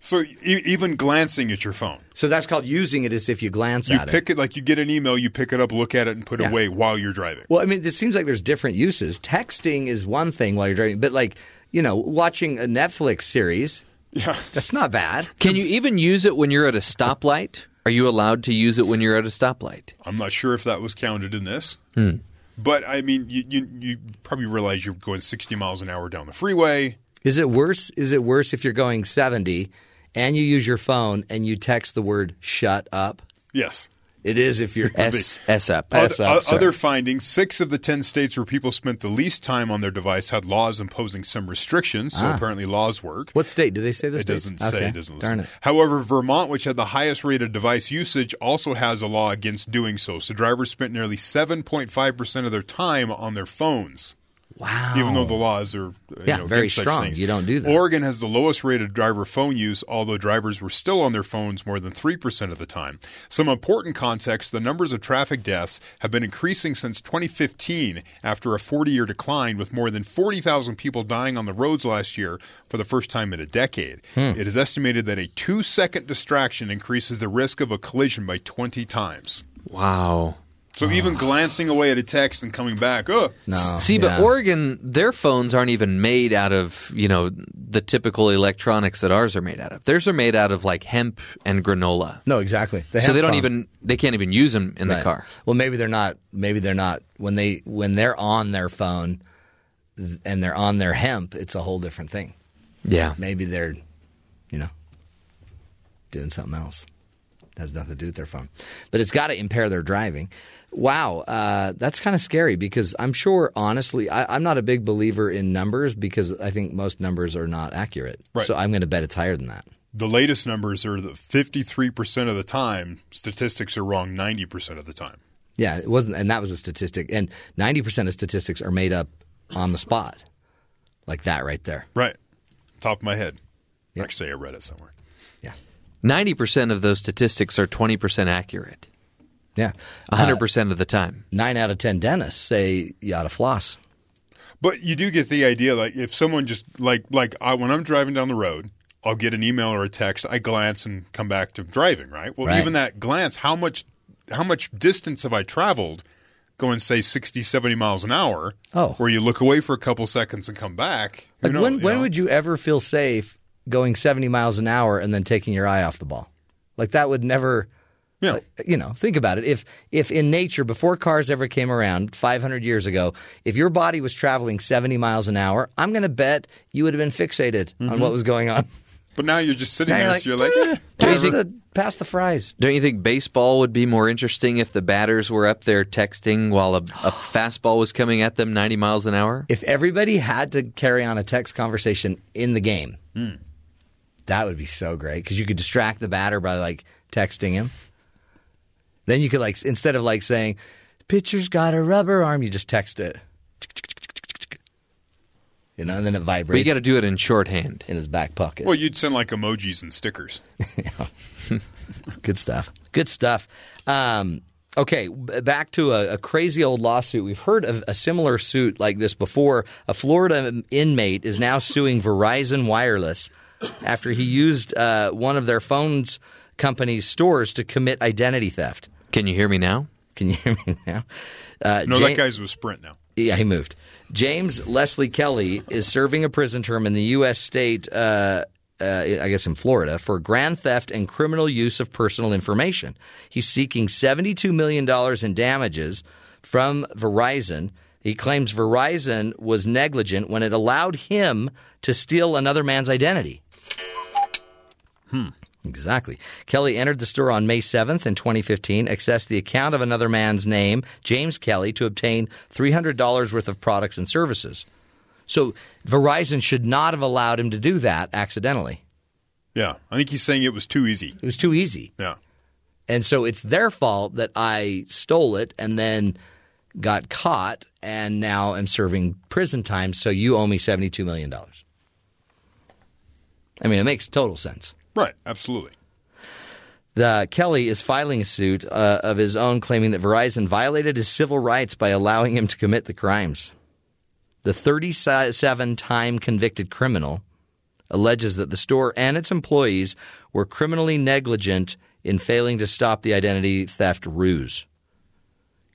So e- even glancing at your phone. So that's called using it as if you glance You at pick it like you get an email, you pick it up, look at it, and put Yeah. it away while you're driving. Well, I mean, it seems like there's different uses. Texting is one thing while you're driving, but like, you know, watching a Netflix series, Yeah. that's not bad. Can you even use it when you're at a stoplight? Are you allowed to use it when you're at a stoplight? I'm not sure if that was counted in this. Hmm. But I mean, you, you you probably realize you're going 60 miles an hour down the freeway. Is it worse? Is it worse if you're going 70 and you use your phone and you text the word "shut up"? Yes. It is if you're S S up. S Other, up, sorry. other findings: six of the ten states where people spent the least time on their device had laws imposing some restrictions. So ah. apparently, laws work. What state? Do they say this? It doesn't say. It doesn't listen. Darn it. However, Vermont, which had the highest rate of device usage, also has a law against doing so. So drivers spent nearly 7.5 percent of their time on their phones. Wow. even though the laws are you Yeah, know, very strong. You don't do that. Oregon has the lowest rate of driver phone use, although drivers were still on their phones more than 3% of the time. Some important context the numbers of traffic deaths have been increasing since 2015 after a 40 year decline, with more than 40,000 people dying on the roads last year for the first time in a decade. Hmm. It is estimated that a two second distraction increases the risk of a collision by 20 times. Wow. So oh. even glancing away at a text and coming back, oh, No. See, but. Oregon, their phones aren't even made out of, you know, the typical electronics that ours are made out of. Theirs are made out of like hemp and granola. No, exactly. The so they don't phone. even they can't even use them in the car. Well, maybe they're not. Maybe they're not when they when they're on their phone and they're on their hemp. It's a whole different thing. Yeah. Maybe they're, you know, doing something else. Has nothing to do with their phone, but it's got to impair their driving. Wow, uh, that's kind of scary because I'm sure, honestly, I, I'm not a big believer in numbers because I think most numbers are not accurate. Right. So I'm going to bet it's higher than that. The latest numbers are that 53% of the time, statistics are wrong 90% of the time. Yeah, it wasn't, and that was a statistic. And 90% of statistics are made up on the spot, like that right there. Right. Top of my head. Yep. Actually, I read it somewhere. Yeah, Ninety percent of those statistics are twenty percent accurate. yeah. hundred Uh, percent of the time. nine out of ten dentists say you ought to floss. But you do get the idea like if someone just like like I, when I'm driving down the road, I'll get an email or a text, I glance and come back to driving, right? Well, Right. even that glance, how much how much distance have I traveled going say 60 70 miles an hour? Oh. Where you look away for a couple seconds and come back. Like knows, when when know? would you ever feel safe going 70 miles an hour and then taking your eye off the ball? Like that would never Yeah. like, you know, think about it. If if in nature before cars ever came around 500 years ago, if your body was traveling 70 miles an hour, I'm going to bet you would have been fixated Mm-hmm. on what was going on. But now you're just sitting Now there, you're so you're like, like, eh. Pass the pass the fries. Don't you think baseball would be more interesting if the batters were up there texting while a, a fastball was coming at them ninety miles an hour? If everybody had to carry on a text conversation in the game, that would be so great because you could distract the batter by like texting him. Then you could like instead of like saying, "Pitcher's got a rubber arm," you just text it. You know, and then it vibrates. But you got to do it in shorthand. in his back pocket. well, you'd send like emojis and stickers. Good stuff. Good stuff. Um, okay, back to a, a crazy old lawsuit. We've heard of a similar suit like this before. A Florida inmate is now suing Verizon Wireless after he used uh, one of their phones company's stores to commit identity theft. Can you hear me now? Can you hear me now? Uh, No, Ja- that guy's with Sprint now. yeah, he moved. James Leslie Kelly is serving a prison term in the U.S. state, uh, uh, I guess in Florida, for grand theft and criminal use of personal information. He's seeking $72 million in damages from Verizon. He claims Verizon was negligent when it allowed him to steal another man's identity. Hmm. Exactly. Kelly entered the store on May 7th in 2015, accessed the account of another man's name, James Kelly, to obtain $300 worth of products and services. So Verizon should not have allowed him to do that accidentally. Yeah, I think he's saying it was too easy. It was too easy. Yeah. And so it's their fault that I stole it and then got caught and now am serving prison time. So you owe me $72 million. I mean, it makes total sense. Right, absolutely. The, Kelly is filing a suit uh, of his own claiming that Verizon violated his civil rights by allowing him to commit the crimes. The 37 time convicted criminal alleges that the store and its employees were criminally negligent in failing to stop the identity theft ruse.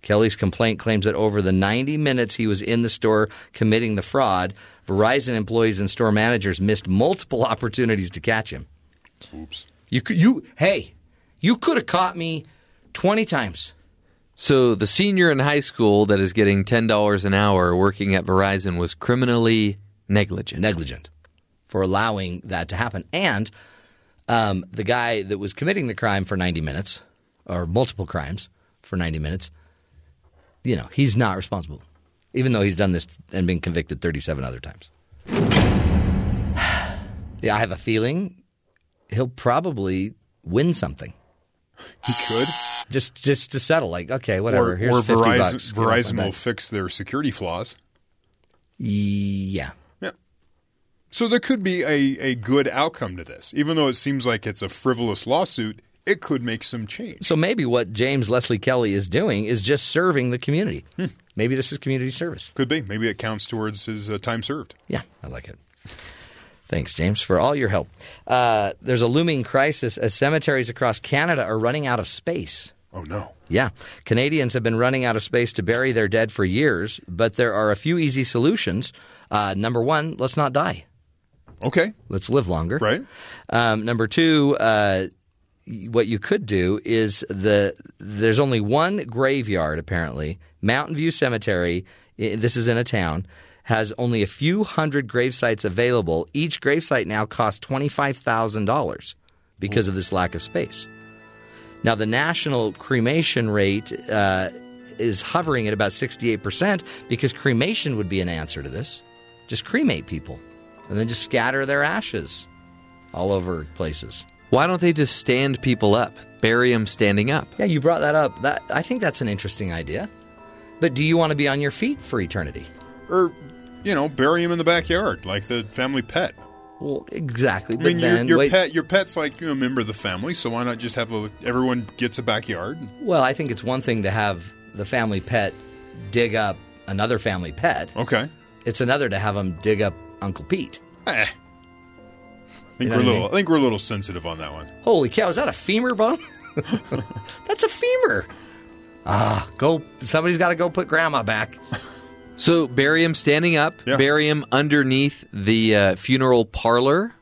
Kelly's complaint claims that over the 90 minutes he was in the store committing the fraud, Verizon employees and store managers missed multiple opportunities to catch him. Oops. You could, you hey, you could have caught me 20 times. So the senior in high school that is getting ten dollars an hour working at Verizon was criminally negligent. Negligent for allowing that to happen. And um, the guy that was committing the crime for 90 minutes, or multiple crimes for 90 minutes, you know, he's not responsible, even though he's done this and been convicted 37 other times. yeah, I have a feeling he'll probably win something. He could. Just just to settle, like, okay, whatever. Or, Here's or 50 Verizon, bucks. Get off my Verizon will fix their security flaws. Yeah. Yeah. So there could be a, a good outcome to this. Even though it seems like it's a frivolous lawsuit, it could make some change. So maybe what James Leslie Kelly is doing is just serving the community. Maybe this is community service. Could be. Maybe it counts towards his uh, time served. Yeah, I like it. Thanks, James, for all your help. Uh, there's a looming crisis as cemeteries across Canada are running out of space. Oh, no. Yeah, Canadians have been running out of space to bury their dead for years, but there are a few easy solutions. Uh, number one, let's not die. Okay. Let's live longer. Right. Um, number two, uh, what you could do is the there's only one graveyard apparently. Mountain View Cemetery. This is in a town. Has only a few hundred grave sites available. Each grave site now costs twenty five thousand dollars because of this lack of space. Now the national cremation rate uh, is hovering at about sixty eight percent because cremation would be an answer to this. Just cremate people and then just scatter their ashes all over places. Why don't they just stand people up, bury them standing up? Yeah, you brought that up. That I think that's an interesting idea. But do you want to be on your feet for eternity? Or, you know, bury him in the backyard like the family pet. Well, exactly. I mean, your, then, your wait, pet, your pet's like you know, a member of the family, so why not just have a, everyone gets a backyard? well, I think it's one thing to have the family pet dig up another family pet. Okay. It's another to have them dig up Uncle Pete. Eh. I think know we're a what I little. I think we're a little sensitive on that one. Holy cow! Is that a femur bone? that's a femur. Ah, go! Somebody's got to go put Grandma back. So bury him standing up, Yeah. bury him underneath the uh, funeral parlor,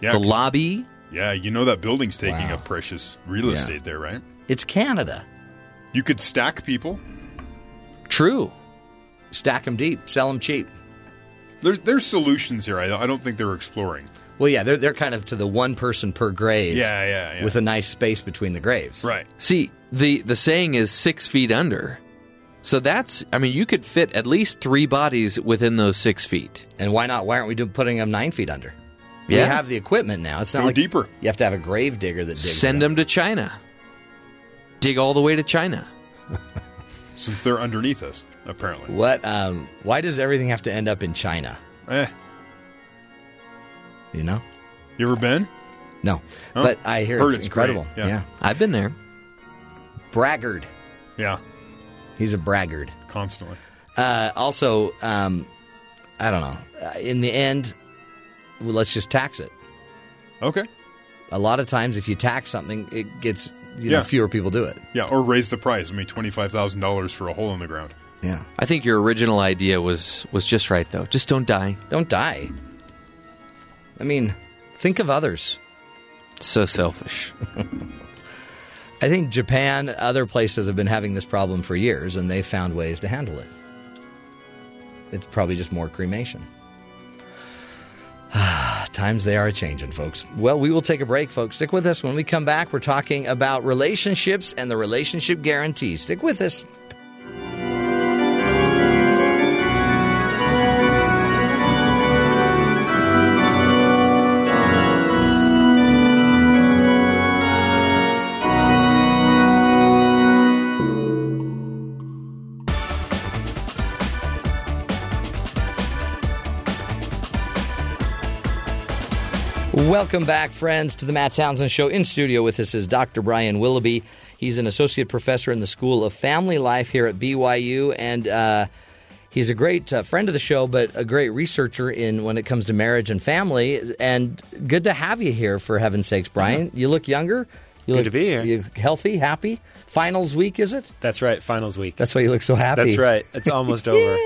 Yeah. the 'cause- lobby. Yeah, you know that building's taking Wow. up precious real Yeah. estate there, right? It's Canada. You could stack people. True. Stack them deep, sell them cheap. There's there's solutions here. I, I don't think they're exploring. Well, yeah, they're they're kind of to the one person per grave. Yeah, yeah, yeah. With a nice space between the graves. Right. See, the the saying is six feet under. So that's, I mean, you could fit at least three bodies within those six feet. And why not? Why aren't we putting them nine feet under? We have the equipment now. It's not Go like deeper. You have to have a grave digger that digs. Send it them to China. Dig all the way to China. Since they're underneath us, apparently. What? Um, why does everything have to end up in China? Eh. You know? You ever been? No, Huh? but I hear Heard it's, it's incredible. great, yeah. I've been there. braggart. Yeah. He's a braggart. Constantly. Uh, also, um, I don't know. Uh, In the end, well, let's just tax it. Okay. A lot of times, if you tax something, it gets you know Yeah. fewer people do it. Yeah, or raise the price. I mean, twenty five thousand dollars for a hole in the ground. Yeah. I think your original idea was was just right though. Just don't die. Don't die. I mean, think of others. So selfish. I think Japan, other places have been having this problem for years, and they've found ways to handle it. It's probably just more cremation. Times they are a changing, folks. Well, we will take a break, folks. Stick with us. When we come back, we're talking about relationships and the relationship guarantee. Stick with us. Welcome back, friends, to the Matt Townsend Show. In studio with us is Dr. Brian Willoughby. He's an associate professor in the School of Family Life here at BYU, and uh, he's a great uh, friend of the show, but a great researcher in when it comes to marriage and family. And good to have you here, for heaven's sakes, Brian. You look younger. You Good look, to be here. You healthy, happy. Finals week, is it? That's right. Finals week. That's why you look so happy. That's right. It's almost over.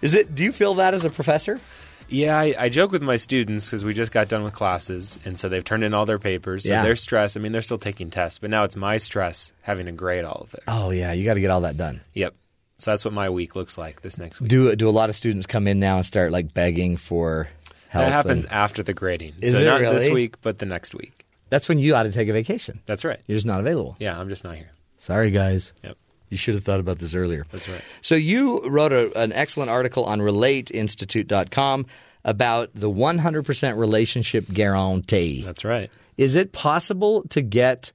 Is it? Do you feel that as a professor? Yeah, I, I joke with my students because we just got done with classes, and so they've turned in all their papers. So Yeah. they're stressed. I mean, they're still taking tests, but now it's my stress having to grade all of it. Oh yeah, you got to get all that done. Yep. So that's what my week looks like this next week. Do do a lot of students come in now and start like begging for help? that happens and- after the grading. Is so it not this really? week, but the next week. That's when you ought to take a vacation. That's right. You're just not available. Yeah, I'm just not here. Sorry, guys. Yep. You should have thought about this earlier. That's right. So you wrote a, an excellent article on RelateInstitute.com about the 100% relationship guarantee. That's right. Is it possible to get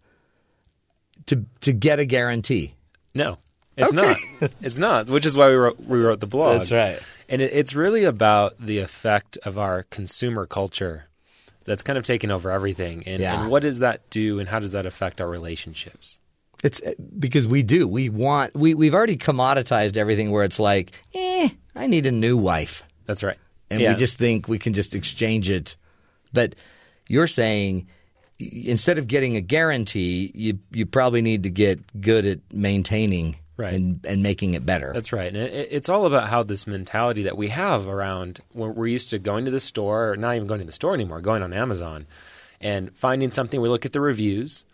to to get a guarantee? No, it's not. It's not. Which is why we wrote we wrote the blog. That's right. And it, it's really about the effect of our consumer culture that's kind of taken over everything. And, Yeah. and what does that do, and how does that affect our relationships? It's because we do. We want we we've already commoditized everything where it's like, "Eh, I need a new wife." That's right. and Yeah. we just think we can just exchange it. But you're saying instead of getting a guarantee, you you probably need to get good at maintaining Right. and and making it better. That's right. And it, it's all about how this mentality that we have around when we're used to going to the store, or not even going to the store anymore, going on Amazon and finding something. We look at the reviews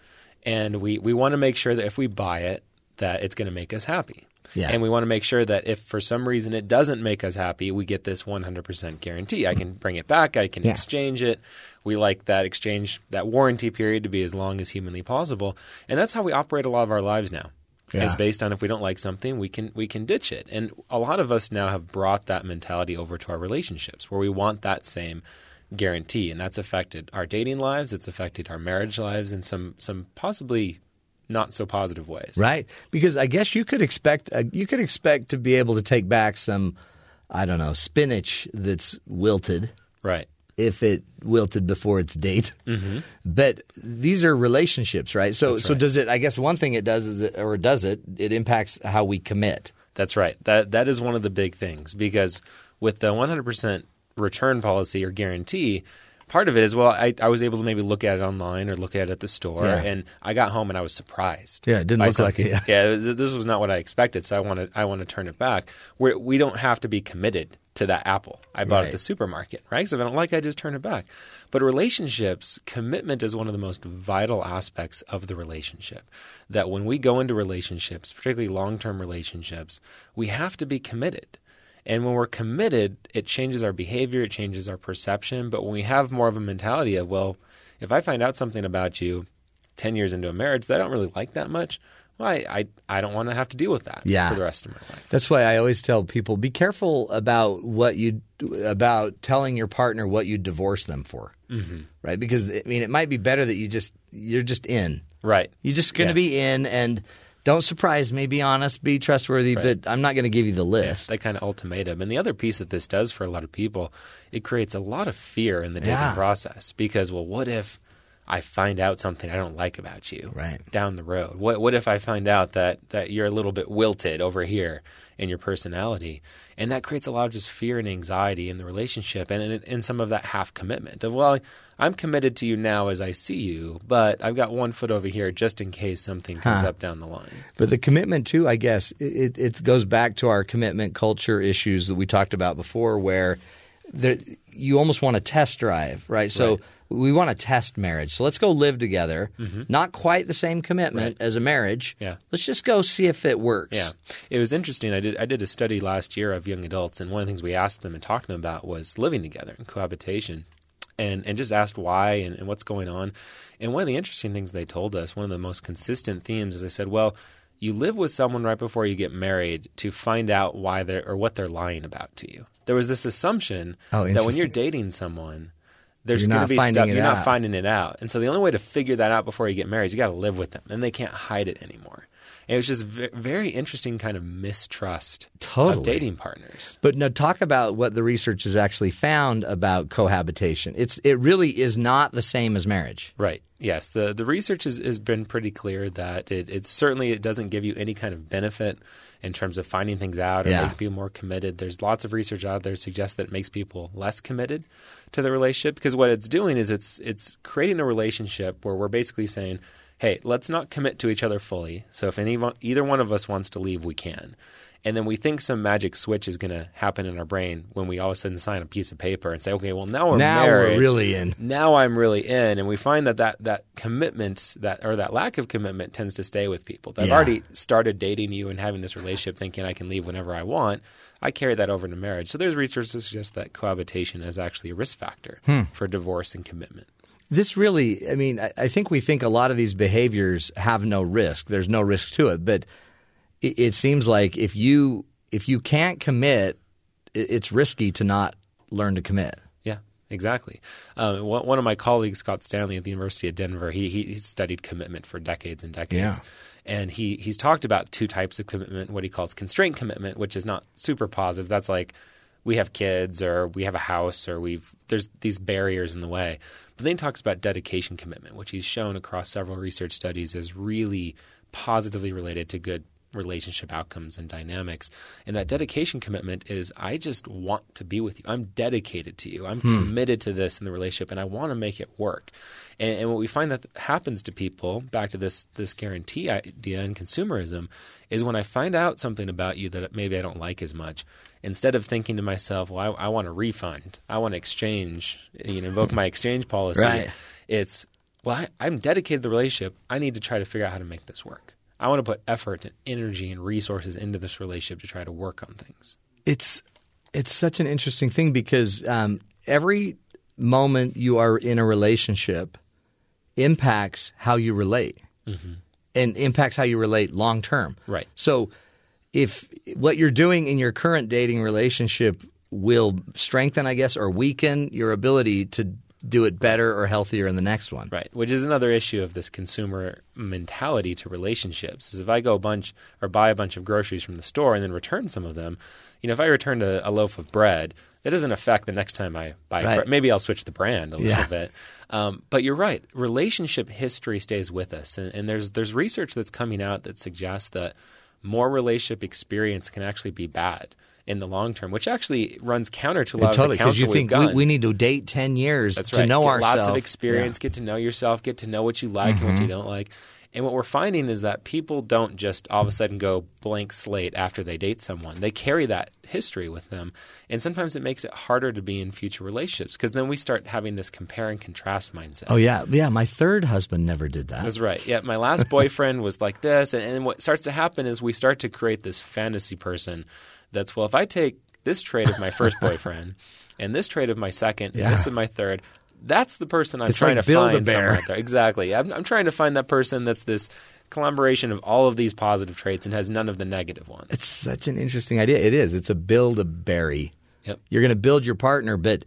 and we, we want to make sure that if we buy it, that it's going to make us happy. Yeah. And we want to make sure that if for some reason it doesn't make us happy, we get this 100% guarantee. I can bring it back, I can Yeah. exchange it. We like that exchange, that warranty period to be as long as humanly possible. And that's how we operate a lot of our lives now. Yeah. Is based on if we don't like something, we can we can ditch it. And a lot of us now have brought that mentality over to our relationships where we want that same guarantee and that's affected our dating lives, it's affected our marriage lives in some some possibly not so positive ways. right? Because I guess you could expect uh, you could expect to be able to take back some I don't know, spinach that's wilted Right. if it wilted before its date. Mm-hmm. But these are relationships, right? So so does it I guess one thing it does is it, or does it it impacts how we commit. That's right. That that is one of the big things because with the 100% return policy or guarantee, part of it is well, I, I was able to maybe look at it online or look at it at the store, Yeah. and I got home and I was surprised. Yeah, it didn't look like it, yeah. th- this was not what I expected, so I want to I want to turn it back. We're, we don't have to be committed to that apple I bought Right. at the supermarket, right? Because if I don't like, it, I just turn it back. But relationships, commitment is one of the most vital aspects of the relationship. That when we go into relationships, particularly long term relationships, we have to be committed. And when we're committed, it changes our behavior, it changes our perception. But when we have more of a mentality of, well, if I find out something about you 10 years into a marriage that I don't really like that much, well, I, I, I don't want to have to deal with that Yeah. for the rest of my life. That's why I always tell people be careful about what you about telling your partner what you divorce them for, mm-hmm. right? Because I mean, it might be better that you just you're just in, Right. You're just going to Yeah. be in, and don't surprise me. Be honest, be trustworthy, Right. but I'm not going to give you the list. that kind of ultimatum. And the other piece that this does for a lot of people, it creates a lot of fear in the dating Yeah. process because, well, what if I find out something I don't like about you Right. down the road? What what if I find out that that you're a little bit wilted over here in your personality? And that creates a lot of just fear and anxiety in the relationship and in, in some of that half commitment of, well, I'm committed to you now as I see you, but I've got one foot over here just in case something comes Huh. up down the line. But the commitment too, I guess, it, it goes back to our commitment culture issues that we talked about before, where there, you almost want to test drive, right? So Right. we want to test marriage. So let's go live together. Mm-hmm. Not quite the same commitment Right. as a marriage. Yeah. Let's just go see if it works. Yeah, it was interesting. I did I did a study last year of young adults, and one of the things we asked them and talked to them about was living together and cohabitation, and and just asked why and, and what's going on. And one of the interesting things they told us, one of the most consistent themes, is they said, well. You live with someone right before you get married to find out why they're or what they're lying about to you. There was this assumption Oh, that when you're dating someone, there's going to be stuff you're not finding it out, and so the only way to figure that out before you get married is you got to live with them, and they can't hide it anymore. It was just ve- very interesting kind of mistrust Totally. of dating partners. But now talk about what the research has actually found about cohabitation. It's it really is not the same as marriage. Right. Yes. The the research has, has been pretty clear that it, it certainly it doesn't give you any kind of benefit in terms of finding things out or Yeah. making people more committed. There's lots of research out there suggests that it makes people less committed to the relationship because what it's doing is it's it's creating a relationship where we're basically saying, "Hey, let's not commit to each other fully. So if any either one of us wants to leave, we can." And then we think some magic switch is going to happen in our brain when we all of a sudden sign a piece of paper and say, "Okay, well now we're now married." we're really in. now I'm really in, and we find that that, that commitment that or that lack of commitment tends to stay with people. That I've already started dating you and having this relationship, thinking I can leave whenever I want. I carry that over into marriage. So there's research that suggests that cohabitation is actually a risk factor Hmm. for divorce and commitment. This really, I mean, I, I think we think a lot of these behaviors have no risk. There's no risk to it, but it, it seems like if you if you can't commit, it, it's risky to not learn to commit. Yeah, exactly. Um, one, one of my colleagues, Scott Stanley at the University of Denver, he, he, he studied commitment for decades and decades. Yeah. And he, he's talked about two types of commitment what he calls constraint commitment, which is not super positive. That's like we have kids or we have a house or we've there's these barriers in the way. But then he talks about dedication commitment, which he's shown across several research studies is really positively related to good relationship outcomes and dynamics. And that dedication commitment is I just want to be with you. I'm dedicated to you. I'm hmm. committed to this in the relationship and I want to make it work. And, and what we find that happens to people, back to this this guarantee idea and consumerism, is when I find out something about you that maybe I don't like as much, instead of thinking to myself, well, I, I want a refund, I want to exchange, you know, invoke my exchange policy, Right. it's, well, I, I'm dedicated to the relationship. I need to try to figure out how to make this work. I want to put effort and energy and resources into this relationship to try to work on things. It's it's such an interesting thing because um, every moment you are in a relationship impacts how you relate and impacts how you relate long term. Right. So if what you're doing in your current dating relationship will strengthen, I guess, or weaken your ability to do it better or healthier in the next one. Right, which is another issue of this consumer mentality to relationships. Is if I go a bunch or buy a bunch of groceries from the store and then return some of them, you know, if I return a, a loaf of bread, that doesn't affect the next time I buy. Right. bread. Maybe I'll switch the brand a Yeah. little bit. Um, but you're right. Relationship history stays with us, and, and there's there's research that's coming out that suggests that more relationship experience can actually be bad in the long term, which actually runs counter to a lot totally, of the because counsel you think we, we need to date ten years That's to know get ourselves. Lots of experience, Yeah. Mm-hmm. get to know yourself, get to know what you like and what you don't like. And what we're finding is that people don't just all of a sudden go blank slate after they date someone. They carry that history with them. And sometimes it makes it harder to be in future relationships because then we start having this compare and contrast mindset. Oh yeah, yeah. My third husband never did that. That's right. Yeah, my last boyfriend was like this, and, and what starts to happen is we start to create this fantasy person. That's well, if I take this trait of my first boyfriend, and this trait of my second, Yeah. and this of my third, that's the person I'm It's trying like to find somewhere out there. Exactly. I'm, I'm trying to find that person that's this collaboration of all of these positive traits and has none of the negative ones. It's such an interesting idea. It is. It's a build a berry. Yep. You're going to build your partner, but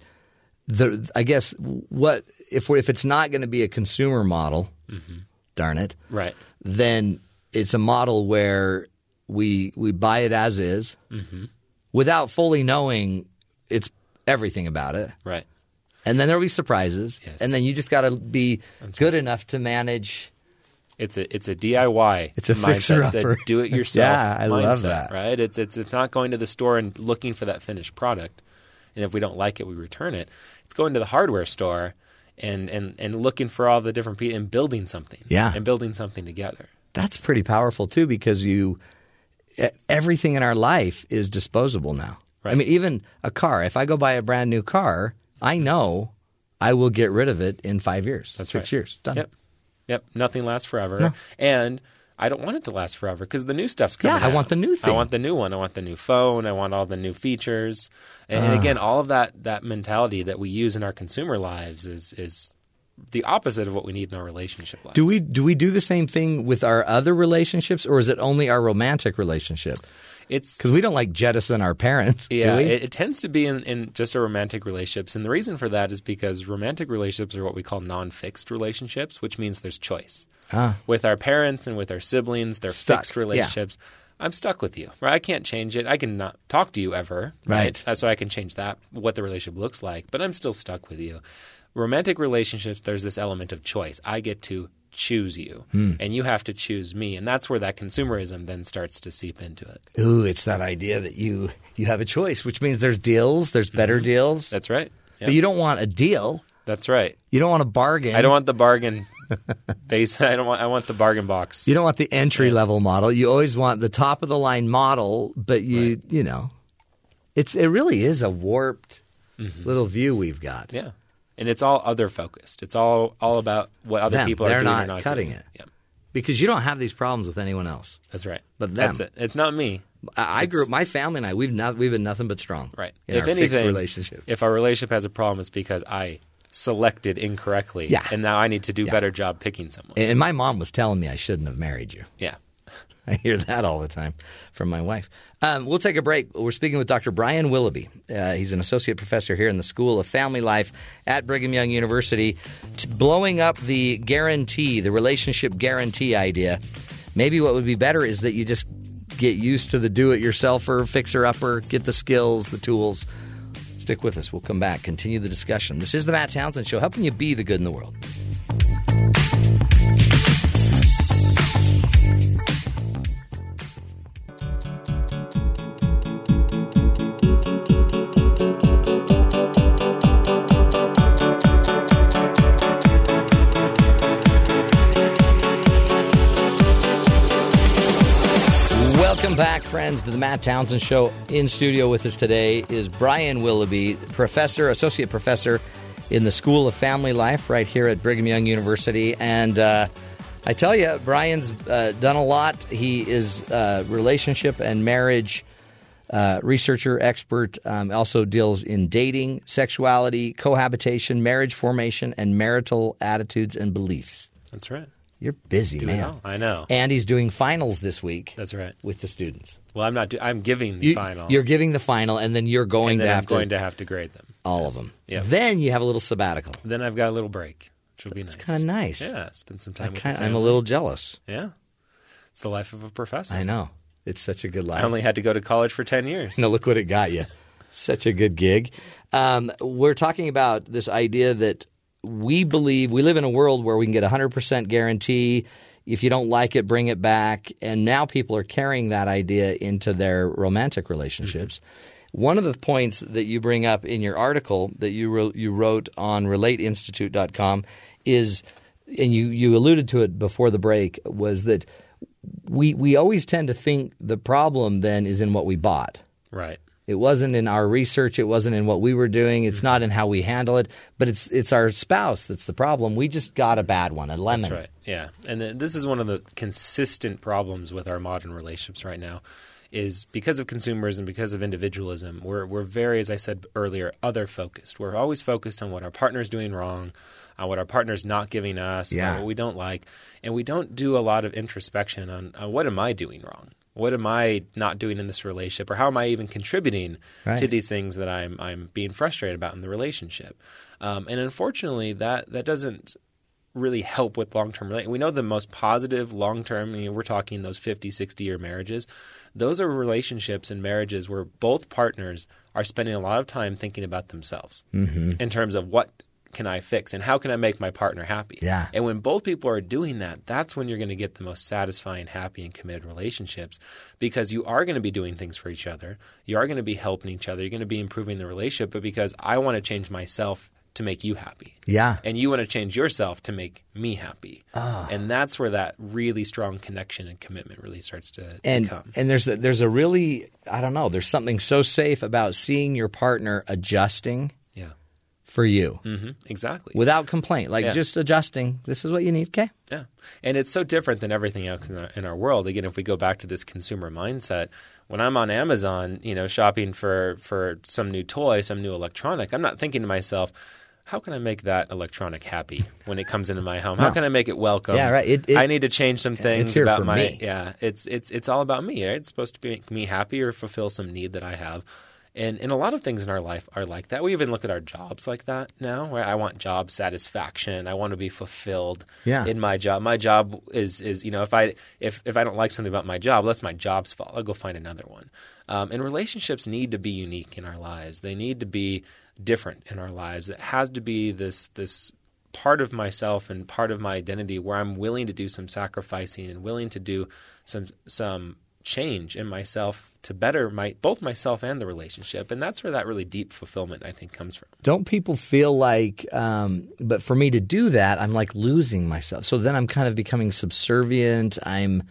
the I guess what if we're, if it's not going to be a consumer model, mm-hmm. darn it, right. then it's a model where we we buy it as is mm-hmm. without fully knowing it's everything about it. Right. And then there'll be surprises. Yes. And then you just got to be good enough to manage. It's a it's a DIY. It's a mindset. fixer-upper. Do it yourself. Yeah, I love that. Right. It's it's it's not going to the store and looking for that finished product, and if we don't like it, we return it. It's going to the hardware store and and and looking for all the different pieces and building something. Yeah. And building something together. That's pretty powerful too because you everything in our life is disposable now. Right. I mean, even a car. If I go buy a brand new car, I know I will get rid of it in five years, That's six right. years. Done. Yep. Yep. Nothing lasts forever. No. And I don't want it to last forever because the new stuff's coming Yeah, I out. want the new thing. I want the new one. I want the new phone. I want all the new features. And, and Ah. again, all of that that mentality that we use in our consumer lives is is the opposite of what we need in our relationship lives. Do we do we do the same thing with our other relationships, or is it only our romantic relationship? It's Because we don't like jettison our parents. do Yeah, we? it, it tends to be in, in just a romantic relationships, and the reason for that is because romantic relationships are what we call non-fixed relationships, which means there's choice. Ah. With our parents and with our siblings, they're Stuck, fixed yeah. relationships. I'm stuck with you. Right? I can't change it. I can not talk to you ever. Right. Uh, So I can change that, what the relationship looks like, but I'm still stuck with you. Romantic relationships, there's this element of choice. I get to choose you, Hmm. and you have to choose me, and that's where that consumerism then starts to seep into it. Ooh, it's that idea that you you have a choice, which means there's deals, there's better deals. Mm-hmm. That's right. But you don't want a deal. That's right. You don't want a bargain. I don't want the bargain base. I don't want. I want the bargain box. You don't want the entry level model. You always want the top of the line model, but you you know, it's it really is a warped little view we've got. Mm-hmm. Yeah, and it's all other focused. It's all all about what other Them. people They're doing not or not cutting doing. it. Yeah, Because you don't have these problems with anyone else. that's right. But them. that's it. It's not me. I, I grew up. My family and I we've not we've been nothing but strong. Right. In if our anything, relationship. if our relationship has a problem, it's because I selected incorrectly. Yeah. and now I need to do Yeah. better job picking someone. And my mom was telling me I shouldn't have married you. yeah. I hear that all the time from my wife. Um, we'll take a break. We're speaking with Dr. Brian Willoughby. Uh, he's an associate professor here in the School of Family Life at Brigham Young University, t- blowing up the guarantee, the relationship guarantee idea. Maybe what would be better is that you just get used to the do-it-yourselfer, fixer-upper, get the skills, the tools. Stick with us. We'll come back, continue the discussion. This is the Matt Townsend Show, helping you be the good in the world. Back, friends, to the Matt Townsend Show. In studio with us today is Brian Willoughby, professor, associate professor in the School of Family Life right here at Brigham Young University. And uh, I tell you, Brian's uh, done a lot. He is a relationship and marriage uh, researcher, expert, um, also deals in dating, sexuality, cohabitation, marriage formation, and marital attitudes and beliefs. That's right. You're busy, Doing man. well. I know. And he's doing finals this week. That's right. With the students. Well, I'm not. Do- I'm giving the You, final. You're giving the final, and then you're going then to I'm have going to, to have to grade them. all of them. Yeah. Then you have a little sabbatical. Then I've got a little break, which will be nice. It's kind of nice. Yeah, spend some time. kinda, I'm a little jealous. Yeah, it's the life of a professor. I know. It's such a good life. I only had to go to college for ten years. No, look what it got you. Such a good gig. Um, we're talking about this idea that we believe we live in a world where we can get a 100% guarantee. If you don't like it, bring it back. And now people are carrying that idea into their romantic relationships. Mm-hmm. One of the points that you bring up in your article that you wrote, you wrote on relateinstitute.com is, and you, you alluded to it before the break, was that we, we always tend to think the problem then is in what we bought. Right. It wasn't in our research. It wasn't in what we were doing. It's not in how we handle it. But it's it's our spouse that's the problem. We just got a bad one, a lemon. That's right. Yeah, and th- this is one of the consistent problems with our modern relationships right now, is because of consumerism, because of individualism. We're we're very, as I said earlier, other focused. We're always focused on what our partner's doing wrong, on what our partner's not giving us, Yeah. what we don't like, and we don't do a lot of introspection on, on what am I doing wrong. What am I not doing in this relationship, or how am I even contributing Right. to these things that I'm I'm being frustrated about in the relationship? Um, and unfortunately, that that doesn't really help with long-term we know the most positive long-term I mean, we're talking those 50 60 year marriages those are relationships and marriages where both partners are spending a lot of time thinking about themselves Mhm. in terms of what can I fix and how can I make my partner happy Yeah. and when both people are doing that that's when you're going to get the most satisfying happy and committed relationships because you are going to be doing things for each other you are going to be helping each other you're going to be improving the relationship but because I want to change myself to make you happy. Yeah. And you want to change yourself to make me happy. Ah. And that's where that really strong connection and commitment really starts to, to come. and there's a, there's a really I don't know there's something so safe about seeing your partner adjusting. For you hmm Exactly. without complaint like Yeah. just adjusting this is what you need okay Yeah. And it's so different than everything else in our, in our world. Again, if we go back to this consumer mindset, when I'm on Amazon, you know, shopping for, for some new toy, some new electronic, I'm not thinking to myself, how can I make that electronic happy when it comes into my home? How No. can I make it welcome? Yeah, right. It- it- I need to change some things about my me. yeah. It's it's it's all about me. Right? It's supposed to make me happy or fulfill some need that I have. And and a lot of things in our life are like that. We even look at our jobs like that now. Where I want job satisfaction. I want to be fulfilled Yeah. in my job. My job is is you know if I if if I don't like something about my job, that's my job's fault. I'll go find another one. Um, and relationships need to be unique in our lives. They need to be different in our lives. It has to be this this part of myself and part of my identity where I'm willing to do some sacrificing and willing to do some some change in myself to better my both myself and the relationship. And that's where that really deep fulfillment I think comes from. don't people feel like um, but for me to do that i'm like losing myself so then i'm kind of becoming subservient i'm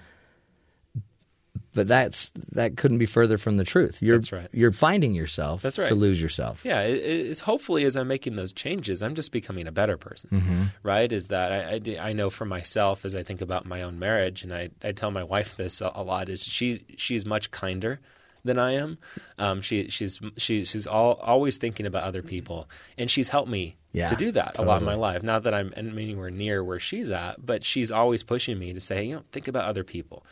but that's that couldn't be further from the truth you're That's right. you're finding yourself That's right. to lose yourself Yeah, it, it's hopefully as I'm making those changes, I'm just becoming a better person, Mm-hmm. right? Is that I, I, I know for myself as I think about my own marriage, and I, I tell my wife this a, a lot is she she's much kinder than I am. Um, she she's she, she's all, always thinking about other people, and she's helped me Yeah, to do that a lot in my life. Not that I'm anywhere near where she's at, but she's always pushing me to say, you know, think about other people.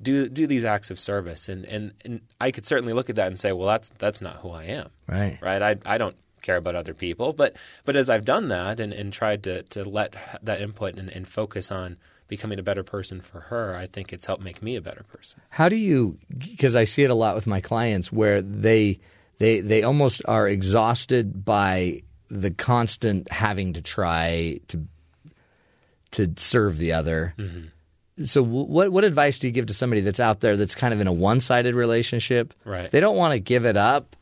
Do do these acts of service, and, and, and I could certainly look at that and say, well, that's that's not who I am right right? I, I don't care about other people, but but as I've done that and, and tried to, to let that input and, and focus on becoming a better person for her, I think it's helped make me a better person. How do you? Because I see it a lot with my clients where they they they almost are exhausted by the constant having to try to to serve the other. Mm-hmm. So, what what advice do you give to somebody that's out there that's kind of in a one sided relationship? Right. They don't want to give it up,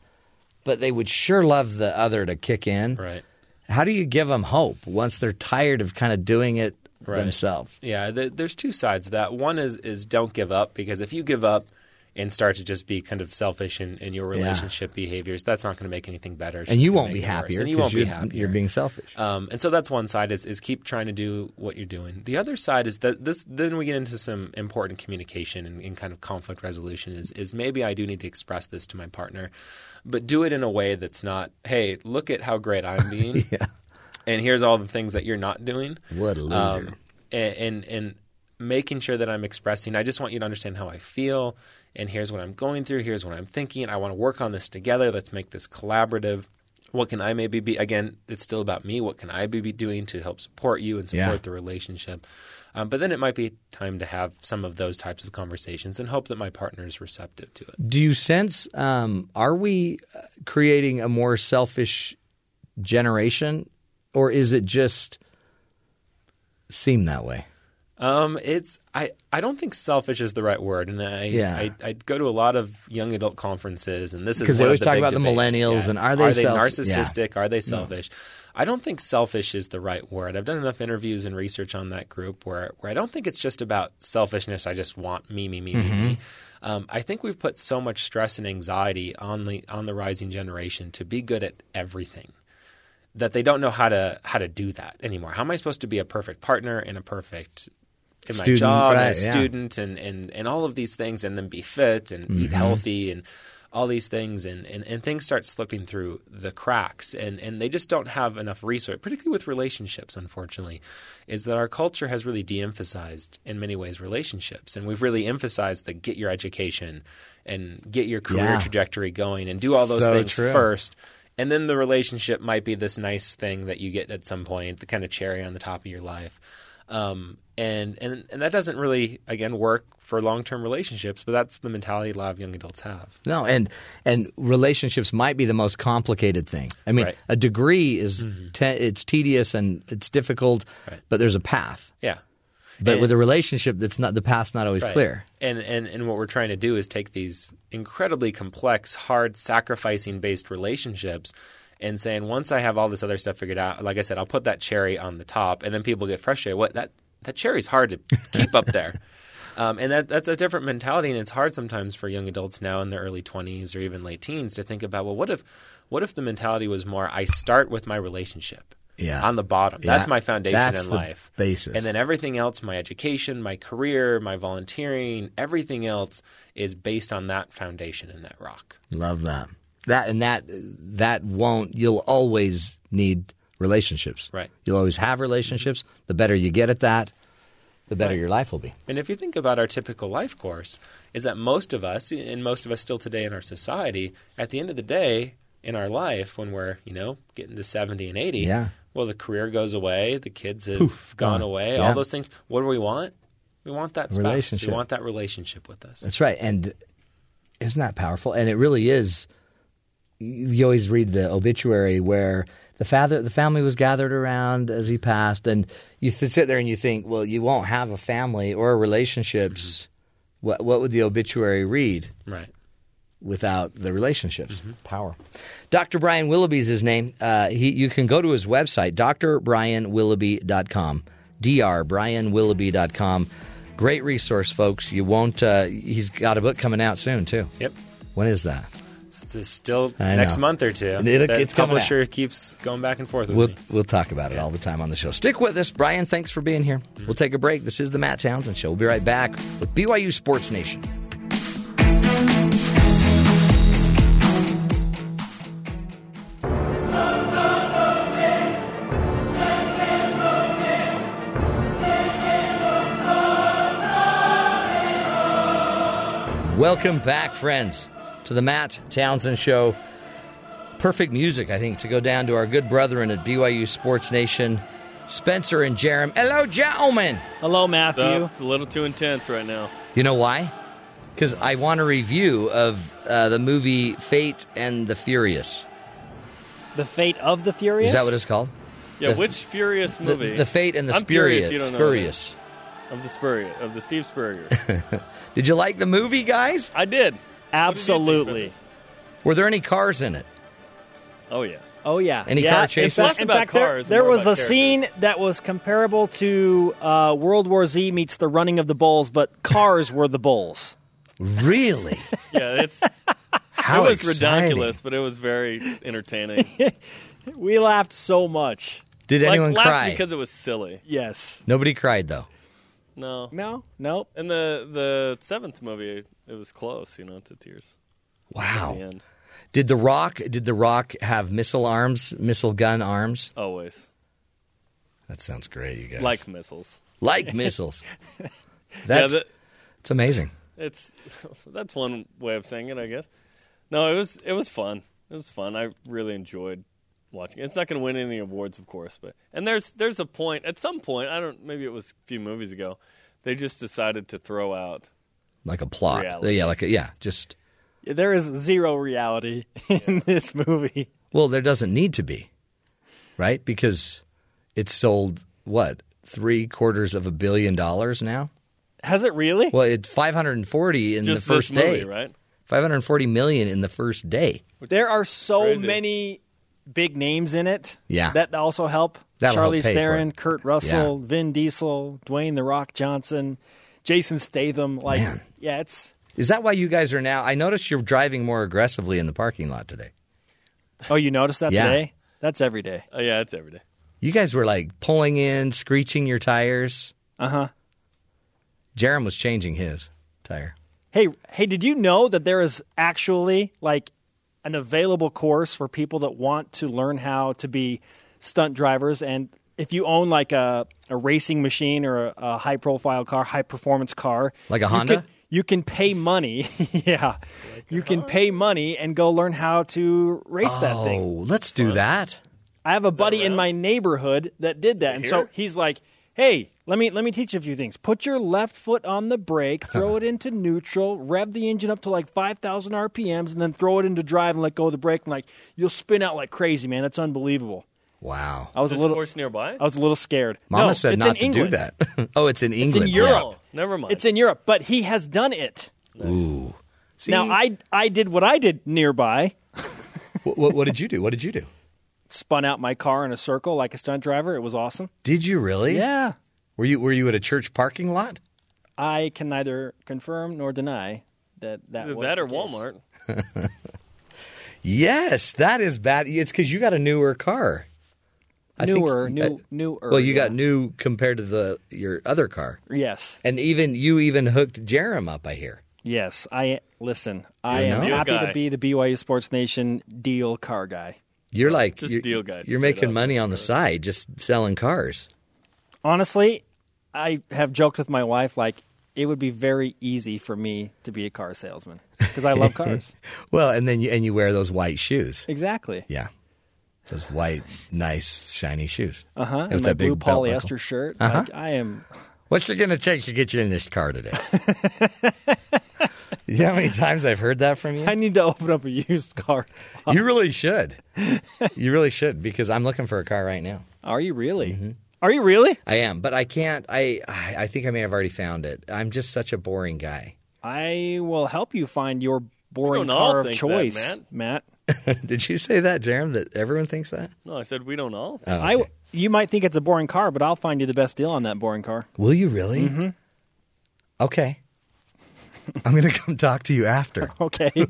but they would sure love the other to kick in. Right. How do you give them hope once they're tired of kind of doing it Right. themselves? Yeah, there's two sides to that. One is is don't give up because if you give up and start to just be kind of selfish in, in your Yeah. relationship behaviors, that's not going to make anything better. It's And you won't be make it worse. happier. And you won't be you're- happier. You're being selfish. Um, and so that's one side is, is keep trying to do what you're doing. The other side is that this then we get into some important communication and, and kind of conflict resolution is is maybe I do need to express this to my partner, but do it in a way that's not, hey, look at how great I'm being. Yeah. And here's all the things that you're not doing. What a loser. Um, and, and and making sure that I'm expressing. I just want you to understand how I feel, and here's what I'm going through. Here's what I'm thinking. I want to work on this together. Let's make this collaborative. What can I maybe be? Again, it's still about me. What can I be doing to help support you and support Yeah. the relationship? Um, but then it might be time to have some of those types of conversations and hope that my partner is receptive to it. Do you sense um, are we uh, creating a more selfish generation, or is it just seem that way? Um, it's I, I don't think selfish is the right word, and I Yeah. I, I go to a lot of young adult conferences, and this is 'Cause they always the talk about the millennials Yeah. and are they self- narcissistic? Are they selfish? I don't think selfish is the right word. I've done enough interviews and research on that group where where I don't think it's just about selfishness. I just want me, me, me, me, me. Um, I think we've put so much stress and anxiety on the on the rising generation to be good at everything that they don't know how to how to do that anymore. How am I supposed to be a perfect partner and a perfect in my Student, job right, and a yeah. student and, and, and all of these things and then be fit and eat Mm-hmm. healthy and all these things and, and, and things start slipping through the cracks and, and they just don't have enough resource, particularly with relationships, unfortunately, is that our culture has really de-emphasized in many ways relationships. And we've really emphasized the get your education and get your career Yeah. trajectory going and do all those So things true. first. And then the relationship might be this nice thing that you get at some point, the kind of cherry on the top of your life. Um, and, and and that doesn't really again work for long term relationships, but that's the mentality a lot of young adults have. No, and and relationships might be the most complicated thing. I mean, Right. a degree is te- it's tedious and it's difficult, Right. but there's a path. Yeah. But And- with a relationship, that's not the path's not always Right. clear. And, and and what we're trying to do is take these incredibly complex, hard, sacrificing based relationships and saying once I have all this other stuff figured out, like I said, I'll put that cherry on the top, and then people get frustrated. What that that cherry's hard to keep up there. Um, and that, that's a different mentality, and it's hard sometimes for young adults now in their early 20s or even late teens to think about, well, what if, what if the mentality was more, I start with my relationship Yeah. on the bottom. Yeah. That's my foundation That's in the life. basis. And then everything else, my education, my career, my volunteering, everything else is based on that foundation and that rock. Love that. That and that that won't. You'll always need relationships. Right. You'll always have relationships. The better you get at that, the better your life will be. And if you think about our typical life course, is that most of us, and most of us still today in our society, at the end of the day in our life, when we're you know getting to seventy and eighty, Yeah. well, the career goes away, the kids have Poof, gone, gone. away, Yeah. all those things. What do we want? We want that spouse. Relationship. We want that relationship with us. That's right. And isn't that powerful? And it really is. You always read the obituary where the father, the family was gathered around as he passed, and you th- sit there and you think, well, you won't have a family or relationships. What what would the obituary read? Right. without the relationships. Mm-hmm. Power. Dr. Brian Willoughby's his name. Uh, he, you can go to his website, drbrianwilloughby.com. drbrianwilloughby.com. Great resource, folks. You won't. Uh, he's got a book coming out soon too. Yep. When is that? It's still next month or two. It'll- it's publisher keeps going back and forth with We'll me. we'll talk about it all the time on the show. Stick with us, Brian. Thanks for being here. Mm-hmm. We'll take a break. This is the Matt Townsend Show. We'll be right back with BYU Sports Nation. Welcome back, friends, to the Matt Townsend Show. Perfect music, I think, to go down to our good brethren at BYU Sports Nation, Spencer and Jarom. Hello, gentlemen. Hello, Matthew. Uh, it's a little too intense right now. You know why? Because I want a review of uh, the movie Fate and the Furious. The Fate of the Furious? Is that what it's called? Yeah, The- which Furious the- movie? the Fate and the I'm curious Spurious- you don't Spurious. that. Of the Spurrier, of the Steve Spurrier. Did you like the movie, guys? I did. Absolutely. Were there any cars in it? Oh yeah. Oh yeah. Any yeah. car chases? In fact, in fact, there- cars, there, more was a characters. scene that was comparable to uh, World War Z meets the running of the bulls, but cars were the bulls. Really? Yeah, it's How it was exciting. ridiculous, but it was very entertaining. We laughed so much. Did like, anyone cry? Because it was silly. Yes. Nobody cried though. No. No. Nope. In the the seventh movie, it was close, you know, to tears. The Wow. end, Did the Rock? Did the Rock have missile arms, missile gun arms? always That sounds great, you guys. like missiles. like missiles. yeah, That's the, it's amazing. it's that's one way of saying it, I guess. No, it was it was fun. It was fun. I really enjoyed watching. it. It's not going to win any awards, of course, but and there's there's a point at some point. I don't. Maybe it was a few movies ago. They just decided to throw out. Like a plot. Reality. Yeah, like a, yeah, just There is zero reality in this movie. well, there doesn't need to be, right? Because it's sold what three quarters of a billion dollars now. Has it really? Well, it's five hundred and forty in Just the first this movie, day, right? Five hundred forty million in the first day. There are so Crazy. many big names in it. Yeah. That also help. That'll help Charlize pay for Theron. Kurt Russell, Vin Diesel, Dwayne the Rock Johnson, Jason Statham. Like, Man. yeah, it's. Is that why you guys are now? I noticed you're driving more aggressively in the parking lot today. Oh, you noticed that Yeah. today? That's every day. Oh yeah, it's every day. You guys were like pulling in, screeching your tires. Uh huh. Jarom was changing his tire. Hey, hey, did you know that there is actually like an available course for people that want to learn how to be stunt drivers? And if you own like a, a racing machine or a, a high profile car, high performance car, Like a you Honda? can- you can pay money. yeah. you can pay money and go learn how to race that oh, thing. Oh, let's do that. I have a buddy in my neighborhood that did that, and so he's like, "Hey, let me let me teach you a few things. Put your left foot on the brake, throw it into neutral, rev the engine up to like five thousand RPMs, and then throw it into drive and let go of the brake, and like you'll spin out like crazy, man. It's unbelievable." Wow. I was This a little, course nearby. I was a little scared. Mama No, said it's not in to England. do that. oh, it's in England. in Europe. Oh, never mind. It's in Europe, but he has done it. Ooh. See, Now I I did what I did nearby. what, what, what did you do? What did you do? spun out my car in a circle like a stunt driver. It was awesome. Did you really? Yeah. Were you Were you at a church parking lot? I can neither confirm nor deny that that Either was that the or case. Walmart. Yes, that is bad. It's because you got a newer car. I think- Newer, new, uh, newer. Well, you yeah. got new compared to the your other car, Yes, and even you even hooked Jarom up. I hear. yes. I listen. I You am know? Deal happy guy. to be the BYU Sports Nation deal car guy. You're like Just you're, deal guy, You're making up. money on the side, just selling cars. Honestly, I have joked with my wife like it would be very easy for me to be a car salesman because I love cars. Well, and then you and you wear those white shoes. exactly. Yeah, those white, nice, shiny shoes. Uh huh. With And my that big blue polyester shirt. Uh-huh. Like, I am. What's it going to take to get you in this car today? you know how many times I've heard that from you? I need to open up a used car. You really should. You really should because I'm looking for a car right now. Are you really? Mm-hmm. Are you really? I am, but I can't. I I I think I may have already found it. I'm just such a boring guy. I will help you find your boring car of think that, choice, Matt. Did you say that, Jarom? That everyone thinks that? No, I said we don't all. Oh, I, you might think it's a boring car, but I'll find you the best deal on that boring car. Will you really? Mm-hmm. Okay. I'm going to come talk to you after. Okay.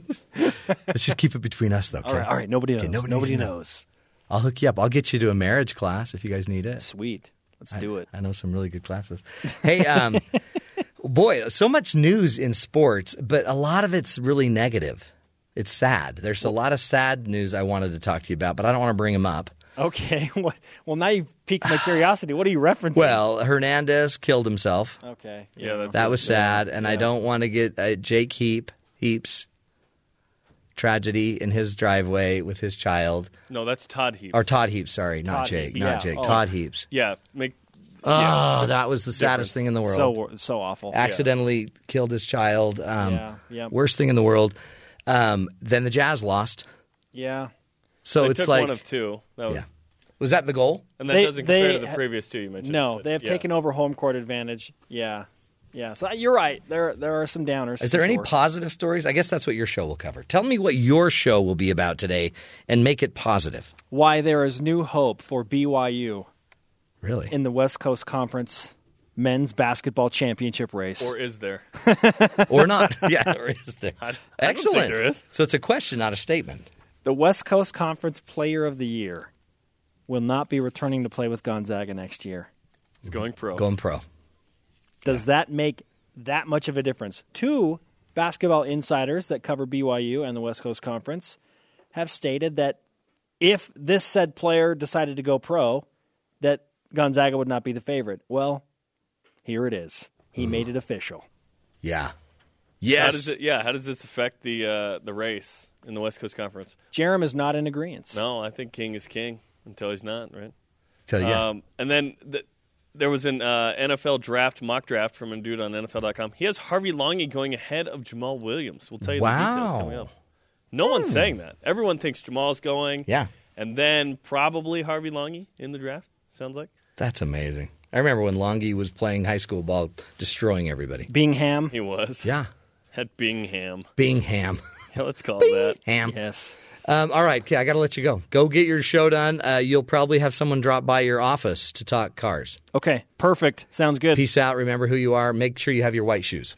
Let's just keep it between us, though. Okay? all right. All right. Nobody knows. Okay, nobody nobody needs to know. knows. I'll hook you up. I'll get you to a marriage class if you guys need it. Sweet. Let's I- do it. I know some really good classes. Hey, um, boy, so much news in sports, but a lot of it's really negative. It's sad. There's a lot of sad news I wanted to talk to you about, but I don't want to bring them up. Okay. Well, now you've piqued my curiosity. What are you referencing? Well, Hernandez killed himself. okay. Yeah, that's That was sad, and I don't want to get uh, Jake Heap Heaps tragedy in his driveway with his child, No, that's Todd Heaps. or Todd Heaps. Sorry, not Todd Jake, Heap, not yeah. Jake. Oh. Todd Heaps. yeah, make. Oh, that was the saddest Difference. thing in the world. So so awful. Accidentally killed his child. Um, Yeah, yeah. Worst thing in the world. Um, then the Jazz lost. Yeah. So they it's took like, one of two. That was, yeah. Was that the goal? and that They- doesn't compare to the ha- previous two you mentioned. No, but they have yeah. taken over home court advantage. Yeah. Yeah. So you're right. There there are some downers. Is there for any sure. positive stories? I guess that's what your show will cover. Tell me what your show will be about today and make it positive. why there is new hope for BYU Really? in the West Coast Conference men's basketball championship race? Or is there? or not? yeah, or is there? I- I don't think Excellent. there is. So it's a question, not a statement. the West Coast Conference Player of the Year will not be returning to play with Gonzaga next year. It's going pro. Going pro. Does that make that much of a difference? Two basketball insiders that cover BYU and the West Coast Conference have stated that if this said player decided to go pro, that Gonzaga would not be the favorite. Well, here it is. He made it official. Yeah. How Yes. does it? Yeah. How does this affect the uh, the race in the West Coast Conference? Jarom is not in agreement. No, I think King is king until he's not. Right. Tell you. Um, and then the, there was an uh, NFL draft mock draft from a dude on NFL.com. He has Harvey Langi going ahead of Jamaal Williams. We'll tell you the details Hmm. coming up. No one's saying that. Everyone thinks Jamaal's going. yeah. And then probably Harvey Langi in the draft. Sounds like. That's amazing. I remember when Langi was playing high school ball, destroying everybody. Bingham. He was. Yeah. At Bingham. Bingham. Yeah, let's call it that. Ham. Yes. Um, all right, okay, I got to let you go. Go get your show done. Uh, you'll probably have someone drop by your office to talk cars. Okay. Perfect. Sounds good. Peace out. Remember who you are. Make sure you have your white shoes.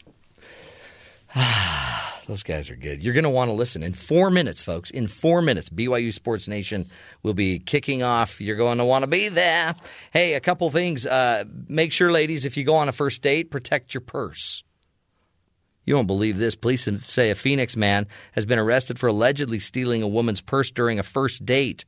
Those guys are good. You're going to want to listen. In four minutes, folks, in four minutes, BYU Sports Nation will be kicking off. You're going to want to be there. Hey, a couple things. Uh, make sure, ladies, if you go on a first date, protect your purse. You won't believe this. Police say a Phoenix man has been arrested for allegedly stealing a woman's purse during a first date.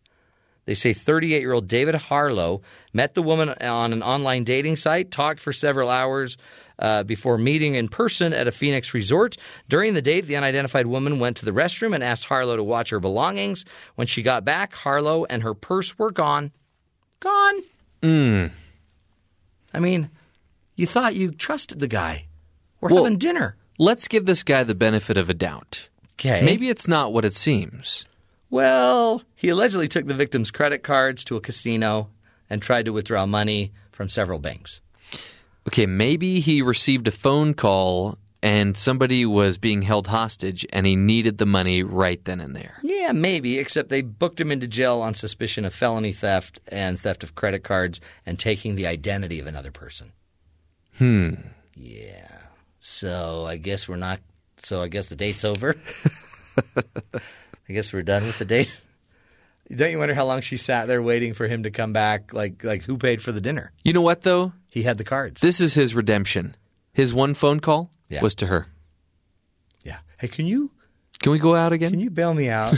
They say 38 year old David Harlow met the woman on an online dating site, talked for several hours uh, before meeting in person at a Phoenix resort. During the date, the unidentified woman went to the restroom and asked Harlow to watch her belongings. When she got back, Harlow and her purse were gone. Gone. Hmm. I mean, you thought you trusted the guy. We're Well- having dinner. Let's give this guy the benefit of a doubt. Okay. Maybe it's not what it seems. Well, he allegedly took the victim's credit cards to a casino and tried to withdraw money from several banks. Okay, maybe he received a phone call and somebody was being held hostage and he needed the money right then and there. Yeah, maybe, except they booked him into jail on suspicion of felony theft and theft of credit cards and taking the identity of another person. Hmm. Yeah. So I guess we're not. So I guess the date's over. I guess we're done with the date. Don't you wonder how long she sat there waiting for him to come back? Like, like who paid for the dinner? You know what though? He had the cards. This is his redemption. His one phone call Yeah. was to her. Yeah. Hey, can you Can we go out again? can you bail me out?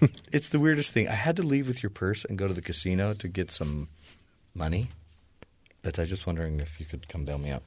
it's the weirdest thing. I had to leave with your purse and go to the casino to get some money. But I was just wondering if you could come bail me out.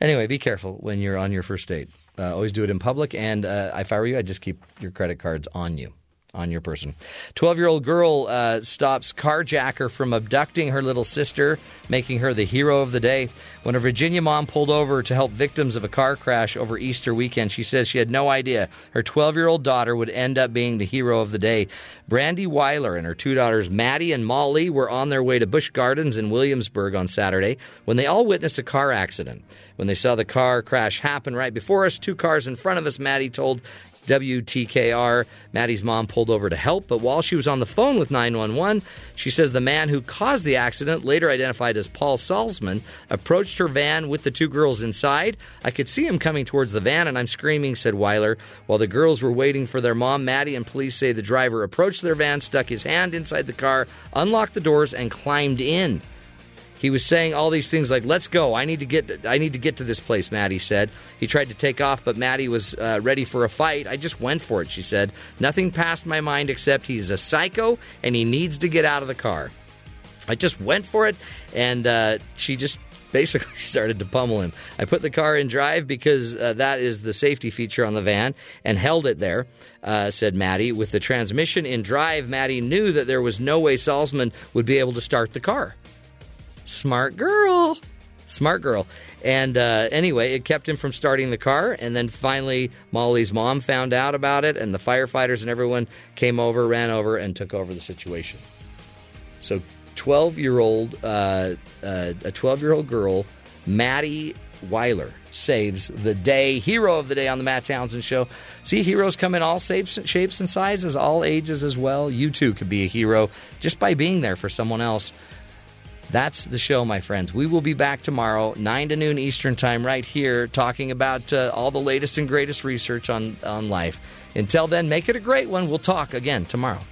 Anyway, be careful when you're on your first date. Uh, always do it in public. And uh, if I were you, I'd just keep your credit cards on you, on your person. 12 year old girl uh, stops carjacker from abducting her little sister, making her the hero of the day. When a Virginia mom pulled over to help victims of a car crash over Easter weekend, she says she had no idea her 12 year old daughter would end up being the hero of the day. Brandy Weiler and her two daughters, Maddie and Molly, were on their way to Busch Gardens in Williamsburg on Saturday when they all witnessed a car accident. When they saw the car crash happen right before us, two cars in front of us, Maddie told WTKR. Maddie's mom pulled over to help, but while she was on the phone with 911, she says the man who caused the accident, later identified as Paul Salzman, approached her van with the two girls inside. I could see him coming towards the van, and I'm screaming, said Weiler. While the girls were waiting for their mom, Maddie and police say the driver approached their van, stuck his hand inside the car, unlocked the doors, and climbed in. He was saying all these things like "Let's go! I need to get I need to get to this place." Maddie said he tried to take off, but Maddie was uh, ready for a fight. I just went for it. She said nothing passed my mind except he's a psycho and he needs to get out of the car. I just went for it, and uh, she just basically started to pummel him. I put the car in drive because uh, that is the safety feature on the van and held it there, uh, said Maddie. With the transmission in drive, Maddie knew that there was no way Salzman would be able to start the car. Smart girl. Smart girl. And uh, anyway, it kept him from starting the car. And then finally, Molly's mom found out about it, and the firefighters and everyone came over, ran over, and took over the situation. So, 12 year old, uh, uh, a 12 year old girl, Maddie Weiler, saves the day. Hero of the day on the Matt Townsend Show. See, heroes come in all shapes, shapes and sizes, all ages as well. You too could be a hero just by being there for someone else. That's the show, my friends. We will be back tomorrow, 9 to noon Eastern Time, right here, talking about uh, all the latest and greatest research on, on life. Until then, make it a great one. We'll talk again tomorrow.